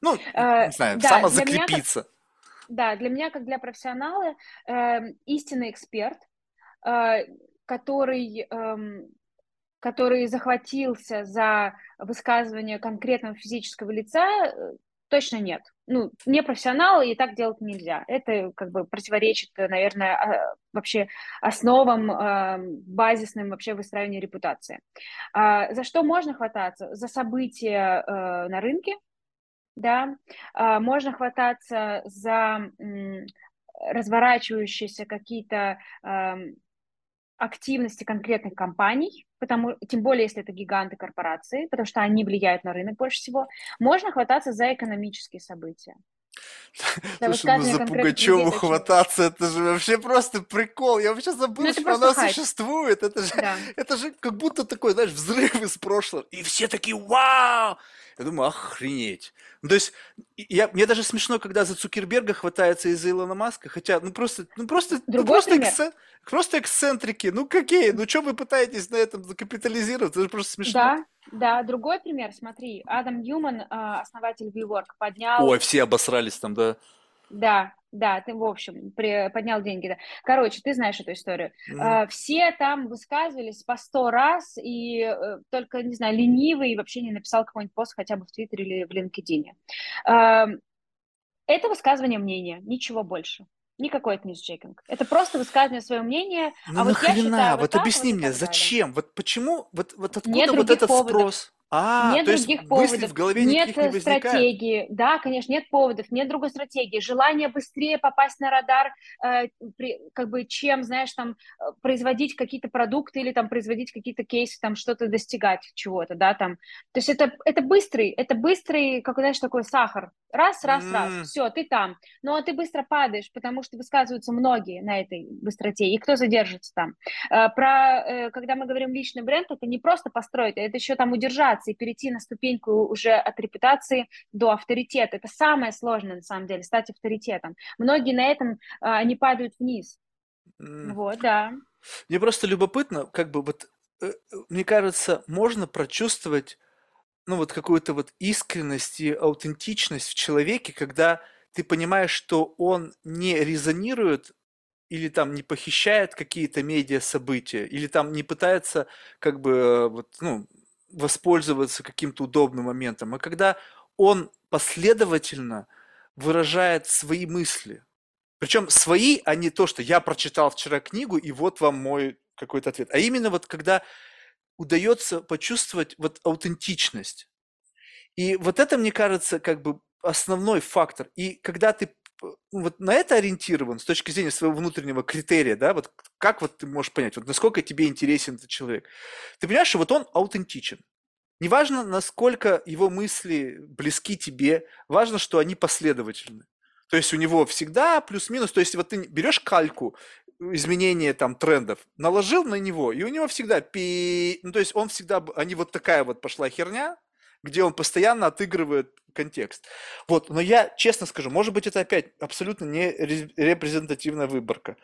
Ну, Э, не знаю, да, для меня как самозакрепиться. Да, для меня, как для профессионала, эм, истинный эксперт, э, который, эм, который захватился за высказывание конкретного физического лица, э, точно нет. Ну, не профессионал, и так делать нельзя. Это как бы противоречит, э, наверное, а, вообще основам эм, базисным вообще выстраивания репутации. А, За что можно хвататься? За события э, на рынке, да, а, можно хвататься за разворачивающиеся какие-то активности конкретных компаний, потому, тем более, если это гиганты корпорации, потому что они влияют на рынок больше всего. Можно хвататься за экономические события. За Слушай, ну за людей Пугачеву точно. хвататься, это же вообще просто прикол. Я вообще забыл, Ну, что она хайп. существует. Это же, Да. это же как будто такой, знаешь, взрыв из прошлого. И все такие, вау! Я думаю, охренеть. Ну, то есть, я, мне даже смешно, когда за Цукерберга хватается из-за Илона Маска, хотя, ну просто, ну просто, ну просто, эксцен- просто эксцентрики. Ну какие? Ну что вы пытаетесь на этом закапитализировать? Это же просто смешно. Да, да. Другой пример, смотри, Адам Ньюман, а, основатель WeWork, поднял Ой, все обосрались там, да. Да, да, ты, в общем, при- поднял деньги, да. Короче, ты знаешь эту историю. Мгм. А, Все там высказывались по сто раз, и э, только, не знаю, ленивый вообще не написал какой-нибудь пост хотя бы в Твиттере или в LinkedIn. А, Это высказывание мнения, ничего больше. Никакой это не чекинг. Это просто высказывание своего мнения. Ну а вот я считаю вот Вот так, объясни вот мне, зачем? Вот почему? Вот, вот откуда Нет вот этот поводов. спрос? А, Нет то есть других мысли поводов, в голове нет не э, стратегии. Да, конечно, нет поводов, нет другой стратегии. Желание быстрее попасть на радар, э, при- как бы чем, знаешь, там э, производить какие-то продукты или там производить какие-то кейсы, там что-то достигать чего-то, да, там. То есть это, это быстрый, это быстрый, как, знаешь, такой сахар. Раз, раз, раз, М. все, ты там. Но ты быстро падаешь, потому что высказываются многие на этой быстроте, и кто задержится там. Э, Про, когда мы говорим личный бренд, это не просто построить, а это еще там удержаться и перейти на ступеньку уже от репутации до авторитета. Это самое сложное, на самом деле, стать авторитетом. Многие на этом, а, они падают вниз. М. Вот, да. Мне просто любопытно, как бы вот, э, мне кажется, можно прочувствовать, ну вот какую-то вот искренность и аутентичность в человеке, когда ты понимаешь, что он не резонирует или там не похищает какие-то медиа события, или там не пытается как бы э, вот, ну, воспользоваться каким-то удобным моментом, а когда он последовательно выражает свои мысли. Причем свои, а не то, что я прочитал вчера книгу, и вот вам мой какой-то ответ. А именно вот когда удается почувствовать вот аутентичность. И вот это, мне кажется, как бы основной фактор. И когда ты вот на это ориентирован с точки зрения своего внутреннего критерия, да, вот как вот ты можешь понять, вот насколько тебе интересен этот человек. Ты понимаешь, что вот он аутентичен. Неважно, насколько его мысли близки тебе, важно, что они последовательны. То есть у него всегда плюс-минус, то есть вот ты берешь кальку, изменения там трендов, наложил на него, и у него всегда пи... Ну, то есть он всегда, они вот такая вот пошла херня, где он постоянно отыгрывает контекст. Вот, но я честно скажу, может быть, это опять абсолютно не ре- репрезентативная выборка.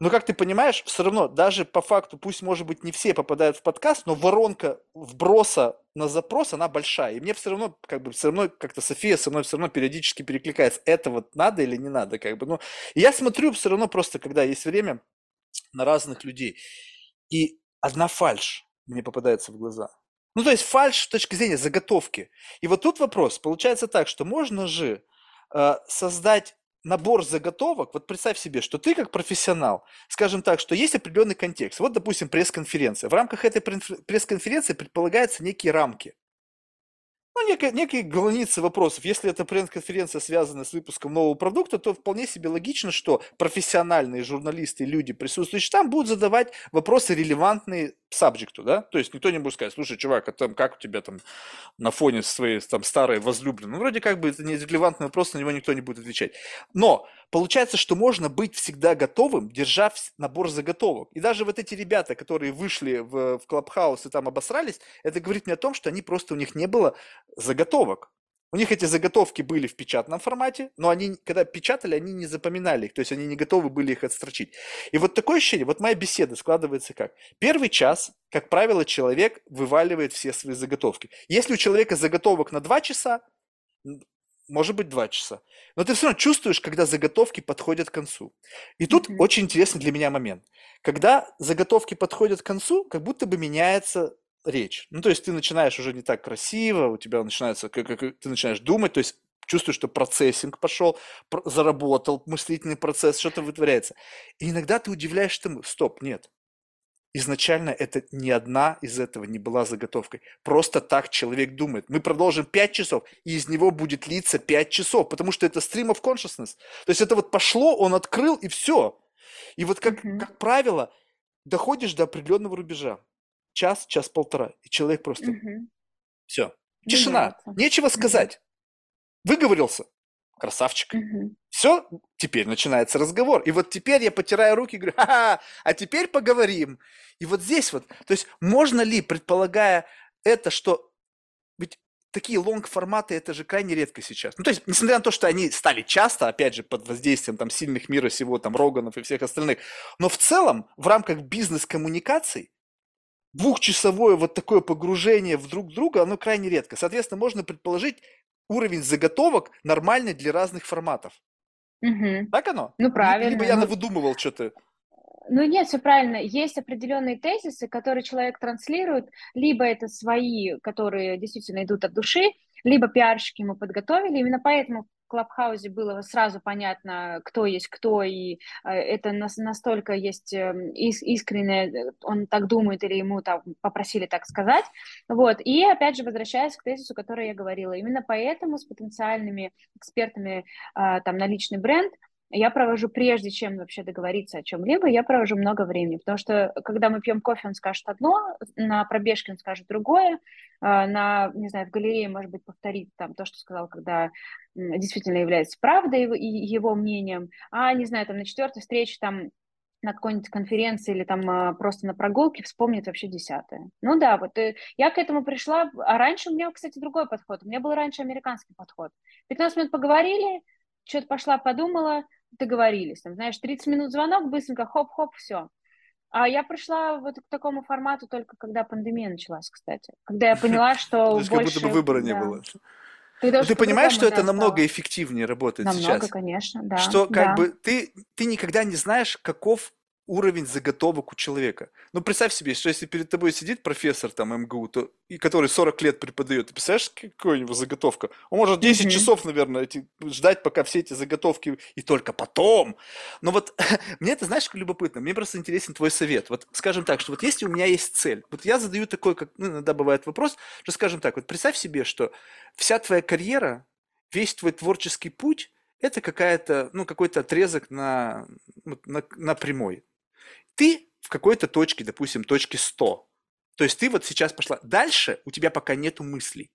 Но, как ты понимаешь, все равно, даже по факту, пусть, может быть, не все попадают в подкаст, но воронка вброса на запрос, она большая. И мне все равно, как бы, все равно, как-то София со мной все равно периодически перекликается. Это вот надо или не надо, как бы. Ну, я смотрю все равно просто, когда есть время, на разных людей. И одна фальш мне попадается в глаза. Ну, то есть фальш с точки зрения заготовки. И вот тут вопрос. Получается так, что можно же э, создать набор заготовок. Вот представь себе, что ты как профессионал, скажем так, что есть определенный контекст. Вот, допустим, пресс-конференция. В рамках этой пресс- пресс-конференции предполагаются некие рамки. Ну, некие, некие границы вопросов. Если эта пресс-конференция связана с выпуском нового продукта, то вполне себе логично, что профессиональные журналисты, люди, присутствующие там, будут задавать вопросы релевантные сабжекту, да? То есть никто не будет сказать, слушай, чувак, а там как у тебя там на фоне своей там старой возлюбленной? Ну, вроде как бы это не релевантный вопрос, на него никто не будет отвечать. Но получается, что можно быть всегда готовым, держа набор заготовок. И даже вот эти ребята, которые вышли в, в Клабхаус и там обосрались, это говорит мне о том, что они просто, у них не было заготовок. У них эти заготовки были в печатном формате, но они, когда печатали, они не запоминали их, то есть они не готовы были их отстрочить. И вот такое ощущение, вот моя беседа складывается как? Первый час, как правило, человек вываливает все свои заготовки. Если у человека заготовок на два часа, может быть, два часа. Но ты все равно чувствуешь, когда заготовки подходят к концу. И тут mm-hmm. очень интересный для меня момент. Когда заготовки подходят к концу, как будто бы меняется речь. Ну, то есть ты начинаешь уже не так красиво, у тебя начинается, как, как ты начинаешь думать, то есть чувствуешь, что процессинг пошел, заработал мыслительный процесс, что-то вытворяется. И иногда ты удивляешься, стоп, нет. Изначально это ни одна из этого не была заготовкой. Просто так человек думает. Мы продолжим 5 часов, и из него будет литься 5 часов, потому что это stream of consciousness. То есть это вот пошло, он открыл, и все. И вот как, mm-hmm. как правило, доходишь до определенного рубежа час, час-полтора, и человек просто... Угу. Все. Тишина. Меняется. Нечего сказать. Угу. Выговорился. Красавчик. Угу. Все, теперь начинается разговор. И вот теперь я потираю руки и говорю, ха-ха, а теперь поговорим. И вот здесь вот, то есть можно ли, предполагая это, что ведь такие лонг-форматы, это же крайне редко сейчас. Ну, то есть, несмотря на то, что они стали часто, опять же, под воздействием там сильных мира всего, там, Роганов и всех остальных, но в целом, в рамках бизнес-коммуникаций, двухчасовое вот такое погружение в друг друга, оно крайне редко. Соответственно, можно предположить уровень заготовок нормальный для разных форматов. Угу. Так оно? Ну, правильно. Либо я ну, навыдумывал что-то. Ну, нет, все правильно. Есть определенные тезисы, которые человек транслирует, либо это свои, которые действительно идут от души, либо пиарщики ему подготовили. Именно поэтому Клабхаузе было сразу понятно, кто есть кто, и э, это настолько есть эм, искренне, э, он так думает или ему так попросили так сказать. Вот. И опять же, возвращаясь к тезису, который я говорила, именно поэтому с потенциальными экспертами э, там, на личный бренд я провожу, прежде чем вообще договориться о чем-либо, я провожу много времени, потому что когда мы пьем кофе, он скажет одно, на пробежке он скажет другое, на, не знаю, в галерее, может быть, повторит там то, что сказал, когда действительно является правдой и его мнением, а, не знаю, там на четвертой встрече там на какой-нибудь конференции или там а, просто на прогулке вспомнит вообще десятое. Ну да, вот э, я к этому пришла, а раньше у меня, кстати, другой подход. У меня был раньше американский подход. 15 минут поговорили, что-то пошла, подумала, договорились. Там, знаешь, 30 минут звонок, быстренько, хоп-хоп, все. А я пришла вот к такому формату только когда пандемия началась, кстати. Когда я поняла, что больше... как будто бы выбора не было. Когда ты понимаешь, что это намного эффективнее работает намного, сейчас? Намного, конечно, да. Что как бы ты, ты никогда не знаешь, каков уровень заготовок у человека. Ну, представь себе, что если перед тобой сидит профессор там МГУ, то, и который 40 лет преподает, ты представляешь, какая у него заготовка? Он может 10 mm-hmm. часов, наверное, эти, ждать, пока все эти заготовки, и только потом. Но вот мне это, знаешь, любопытно, мне просто интересен твой совет. Вот, скажем так, что вот если у меня есть цель, вот я задаю такой, как ну, иногда бывает вопрос, что, скажем так, вот представь себе, что вся твоя карьера, весь твой творческий путь, это какая-то, ну, какой-то отрезок на, на, на прямой ты в какой-то точке, допустим, точке 100. То есть ты вот сейчас пошла. Дальше у тебя пока нету мыслей.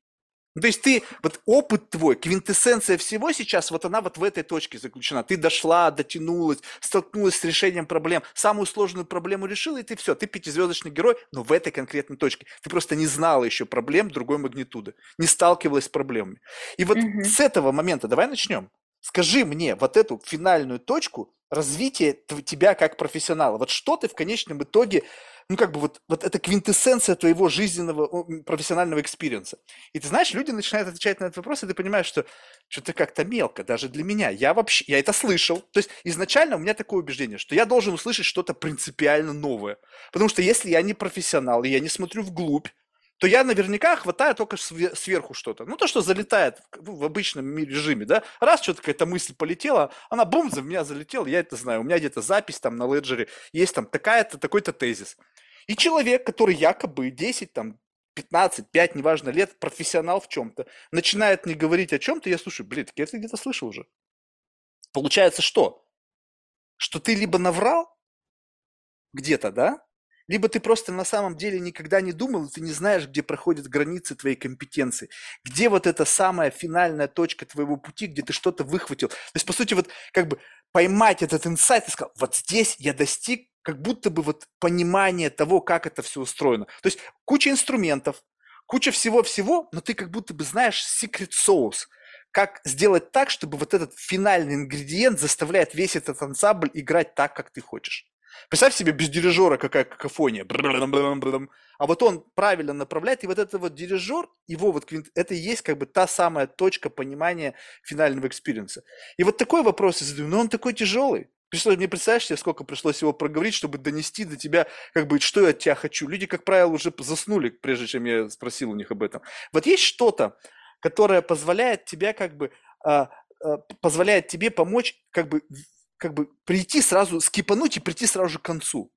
Ну, то есть ты, вот опыт твой, квинтэссенция всего сейчас, вот она вот в этой точке заключена. Ты дошла, дотянулась, столкнулась с решением проблем, самую сложную проблему решила, и ты все, ты пятизвездочный герой, но в этой конкретной точке. Ты просто не знала еще проблем другой магнитуды, не сталкивалась с проблемами. И вот mm с этого момента давай начнем. Скажи мне вот эту финальную точку развития тебя как профессионала. Вот что ты в конечном итоге, ну как бы вот, вот это квинтэссенция твоего жизненного профессионального experience а. И ты знаешь, люди начинают отвечать на этот вопрос, и ты понимаешь, что что-то как-то мелко, даже для меня. Я вообще, я это слышал. То есть изначально у меня такое убеждение, что я должен услышать что-то принципиально новое. Потому что если я не профессионал, и я не смотрю вглубь, то я наверняка хватаю только сверху что-то. Ну, то, что залетает в обычном режиме, да. Раз что-то какая-то мысль полетела, она бум, за меня залетела, я это знаю. У меня где-то запись там на леджере, есть там такая-то, такой-то тезис. И человек, который якобы 10, там, 15, 5, неважно, лет, профессионал в чем-то, начинает не говорить о чем-то, я слушаю, блин, я это где-то слышал уже. Получается что? Что ты либо наврал где-то, да, либо ты просто на самом деле никогда не думал, ты не знаешь, где проходят границы твоей компетенции, где вот эта самая финальная точка твоего пути, где ты что-то выхватил. То есть, по сути, вот как бы поймать этот инсайт и сказать, вот здесь я достиг как будто бы вот понимания того, как это все устроено. То есть куча инструментов, куча всего-всего, но ты как будто бы знаешь secret sauce, как сделать так, чтобы вот этот финальный ингредиент заставляет весь этот ансамбль играть так, как ты хочешь. Представь себе без дирижера какая какофония. А вот он правильно направляет, и вот этот вот дирижер, его вот это и есть как бы та самая точка понимания финального experience а. И вот такой вопрос я задаю, но он такой тяжелый. Пришлось, мне представляешь себе, сколько пришлось его проговорить, чтобы донести до тебя, как бы, что я от тебя хочу. Люди, как правило, уже заснули, прежде чем я спросил у них об этом. Вот есть что-то, которое позволяет тебя, как бы, а, а, позволяет тебе помочь, как бы, как бы прийти сразу, скипануть и прийти сразу же к концу.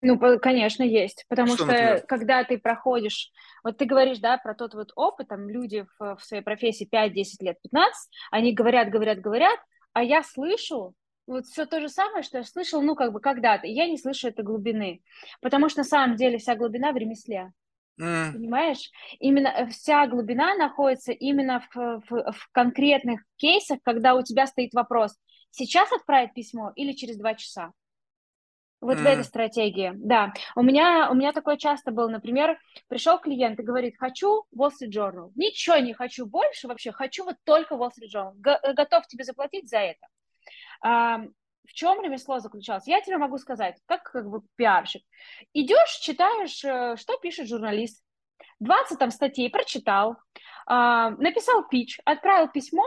Ну, конечно, есть. Потому что, что когда ты проходишь, вот ты говоришь, да, про тот вот опыт, там люди в, в своей профессии 5, 10 лет, 15, они говорят, говорят, говорят, а я слышу вот все то же самое, что я слышал, ну, как бы когда-то, и я не слышу этой глубины. Потому что на самом деле вся глубина в ремесле. Mm. Понимаешь? Именно э, вся глубина находится именно в, в, в конкретных кейсах, когда у тебя стоит вопрос, сейчас отправить письмо или через два часа. Вот mm. в этой стратегии, да. У меня, у меня такое часто было, например, пришел клиент и говорит, хочу Wall Street Journal. Ничего не хочу больше вообще, хочу вот только Wall Street Journal. Г- э, готов тебе заплатить за это. А, в чем ремесло заключалось? Я тебе могу сказать, как, как бы пиарщик. Идешь, читаешь, э, что пишет журналист. 20 там статей прочитал, а, написал пич, отправил письмо,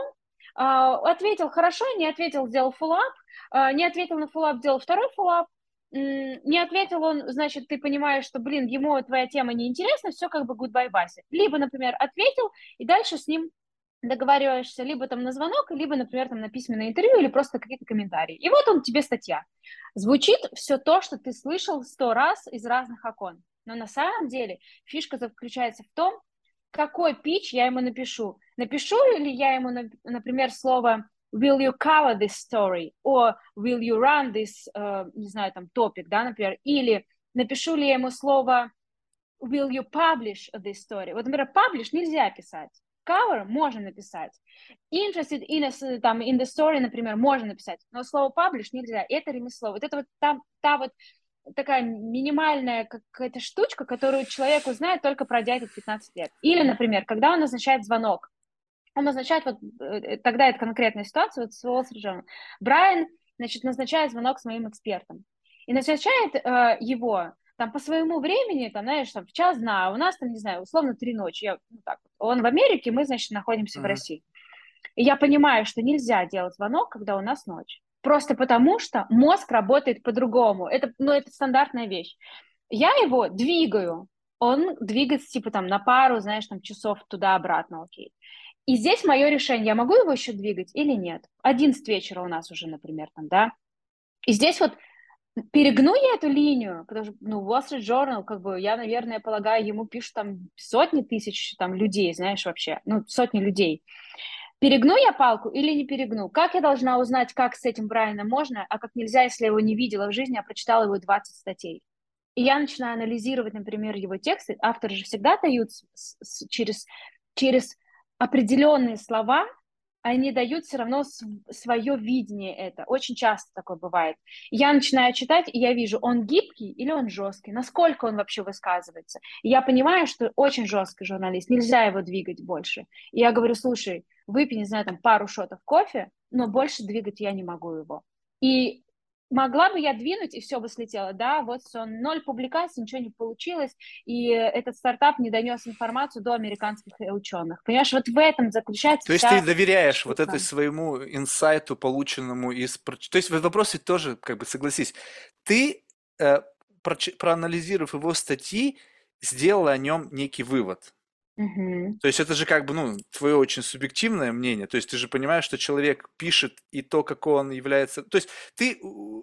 ответил хорошо, не ответил, сделал фуллап, а, не ответил на фуллап, сделал второй фуллап, не ответил он, значит, ты понимаешь, что, блин, ему твоя тема не интересна, все как бы goodbye, Вася. Либо, например, ответил, и дальше с ним договариваешься либо там на звонок, либо, например, там на письменное интервью или просто какие-то комментарии. И вот он тебе статья. Звучит все то, что ты слышал сто раз из разных окон. Но на самом деле фишка заключается в том, какой пич я ему напишу. Напишу ли я ему, например, слово will you cover this story, or will you run this, uh, не знаю, там, topic, да, например, или напишу ли я ему слово will you publish this story. Вот, например, publish нельзя писать, cover можно написать, interested in, a, там, in the story, например, можно написать, но слово publish нельзя, это ремесло. Вот это вот та, та вот такая минимальная какая-то штучка, которую человек узнает только пройдя эти 15 лет. Или, например, когда он назначает звонок, он назначает, вот э, тогда это конкретная ситуация, вот с Journal. Брайан, значит, назначает звонок с моим экспертом. И назначает э, его там по своему времени, там, знаешь, там, в час дня, а у нас там, не знаю, условно, три ночи. Я, ну, так, он в Америке, мы, значит, находимся mm-hmm. в России. И я понимаю, что нельзя делать звонок, когда у нас ночь. Просто потому, что мозг работает по-другому. Это, ну, это стандартная вещь. Я его двигаю, он двигается типа там на пару, знаешь, там часов туда-обратно, окей. И здесь мое решение, я могу его еще двигать или нет? 11 вечера у нас уже, например, там, да? И здесь вот перегну я эту линию, потому что, ну, Wall Street Journal, как бы, я, наверное, полагаю, ему пишут там сотни тысяч там людей, знаешь, вообще, ну, сотни людей. Перегну я палку или не перегну? Как я должна узнать, как с этим Брайаном можно, а как нельзя, если я его не видела в жизни, а прочитала его 20 статей? И я начинаю анализировать, например, его тексты. Авторы же всегда дают с, с, через, через определенные слова, они дают все равно свое видение это. Очень часто такое бывает. Я начинаю читать, и я вижу, он гибкий или он жесткий, насколько он вообще высказывается. И я понимаю, что очень жесткий журналист, нельзя его двигать больше. И я говорю, слушай, выпей, не знаю, там пару шотов кофе, но больше двигать я не могу его. И могла бы я двинуть, и все бы слетело, да, вот все, ноль публикаций, ничего не получилось, и этот стартап не донес информацию до американских ученых. Понимаешь, вот в этом заключается То есть ты доверяешь штука. вот этой своему инсайту, полученному из... То есть вопрос ведь тоже, как бы, согласись, ты, э, проанализировав его статьи, сделал о нем некий вывод. Угу. То есть это же как бы, ну, твое очень субъективное мнение. То есть ты же понимаешь, что человек пишет и то, какой он является. То есть ты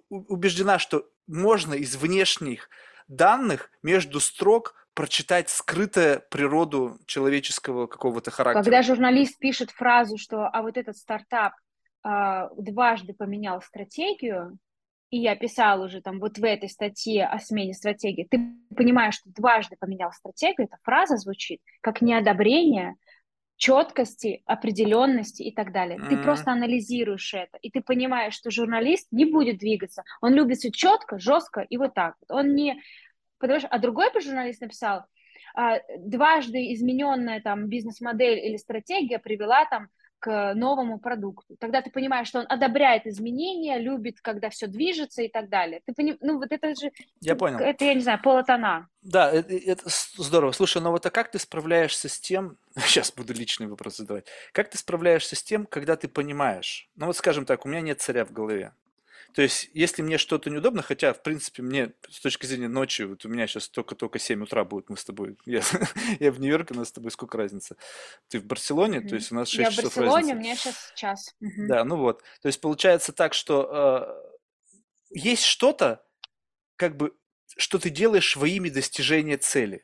убеждена, что можно из внешних данных между строк прочитать скрытую природу человеческого какого-то характера. Когда журналист пишет фразу, что а вот этот стартап а, дважды поменял стратегию, и я писала уже там вот в этой статье о смене стратегии, ты понимаешь, что дважды поменял стратегию, эта фраза звучит как неодобрение четкости, определенности и так далее. Mm-hmm. Ты просто анализируешь это, и ты понимаешь, что журналист не будет двигаться. Он любит все четко, жестко и вот так. Он не... Потому что... А другой бы журналист написал, а, дважды измененная там бизнес-модель или стратегия привела там к новому продукту. Тогда ты понимаешь, что он одобряет изменения, любит, когда все движется и так далее. Ты поним... Ну, вот это же... Я понял. Это, я не знаю, полотона. Да, это, это здорово. Слушай, но вот а как ты справляешься с тем... Сейчас буду личный вопрос задавать. Как ты справляешься с тем, когда ты понимаешь... Ну, вот скажем так, у меня нет царя в голове. То есть, если мне что-то неудобно, хотя, в принципе, мне с точки зрения ночи, вот у меня сейчас только-только 7 утра будет, мы с тобой, я, я в Нью-Йорке, у нас с тобой сколько разница? Ты в Барселоне, то есть у нас 6 я часов разница. Я в Барселоне, у меня сейчас час. Да, ну вот. То есть получается так, что э, есть что-то, как бы, что ты делаешь во имя достижения цели.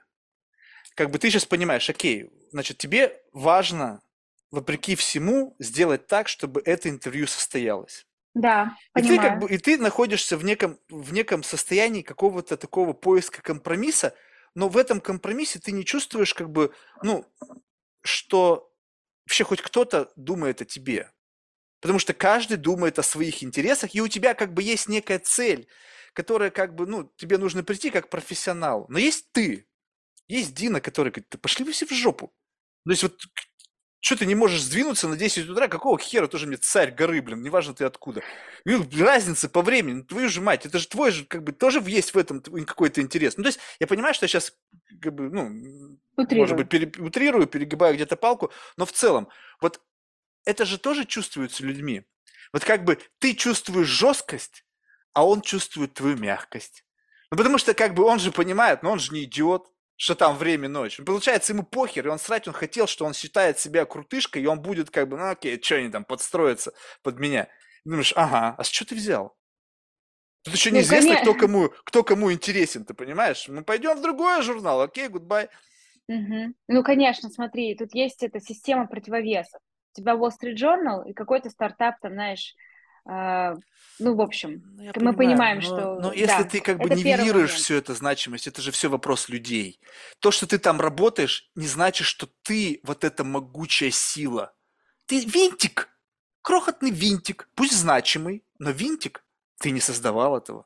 Как бы ты сейчас понимаешь, окей, значит, тебе важно, вопреки всему, сделать так, чтобы это интервью состоялось. Да, и ты, как бы, и ты находишься в неком, в неком состоянии какого-то такого поиска компромисса, но в этом компромиссе ты не чувствуешь, как бы, ну, что вообще хоть кто-то думает о тебе. Потому что каждый думает о своих интересах, и у тебя как бы есть некая цель, которая как бы, ну, тебе нужно прийти как профессионал. Но есть ты, есть Дина, который говорит, да пошли вы все в жопу. То есть вот что ты не можешь сдвинуться на 10 утра? Какого хера тоже мне царь горы, блин, неважно ты откуда. Разница по времени, твою же мать, это же твой же, как бы, тоже есть в этом какой-то интерес. Ну, то есть, я понимаю, что я сейчас, как бы, ну, утрирую. может быть, пере, утрирую, перегибаю где-то палку, но в целом, вот это же тоже чувствуется людьми. Вот как бы ты чувствуешь жесткость, а он чувствует твою мягкость. Ну, потому что, как бы, он же понимает, но он же не идиот что там время ночь. Получается, ему похер, и он срать, он хотел, что он считает себя крутышкой, и он будет как бы, ну окей, что они там подстроятся под меня. И думаешь, ага, а с чего ты взял? Тут еще ну, неизвестно, кто кому, кто кому интересен, ты понимаешь? Мы пойдем в другой журнал, окей, goodbye. Угу. Ну, конечно, смотри, тут есть эта система противовесов. У тебя Wall Street Journal и какой-то стартап, там, знаешь, ну, в общем, ну, мы понимаю, понимаем, но, что... Но если да, ты как бы нивелируешь всю эту значимость, это же все вопрос людей. То, что ты там работаешь, не значит, что ты вот эта могучая сила. Ты винтик, крохотный винтик, пусть значимый, но винтик. Ты не создавал этого.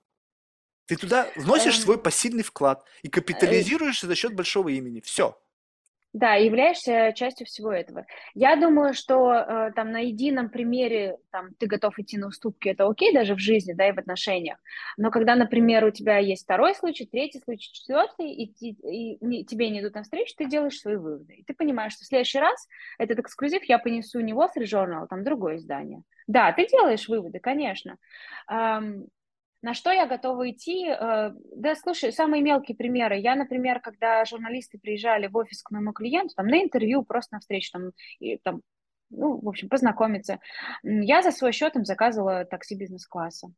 Ты туда вносишь эм... свой посильный вклад и капитализируешься за счет большого имени. Все. Да, являешься частью всего этого. Я думаю, что э, там на едином примере там ты готов идти на уступки, это окей даже в жизни, да, и в отношениях. Но когда, например, у тебя есть второй случай, третий случай, четвертый, и, и, и тебе не идут навстречу, ты делаешь свои выводы. И ты понимаешь, что в следующий раз этот эксклюзив я понесу не Wall Street Journal, там другое издание. Да, ты делаешь выводы, конечно. На что я готова идти? Э, да, слушай, самые мелкие примеры. Я, например, когда журналисты приезжали в офис к моему клиенту, там, на интервью, просто на встречу, там, и, там, ну, в общем, познакомиться, я за свой счет им заказывала такси бизнес-класса.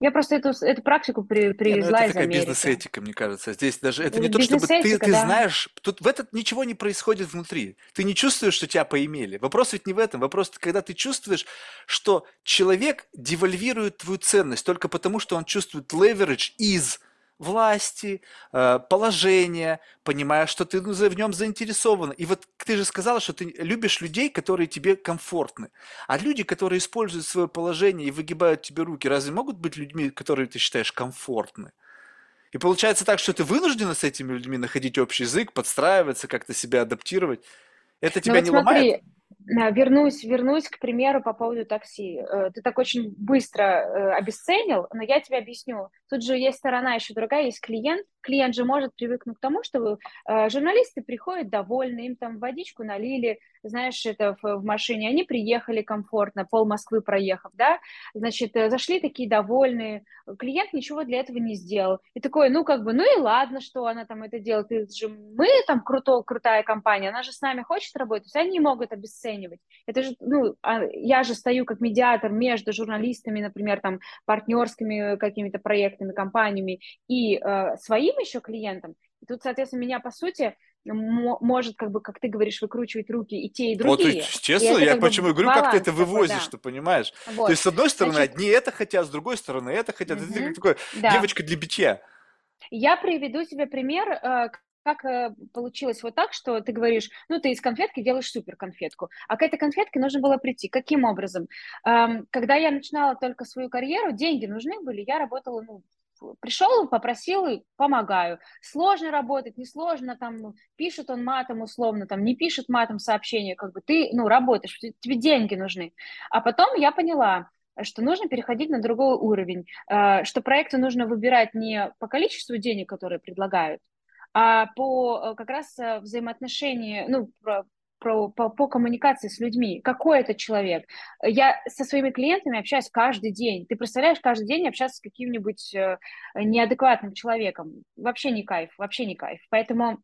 Я просто эту, эту практику при, привезла не, ну, это из такая бизнес-этика, мне кажется. Здесь даже это не то, чтобы ты, ты да. знаешь, тут в этот ничего не происходит внутри. Ты не чувствуешь, что тебя поимели. Вопрос ведь не в этом. Вопрос, когда ты чувствуешь, что человек девальвирует твою ценность только потому, что он чувствует leverage из власти, э, положения, понимая, что ты ну, в нем заинтересован. И вот ты же сказала, что ты любишь людей, которые тебе комфортны. А люди, которые используют свое положение и выгибают тебе руки, разве могут быть людьми, которые ты считаешь комфортны? И получается так, что ты вынуждена с этими людьми находить общий язык, подстраиваться, как-то себя адаптировать. Это ну тебя ну, вот не смотри, ломает? Вернусь, вернусь к примеру по поводу такси. Э, ты так очень быстро э, обесценил, но я тебе объясню. Тут же есть сторона еще другая, есть клиент. Клиент же может привыкнуть к тому, что э, журналисты приходят довольны, им там водичку налили, знаешь, это в, в машине, они приехали комфортно, пол Москвы проехав, да, значит, зашли такие довольные, клиент ничего для этого не сделал. И такой, ну, как бы, ну и ладно, что она там это делает, это же мы там круто, крутая компания, она же с нами хочет работать, они могут обесценивать. Это же, ну, а я же стою как медиатор между журналистами, например, там, партнерскими какими-то проектами, компаниями и э, еще клиентам. И тут, соответственно, меня, по сути, может, как бы, как ты говоришь, выкручивать руки и те, и другие. Вот, и я почему говорю, как ты это вывозишь, такой, да. ты понимаешь? Вот. То есть, с одной стороны, Значит, одни это хотят, с другой стороны, это хотят. Мгм. Это такой да. девочка для битья. Я приведу тебе пример, э, как э, получилось вот так, что ты говоришь, ну, ты из конфетки делаешь супер конфетку, а к этой конфетке нужно было прийти. Каким образом? Эм, Когда я начинала только свою карьеру, деньги нужны были, я работала, ну, пришел, попросил, и помогаю. Сложно работать, несложно, там, ну, пишет он матом условно, там, не пишет матом сообщение, как бы ты, ну, работаешь, тебе деньги нужны. А потом я поняла, что нужно переходить на другой уровень, э, что проекты нужно выбирать не по количеству денег, которые предлагают, а по э, как раз э, взаимоотношению, ну, про, по, по коммуникации с людьми. Какой это человек? Я со своими клиентами общаюсь каждый день. Ты представляешь, каждый день общаться с каким-нибудь э, неадекватным человеком. Вообще не кайф, вообще не кайф. Поэтому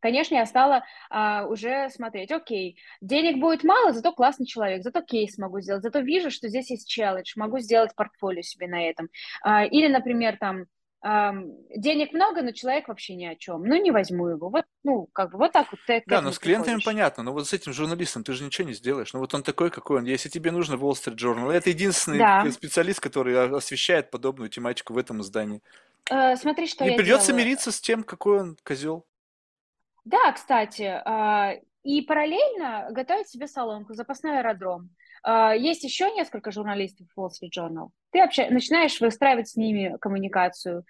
Конечно, я стала а, уже смотреть, окей, денег будет мало, зато классный человек, зато кейс могу сделать, зато вижу, что здесь есть челлендж, могу сделать портфолио себе на этом. А, или, например, там, денег много, но человек вообще ни о чем. Ну, не возьму его. Вот, ну, как бы вот так вот ты Да, но с клиентами приходишь. понятно, но вот с этим журналистом ты же ничего не сделаешь. Ну вот он такой, какой он. Если тебе нужно Wall Street Journal, это единственный Да. специалист, который освещает подобную тематику в этом издании. Э, смотри, что И я придется делаю. мириться с тем, какой он козел. Да, кстати, а, и параллельно готовить себе соломку, запасной аэродром. А, Есть еще несколько журналистов в Wall Street Journal. Ты обща- начинаешь выстраивать с ними коммуникацию.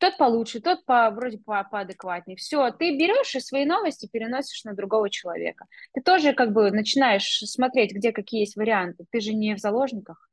Тот получше, тот по, вроде по, поадекватнее. Все, ты берешь и свои новости переносишь на другого человека. Ты тоже как бы начинаешь смотреть, где какие есть варианты. Ты же не в заложниках.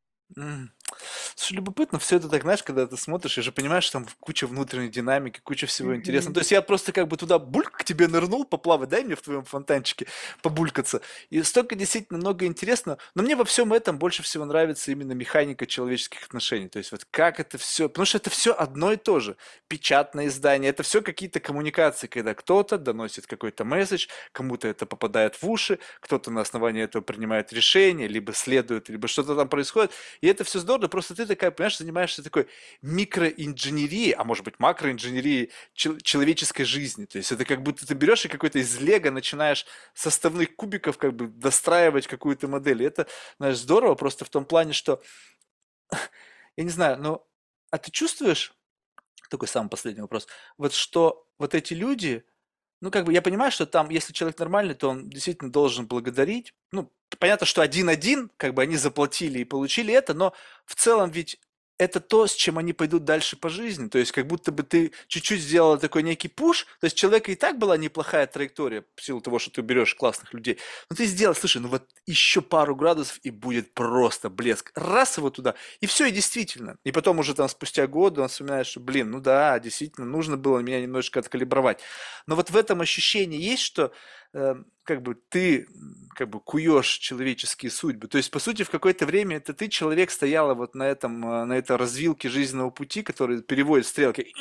Слушай, любопытно, все это так, знаешь, когда ты смотришь, и же понимаешь, что там куча внутренней динамики, куча всего интересного. То есть я просто как бы туда бульк к тебе нырнул, поплавать, дай мне в твоем фонтанчике побулькаться. И столько действительно много интересного. Но мне во всем этом больше всего нравится именно механика человеческих отношений. То есть вот как это все, потому что это все одно и то же. Печатное издание, это все какие-то коммуникации, когда кто-то доносит какой-то месседж, кому-то это попадает в уши, кто-то на основании этого принимает решение, либо следует, либо что-то там происходит. И это все здорово, просто ты такая, понимаешь, занимаешься такой микроинженерией, а может быть макроинженерией чел- человеческой жизни. То есть это как будто ты берешь и какой-то из лего начинаешь составных кубиков как бы достраивать какую-то модель. И это, знаешь, здорово просто в том плане, что, я не знаю, ну, а ты чувствуешь, такой самый последний вопрос, вот что вот эти люди, ну, как бы я понимаю, что там, если человек нормальный, то он действительно должен благодарить. Ну, понятно, что один-один, как бы они заплатили и получили это, но в целом ведь это то, с чем они пойдут дальше по жизни. То есть, как будто бы ты чуть-чуть сделала такой некий пуш. То есть, человека и так была неплохая траектория в силу того, что ты берешь классных людей. Но ты сделал, слушай, ну вот еще пару градусов, и будет просто блеск. Раз его туда, и все, и действительно. И потом уже там спустя годы он вспоминает, что, блин, ну да, действительно, нужно было меня немножечко откалибровать. Но вот в этом ощущении есть, что как бы ты как бы куешь человеческие судьбы. То есть, по сути, в какое-то время это ты, человек, стояла вот на этом, э, на этой развилке жизненного пути, который переводит стрелки,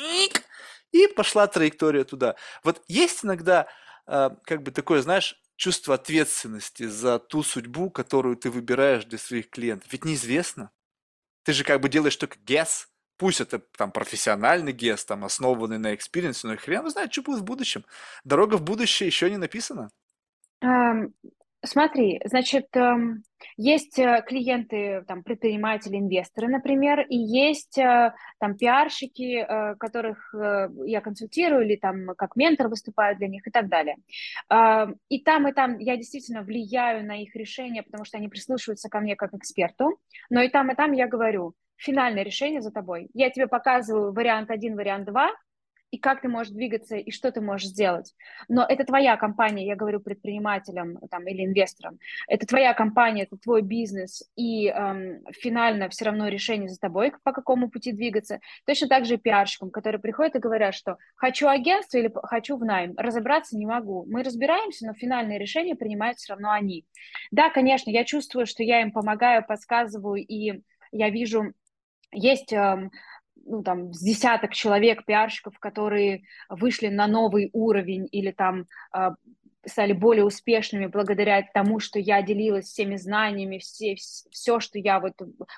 и пошла траектория туда. Вот есть иногда э, как бы такое, знаешь, чувство ответственности за ту судьбу, которую ты выбираешь для своих клиентов. Ведь неизвестно. Ты же как бы делаешь только guess. Пусть это там профессиональный guess, там основанный на experience е, но хрен знает, что будет в будущем. Дорога в будущее еще не написана. Эм, Смотри, значит, эм, есть э, клиенты, там, предприниматели, инвесторы, например, и есть э, там пиарщики, э, которых я консультирую или там как ментор выступаю для них и так далее. Эм, И там, и там я действительно влияю на их решения, потому что они прислушиваются ко мне как эксперту, но и там, и там я говорю, финальное решение за тобой. Я тебе показываю вариант один, вариант два, и как ты можешь двигаться, и что ты можешь сделать. Но это твоя компания, я говорю предпринимателям там, или инвесторам, это твоя компания, это твой бизнес, и эм, финально все равно решение за тобой, по какому пути двигаться. Точно так же и пиарщикам, которые приходят и говорят, что хочу агентство или хочу в найм, разобраться не могу. Мы разбираемся, но финальное решение принимают все равно они. Да, конечно, я чувствую, что я им помогаю, подсказываю, и я вижу, есть эм, ну, там, с десяток человек, пиарщиков, которые вышли на новый уровень или там э, стали более успешными благодаря тому, что я делилась всеми знаниями, все, все, что я вот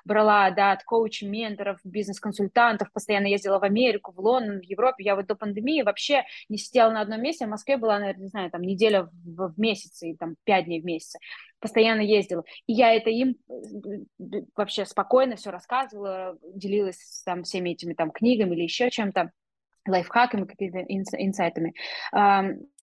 брала, да, от коучей, менторов, бизнес-консультантов, постоянно ездила в Америку, в Лондон, в Европе. Я вот до пандемии вообще не сидела на одном месте, в Москве была, наверное, не знаю, там неделя в, в месяц и там пять дней в месяц. Постоянно ездила. И я это им э, вообще спокойно все рассказывала, делилась там всеми этими там книгами или еще чем-то лайфхаками, какими-то инсайтами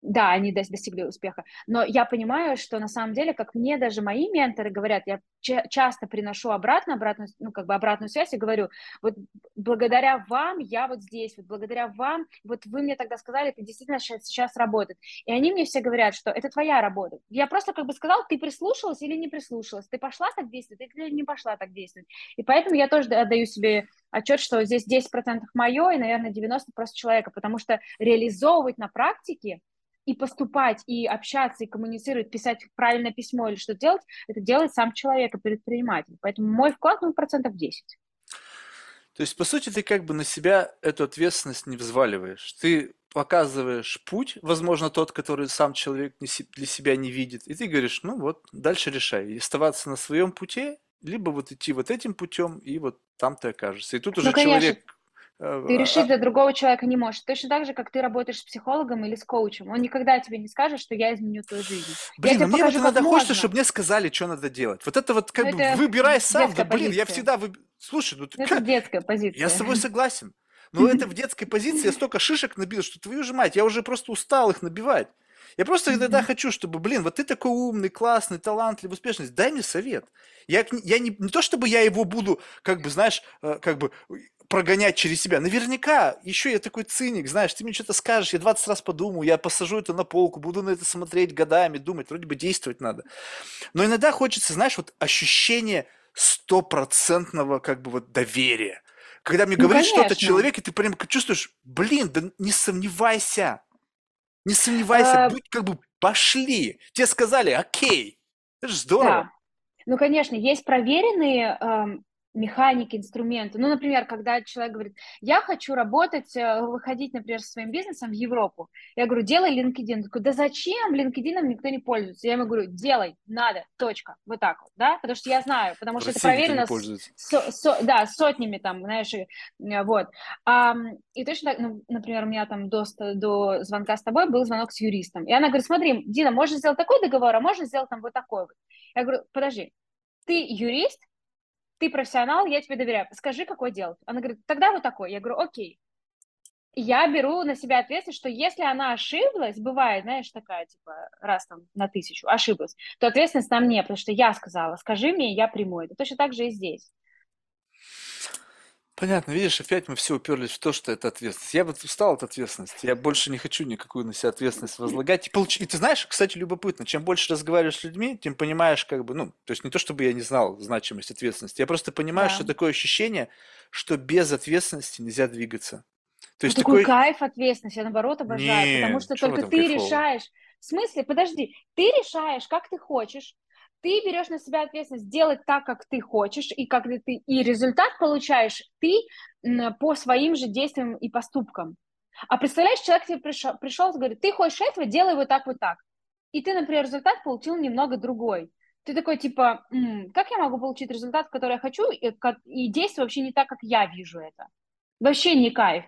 да, они достигли успеха. Но я понимаю, что на самом деле, как мне даже мои менторы говорят, я часто приношу обратно, обратную, ну, как бы обратную связь и говорю, вот благодаря вам я вот здесь, вот благодаря вам, вот вы мне тогда сказали, это действительно сейчас, работает. И они мне все говорят, что это твоя работа. Я просто как бы сказал, ты прислушалась или не прислушалась, ты пошла так действовать или не пошла так действовать. И поэтому я тоже отдаю себе отчет, что здесь 10% мое и, наверное, 90% просто человека, потому что реализовывать на практике и поступать, и общаться, и коммуницировать, писать правильное письмо или что делать, это делает сам человек и предприниматель. Поэтому мой вклад, ну, процентов 10. То есть, по сути, ты как бы на себя эту ответственность не взваливаешь. Ты показываешь путь, возможно, тот, который сам человек для себя не видит, и ты говоришь, ну вот, дальше решай. И оставаться на своем пути, либо вот идти вот этим путем, и вот там ты окажешься. И тут уже ну, человек ты решить за другого человека не можешь. Точно так же, как ты работаешь с психологом или с коучем. Он никогда тебе не скажет, что я изменю твою жизнь. Блин, я ну мне вот иногда хочется, чтобы мне сказали, что надо делать. Вот это вот как Но ну, бы выбирай сам. Да, блин, я всегда... Вы... Слушай, ну... Это как... детская позиция. Я с тобой согласен. Но это в детской позиции я столько шишек набил, что твою же мать, я уже просто устал их набивать. Я просто иногда хочу, чтобы, блин, вот ты такой умный, классный, талантливый, успешный, дай мне совет. Я, я не, не то, чтобы я его буду, как бы, знаешь, э, как бы прогонять через себя. Наверняка, еще я такой циник, знаешь, ты мне что-то скажешь, я 20 раз подумаю, я посажу это на полку, буду на это смотреть годами, думать, вроде бы действовать надо. Но иногда хочется, знаешь, вот ощущение стопроцентного как бы вот доверия. Когда мне ну, говорит что-то человек, и ты прям чувствуешь, блин, да не сомневайся, не сомневайся, а... будь как бы пошли. Тебе сказали, окей, это же здорово. Да. Ну, конечно, есть проверенные механики, инструменты. Ну, например, когда человек говорит, я хочу работать, э, выходить, например, со своим бизнесом в Европу. Я говорю, делай LinkedIn. Он такой, да зачем? LinkedIn никто не пользуется. Я ему говорю, делай, надо, точка. Вот так вот, да? Потому что я знаю, потому что это проверено со, со, да, сотнями там, знаешь, и, э, вот. А, и точно так, ну, например, у меня там до, до звонка с тобой был звонок с юристом. И она говорит, смотри, Дина, можно сделать такой договор, а можно сделать там вот такой вот. Я говорю, подожди, ты юрист, ты профессионал, я тебе доверяю, скажи, какой делать. Она говорит, тогда вот такой. Я говорю, окей. Я беру на себя ответственность, что если она ошиблась, бывает, знаешь, такая, типа, раз там на тысячу ошиблась, то ответственность на мне, потому что я сказала, скажи мне, я приму это. Точно так же и здесь. Понятно, видишь, опять мы все уперлись в то, что это ответственность. Я вот устал от ответственности, я больше не хочу никакую на себя ответственность возлагать. И, получ... и ты знаешь, кстати, любопытно, чем больше разговариваешь с людьми, тем понимаешь, как бы, ну, то есть не то, чтобы я не знал значимость ответственности, я просто понимаю, да. что такое ощущение, что без ответственности нельзя двигаться. То есть ну, такой... такой кайф ответственности, я наоборот обожаю, не, потому что только ты кайфово? решаешь. В смысле, подожди, ты решаешь, как ты хочешь, ты берешь на себя ответственность сделать так, как ты хочешь, и как ты и результат получаешь ты по своим же действиям и поступкам. А представляешь, человек тебе пришел, пришел и говорит, ты хочешь этого, делай вот так, вот так. И ты, например, результат получил немного другой. Ты такой, типа, М, как я могу получить результат, который я хочу, и, и действие вообще не так, как я вижу это? Вообще не кайф.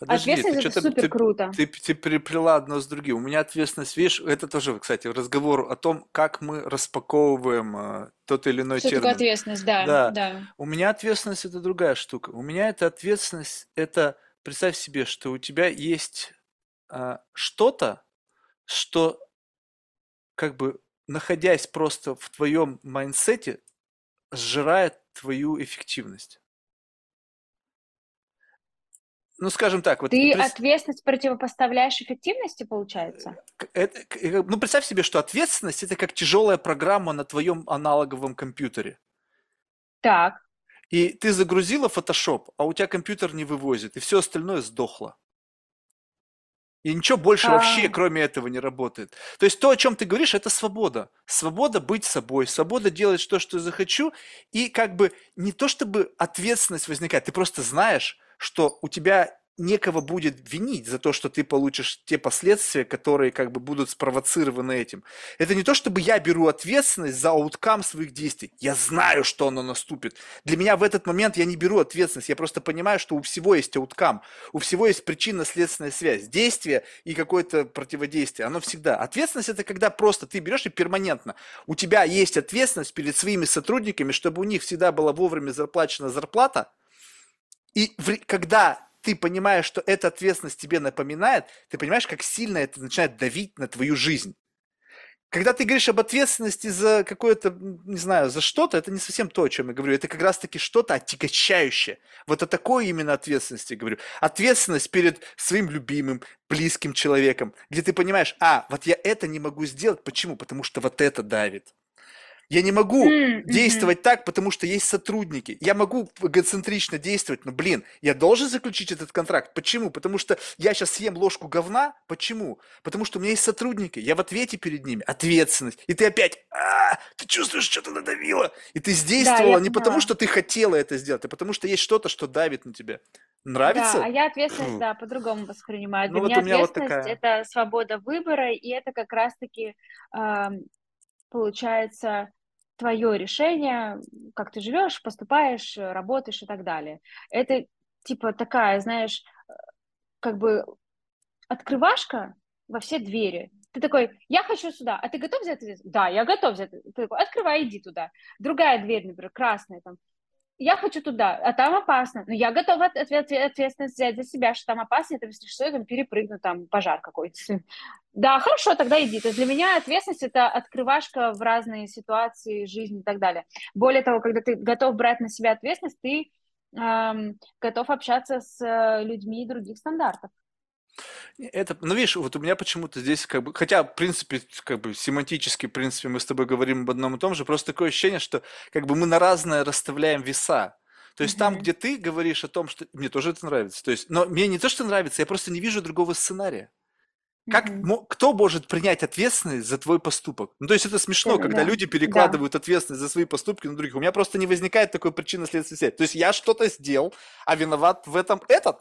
Подожди, ответственность ты это супер круто. Ты, ты, ты переплела одно с другим. У меня ответственность, видишь, это тоже, кстати, разговор о том, как мы распаковываем э, тот или иной Что термин. такое ответственность, да, да. да. У меня ответственность это другая штука. У меня это ответственность, это представь себе, что у тебя есть э, что-то, что как бы находясь просто в твоем mindset е, сжирает твою эффективность ну, скажем так, вот... Ты пред... ответственность противопоставляешь эффективности, получается? Это, ну, представь себе, что ответственность – это как тяжелая программа на твоем аналоговом компьютере. Так. И ты загрузила Photoshop, а у тебя компьютер не вывозит, и все остальное сдохло. И ничего больше а... вообще, кроме этого, не работает. То есть то, о чем ты говоришь, это свобода. Свобода быть собой, свобода делать то, что захочу. И как бы не то, чтобы ответственность возникает, ты просто знаешь, что у тебя некого будет винить за то, что ты получишь те последствия, которые как бы будут спровоцированы этим. Это не то, чтобы я беру ответственность за ауткам своих действий. Я знаю, что оно наступит. Для меня в этот момент я не беру ответственность. Я просто понимаю, что у всего есть ауткам. У всего есть причинно-следственная связь. Действие и какое-то противодействие. Оно всегда. Ответственность это когда просто ты берешь и перманентно. У тебя есть ответственность перед своими сотрудниками, чтобы у них всегда была вовремя заплачена зарплата. И в, когда ты понимаешь, что эта ответственность тебе напоминает, ты понимаешь, как сильно это начинает давить на твою жизнь. Когда ты говоришь об ответственности за какое-то, не знаю, за что-то, это не совсем то, о чем я говорю. Это как раз-таки что-то отягощающее. Вот о такой именно ответственности говорю. Ответственность перед своим любимым, близким человеком, где ты понимаешь, а, вот я это не могу сделать. Почему? Потому что вот это давит. Я не могу mm-hmm. действовать так, потому что есть сотрудники. Я могу эгоцентрично действовать, но, блин, я должен заключить этот контракт. Почему? Потому что я сейчас съем ложку говна. Почему? Потому что у меня есть сотрудники. Я в ответе перед ними. Ответственность. И ты опять, а, ты чувствуешь, что-то надавило. И ты действовала да, не потому, что ты хотела это сделать, а потому что есть что-то, что давит на тебя. Нравится? Да, а я ответственность, да, по-другому воспринимаю. Для ну, меня вот меня ответственность вот такая... это свобода выбора, и это как раз-таки э, получается твое решение, как ты живешь, поступаешь, работаешь и так далее. Это типа такая, знаешь, как бы открывашка во все двери. Ты такой, я хочу сюда, а ты готов взять? Да, я готов взять. Ты такой, открывай, иди туда. Другая дверь, например, красная там я хочу туда, а там опасно. Но я готова ответственность взять за себя, что там опасно, это если что, я там перепрыгну, там пожар какой-то. Да, хорошо, тогда иди. То есть для меня ответственность – это открывашка в разные ситуации жизни и так далее. Более того, когда ты готов брать на себя ответственность, ты эм, готов общаться с э, людьми других стандартов. Это, ну, видишь, вот у меня почему-то здесь как бы, хотя, в принципе, как бы семантически, в принципе, мы с тобой говорим об одном и том же, просто такое ощущение, что как бы мы на разное расставляем веса. То есть там, где ты говоришь о том, что мне тоже это нравится, то есть, но мне не то, что нравится, я просто не вижу другого сценария. Как, mm кто может принять ответственность за твой поступок? Ну, то есть это смешно, да, когда да. люди перекладывают да. ответственность за свои поступки на других. У меня просто не возникает такой причинно-следственной связи. То есть я что-то сделал, а виноват в этом этот.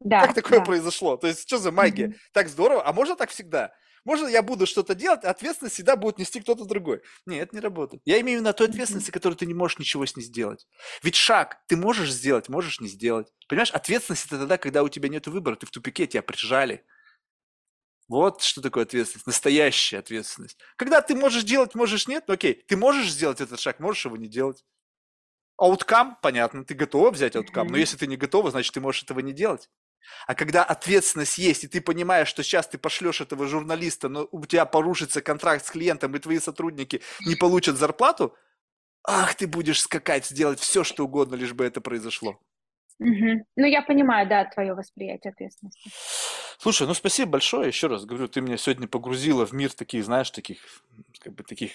Да, как такое да. произошло? То есть, что за магия? Mm-hmm. Так здорово. А можно так всегда? Можно я буду что-то делать, а ответственность всегда будет нести кто-то другой. Нет, это не работает. Я имею в виду на той ответственности, которую ты не можешь ничего с ней сделать. Ведь шаг ты можешь сделать, можешь не сделать. Понимаешь, ответственность это тогда, когда у тебя нет выбора, ты в тупике, тебя прижали. Вот что такое ответственность, настоящая ответственность. Когда ты можешь делать, можешь нет, ну окей, ты можешь сделать этот шаг, можешь его не делать. Ауткам, понятно, ты готова взять ауткам, mm-hmm. но если ты не готова, значит, ты можешь этого не делать. А когда ответственность есть, и ты понимаешь, что сейчас ты пошлешь этого журналиста, но у тебя порушится контракт с клиентом, и твои сотрудники не получат зарплату, ах, ты будешь скакать, сделать все, что угодно, лишь бы это произошло. Угу. Ну, я понимаю, да, твое восприятие ответственности. Слушай, ну спасибо большое, еще раз говорю, ты меня сегодня погрузила в мир таких, знаешь, таких, как бы таких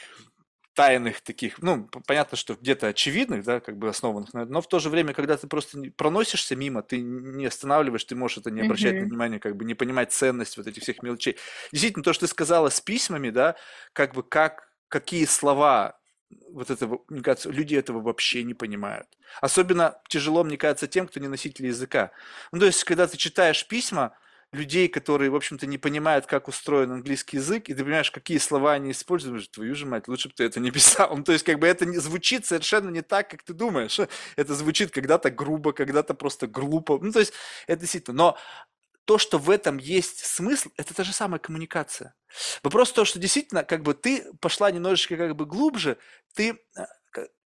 тайных таких, ну, понятно, что где-то очевидных, да, как бы основанных, но в то же время, когда ты просто проносишься мимо, ты не останавливаешь, ты можешь это не обращать mm-hmm. внимания, как бы не понимать ценность вот этих всех мелочей. Действительно, то, что ты сказала с письмами, да, как бы как, какие слова вот этого, мне кажется, люди этого вообще не понимают. Особенно тяжело, мне кажется, тем, кто не носитель языка. Ну, то есть, когда ты читаешь письма, людей, которые, в общем-то, не понимают, как устроен английский язык, и ты понимаешь, какие слова они используют, твою же мать, лучше бы ты это не писал. Ну, то есть, как бы это не, звучит совершенно не так, как ты думаешь. Это звучит когда-то грубо, когда-то просто глупо. Ну, то есть, это действительно. Но то, что в этом есть смысл, это та же самая коммуникация. Вопрос в том, что действительно, как бы ты пошла немножечко как бы глубже, ты э,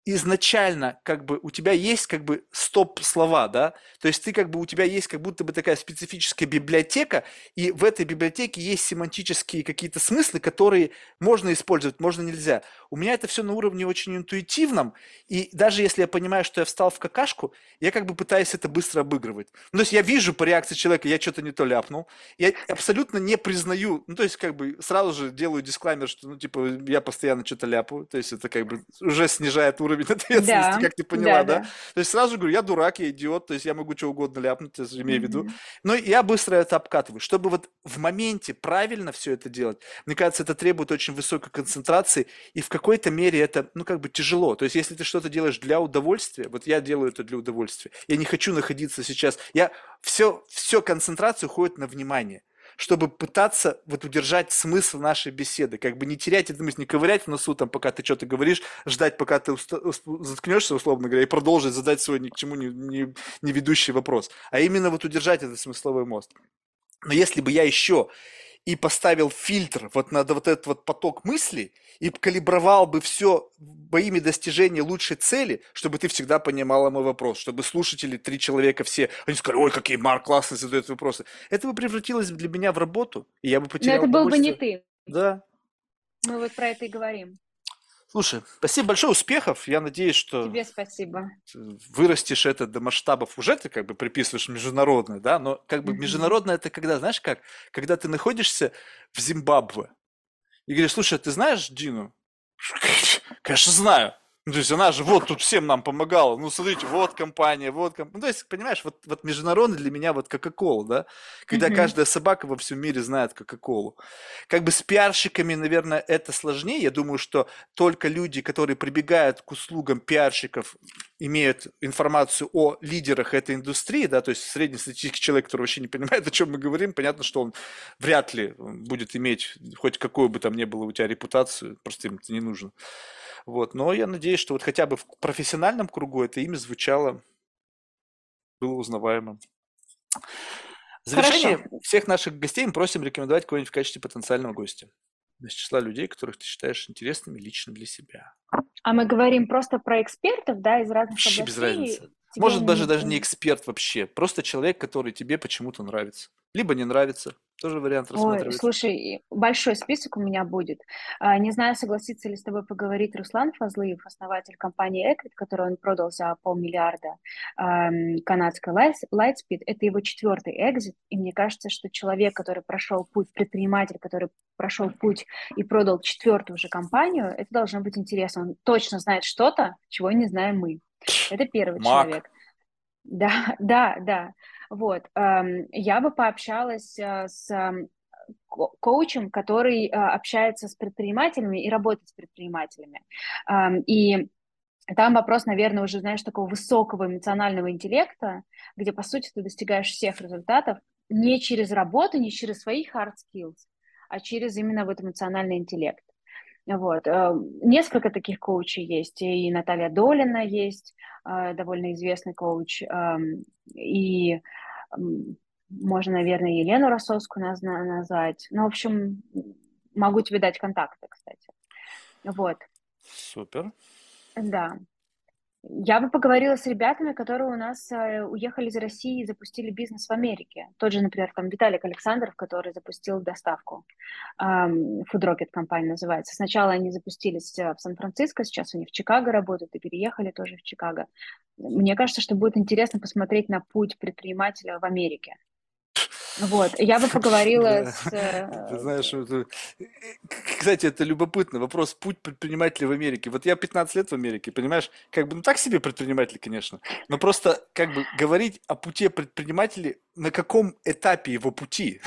изначально как бы у тебя есть как бы стоп-слова, да, то есть ты как бы у тебя есть как будто бы такая специфическая библиотека, и в этой библиотеке есть семантические какие-то смыслы, которые можно использовать, можно нельзя. У меня это все на уровне очень интуитивном, и даже если я понимаю, что я встал в какашку, я как бы пытаюсь это быстро обыгрывать. Ну, то есть я вижу по реакции человека, я что-то не то ляпнул, я абсолютно не признаю, ну, то есть как бы сразу же делаю дисклаймер, что, ну, типа, я постоянно что-то ляпаю, то есть это как бы уже снижает уровень уровень ответственности, Да, как ты поняла, да, да? да. То есть сразу говорю, я дурак, я идиот, то есть я могу что угодно ляпнуть, я имею в виду. Но я быстро это обкатываю. Чтобы вот в моменте правильно все это делать, мне кажется, это требует очень высокой концентрации, и в какой-то мере это, ну, как бы тяжело. То есть если ты что-то делаешь для удовольствия, вот я делаю это для удовольствия, я не хочу находиться сейчас, я все, все концентрация уходит на внимание чтобы пытаться вот удержать смысл нашей беседы, как бы не терять эту мысль, не ковырять в носу, там, пока ты что-то говоришь, ждать, пока ты усп- заткнешься, условно говоря, и продолжить задать свой ни к чему не, не, не ведущий вопрос, а именно вот удержать этот смысловой мост. Но если бы я еще и поставил фильтр вот на вот этот вот поток мыслей и калибровал бы все во имя достижения лучшей цели, чтобы ты всегда понимала мой вопрос, чтобы слушатели, три человека все, они сказали, ой, какие Марк классно задает вопросы. Это бы превратилось для меня в работу, и я бы Но потерял это был бы не ты. Да. Мы вот про это и говорим. Слушай, спасибо большое, успехов. Я надеюсь, что Тебе спасибо. вырастешь это до масштабов, уже ты как бы приписываешь международное, да, но как бы международное это когда, знаешь как, когда ты находишься в Зимбабве и говоришь, слушай, а ты знаешь Дину? Конечно, знаю. Ну, то есть она же вот тут всем нам помогала. Ну, смотрите, вот компания, вот компания. Ну, то есть, понимаешь, вот, вот международный для меня вот Кока-Кола, да? Когда Мгм. каждая собака во всем мире знает Кока-Колу. Как бы с пиарщиками, наверное, это сложнее. Я думаю, что только люди, которые прибегают к услугам пиарщиков, имеют информацию о лидерах этой индустрии, да, то есть среднестатистический человек, который вообще не понимает, о чем мы говорим, понятно, что он вряд ли будет иметь хоть какую бы там ни было у тебя репутацию, просто им это не нужно. Вот, но я надеюсь, что вот хотя бы в профессиональном кругу это имя звучало, было узнаваемым. В завершение Хорошо. всех наших гостей мы просим рекомендовать кого-нибудь в качестве потенциального гостя. Из числа людей, которых ты считаешь интересными лично для себя. А мы говорим просто про экспертов, да, из разных Вообще без областей. разницы. Тебе Может, даже, даже не эксперт вообще. Просто человек, который тебе почему-то нравится. Либо не нравится. Тоже вариант Ой, рассматривается. слушай, большой список у меня будет. А, Не знаю, согласится ли с тобой поговорить Руслан Фазлыев, основатель компании Equid, которую он продал за полмиллиарда канадской Lights- Lightspeed. Это его четвертый экзит, и мне кажется, что человек, который прошел путь, предприниматель, который прошел путь и продал четвертую уже компанию, это должно быть интересно. Он точно знает что-то, чего не знаем мы. Это первый Мак. человек. Да, да, да. Вот. эм, Я бы пообщалась э, с эм, ко- коучем, который э, общается с предпринимателями и работает с предпринимателями. Эм, И там вопрос, наверное, уже, знаешь, такого высокого эмоционального интеллекта, где, по сути, ты достигаешь всех результатов не через работу, не через свои hard skills, а через именно вот эмоциональный интеллект. Вот. э, Несколько таких коучей есть. И Наталья Долина есть, э, довольно известный коуч. эм, И можно, наверное, Елену Росовскую наз- на- назвать. Ну, в общем, могу тебе дать контакты, кстати. Вот, Супер. да. Я бы поговорила с ребятами, которые у нас э, уехали из России и запустили бизнес в Америке. Тот же, например, там Виталик Александров, который запустил доставку. Food Rocket компания называется. Сначала они запустились э, в Сан-Франциско, сейчас они в Чикаго работают и переехали тоже в Чикаго. Мне кажется, что будет интересно посмотреть на путь предпринимателя в Америке. Вот, я бы поговорила с... э, Ты знаешь, это- кстати, это любопытный вопрос. Путь предпринимателя в Америке. Вот я 15 лет в Америке, понимаешь? Как бы, ну так себе предприниматель, конечно. Но просто, как бы, говорить о пути предпринимателя, на каком этапе его пути.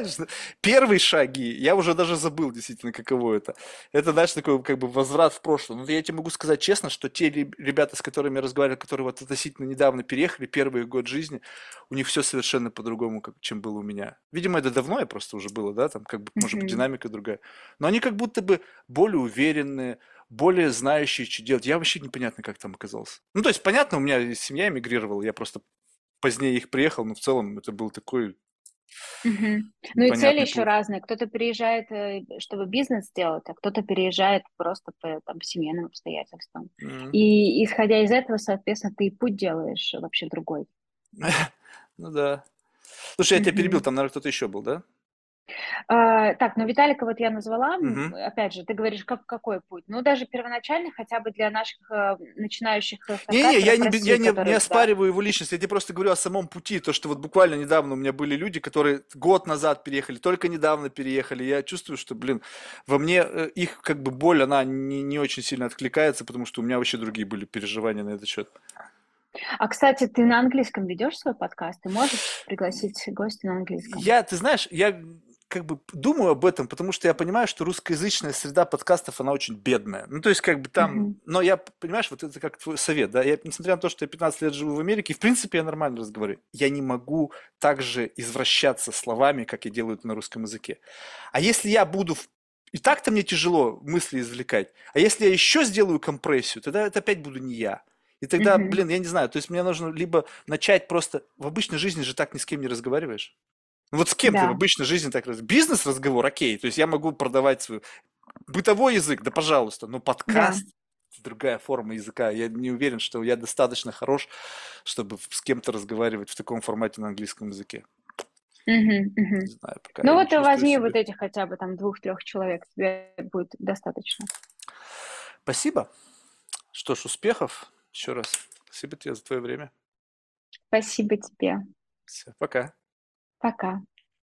Первые шаги, я уже даже забыл действительно, каково это. Это, знаешь, такой, как бы, возврат в прошлое. Но я тебе могу сказать честно, что те реб- ребята, с которыми я разговаривал, которые вот относительно недавно переехали, первый год жизни, у них все совершенно по-другому, чем было у меня. Видимо, это давно я просто уже было, да, там, как бы, может быть, динамика другая. Но они как будто бы более уверенные, более знающие, что делать. Я вообще непонятно, как там оказался. Ну, то есть, понятно, у меня семья эмигрировала, я просто позднее их приехал, но в целом это был такой Мгм. Ну и цели непонятный еще путь. разные. Кто-то переезжает, э, чтобы бизнес сделать, а кто-то переезжает просто по там, семейным обстоятельствам. М. И исходя из этого, соответственно, ты и путь делаешь вообще другой. Ну да. Слушай, я тебя перебил, там, наверное, кто-то еще был, да? А, так, ну Виталика вот я назвала, Мгм. опять же, ты говоришь, как, какой путь? Ну, даже первоначально, хотя бы для наших э, начинающих э, Не-не, я не, я не, не которые, да, оспариваю его личность, я тебе просто говорю о самом пути, то, что вот буквально недавно у меня были люди, которые год назад переехали, только недавно переехали, я чувствую, что, блин, во мне э, их как бы боль, она не, не очень сильно откликается, потому что у меня вообще другие были переживания на этот счет. А, кстати, ты на английском ведешь свой подкаст? Ты можешь пригласить гостя на английском? Я, ты знаешь, я как бы думаю об этом, потому что я понимаю, что русскоязычная среда подкастов, она очень бедная. Ну, то есть, как бы там... Мгм. Но я, понимаешь, вот это как твой совет, да? Я, несмотря на то, что я 15 лет живу в Америке, в принципе, я нормально разговариваю. Я не могу так же извращаться словами, как я делаю это на русском языке. А если я буду... в- И так-то мне тяжело мысли извлекать. А если я еще сделаю компрессию, тогда это опять буду не я. И тогда, Мгм. блин, я не знаю, то есть мне нужно либо начать просто... В обычной жизни же так ни с кем не разговариваешь. Ну Вот с кем ты в Да. обычной жизни так раз... Бизнес-разговор, окей, то есть я могу продавать свой бытовой язык, да пожалуйста, но Да. подкаст это другая форма языка. Я не уверен, что я достаточно хорош, чтобы с кем-то разговаривать в таком формате на английском языке. Мгм, мгм. Не знаю, пока Ну вот возьми себя. вот этих хотя бы там двух-трех человек, тебе будет достаточно. Спасибо. Что ж, успехов еще раз. Спасибо тебе за твое время. Спасибо тебе. Все, пока. Пока.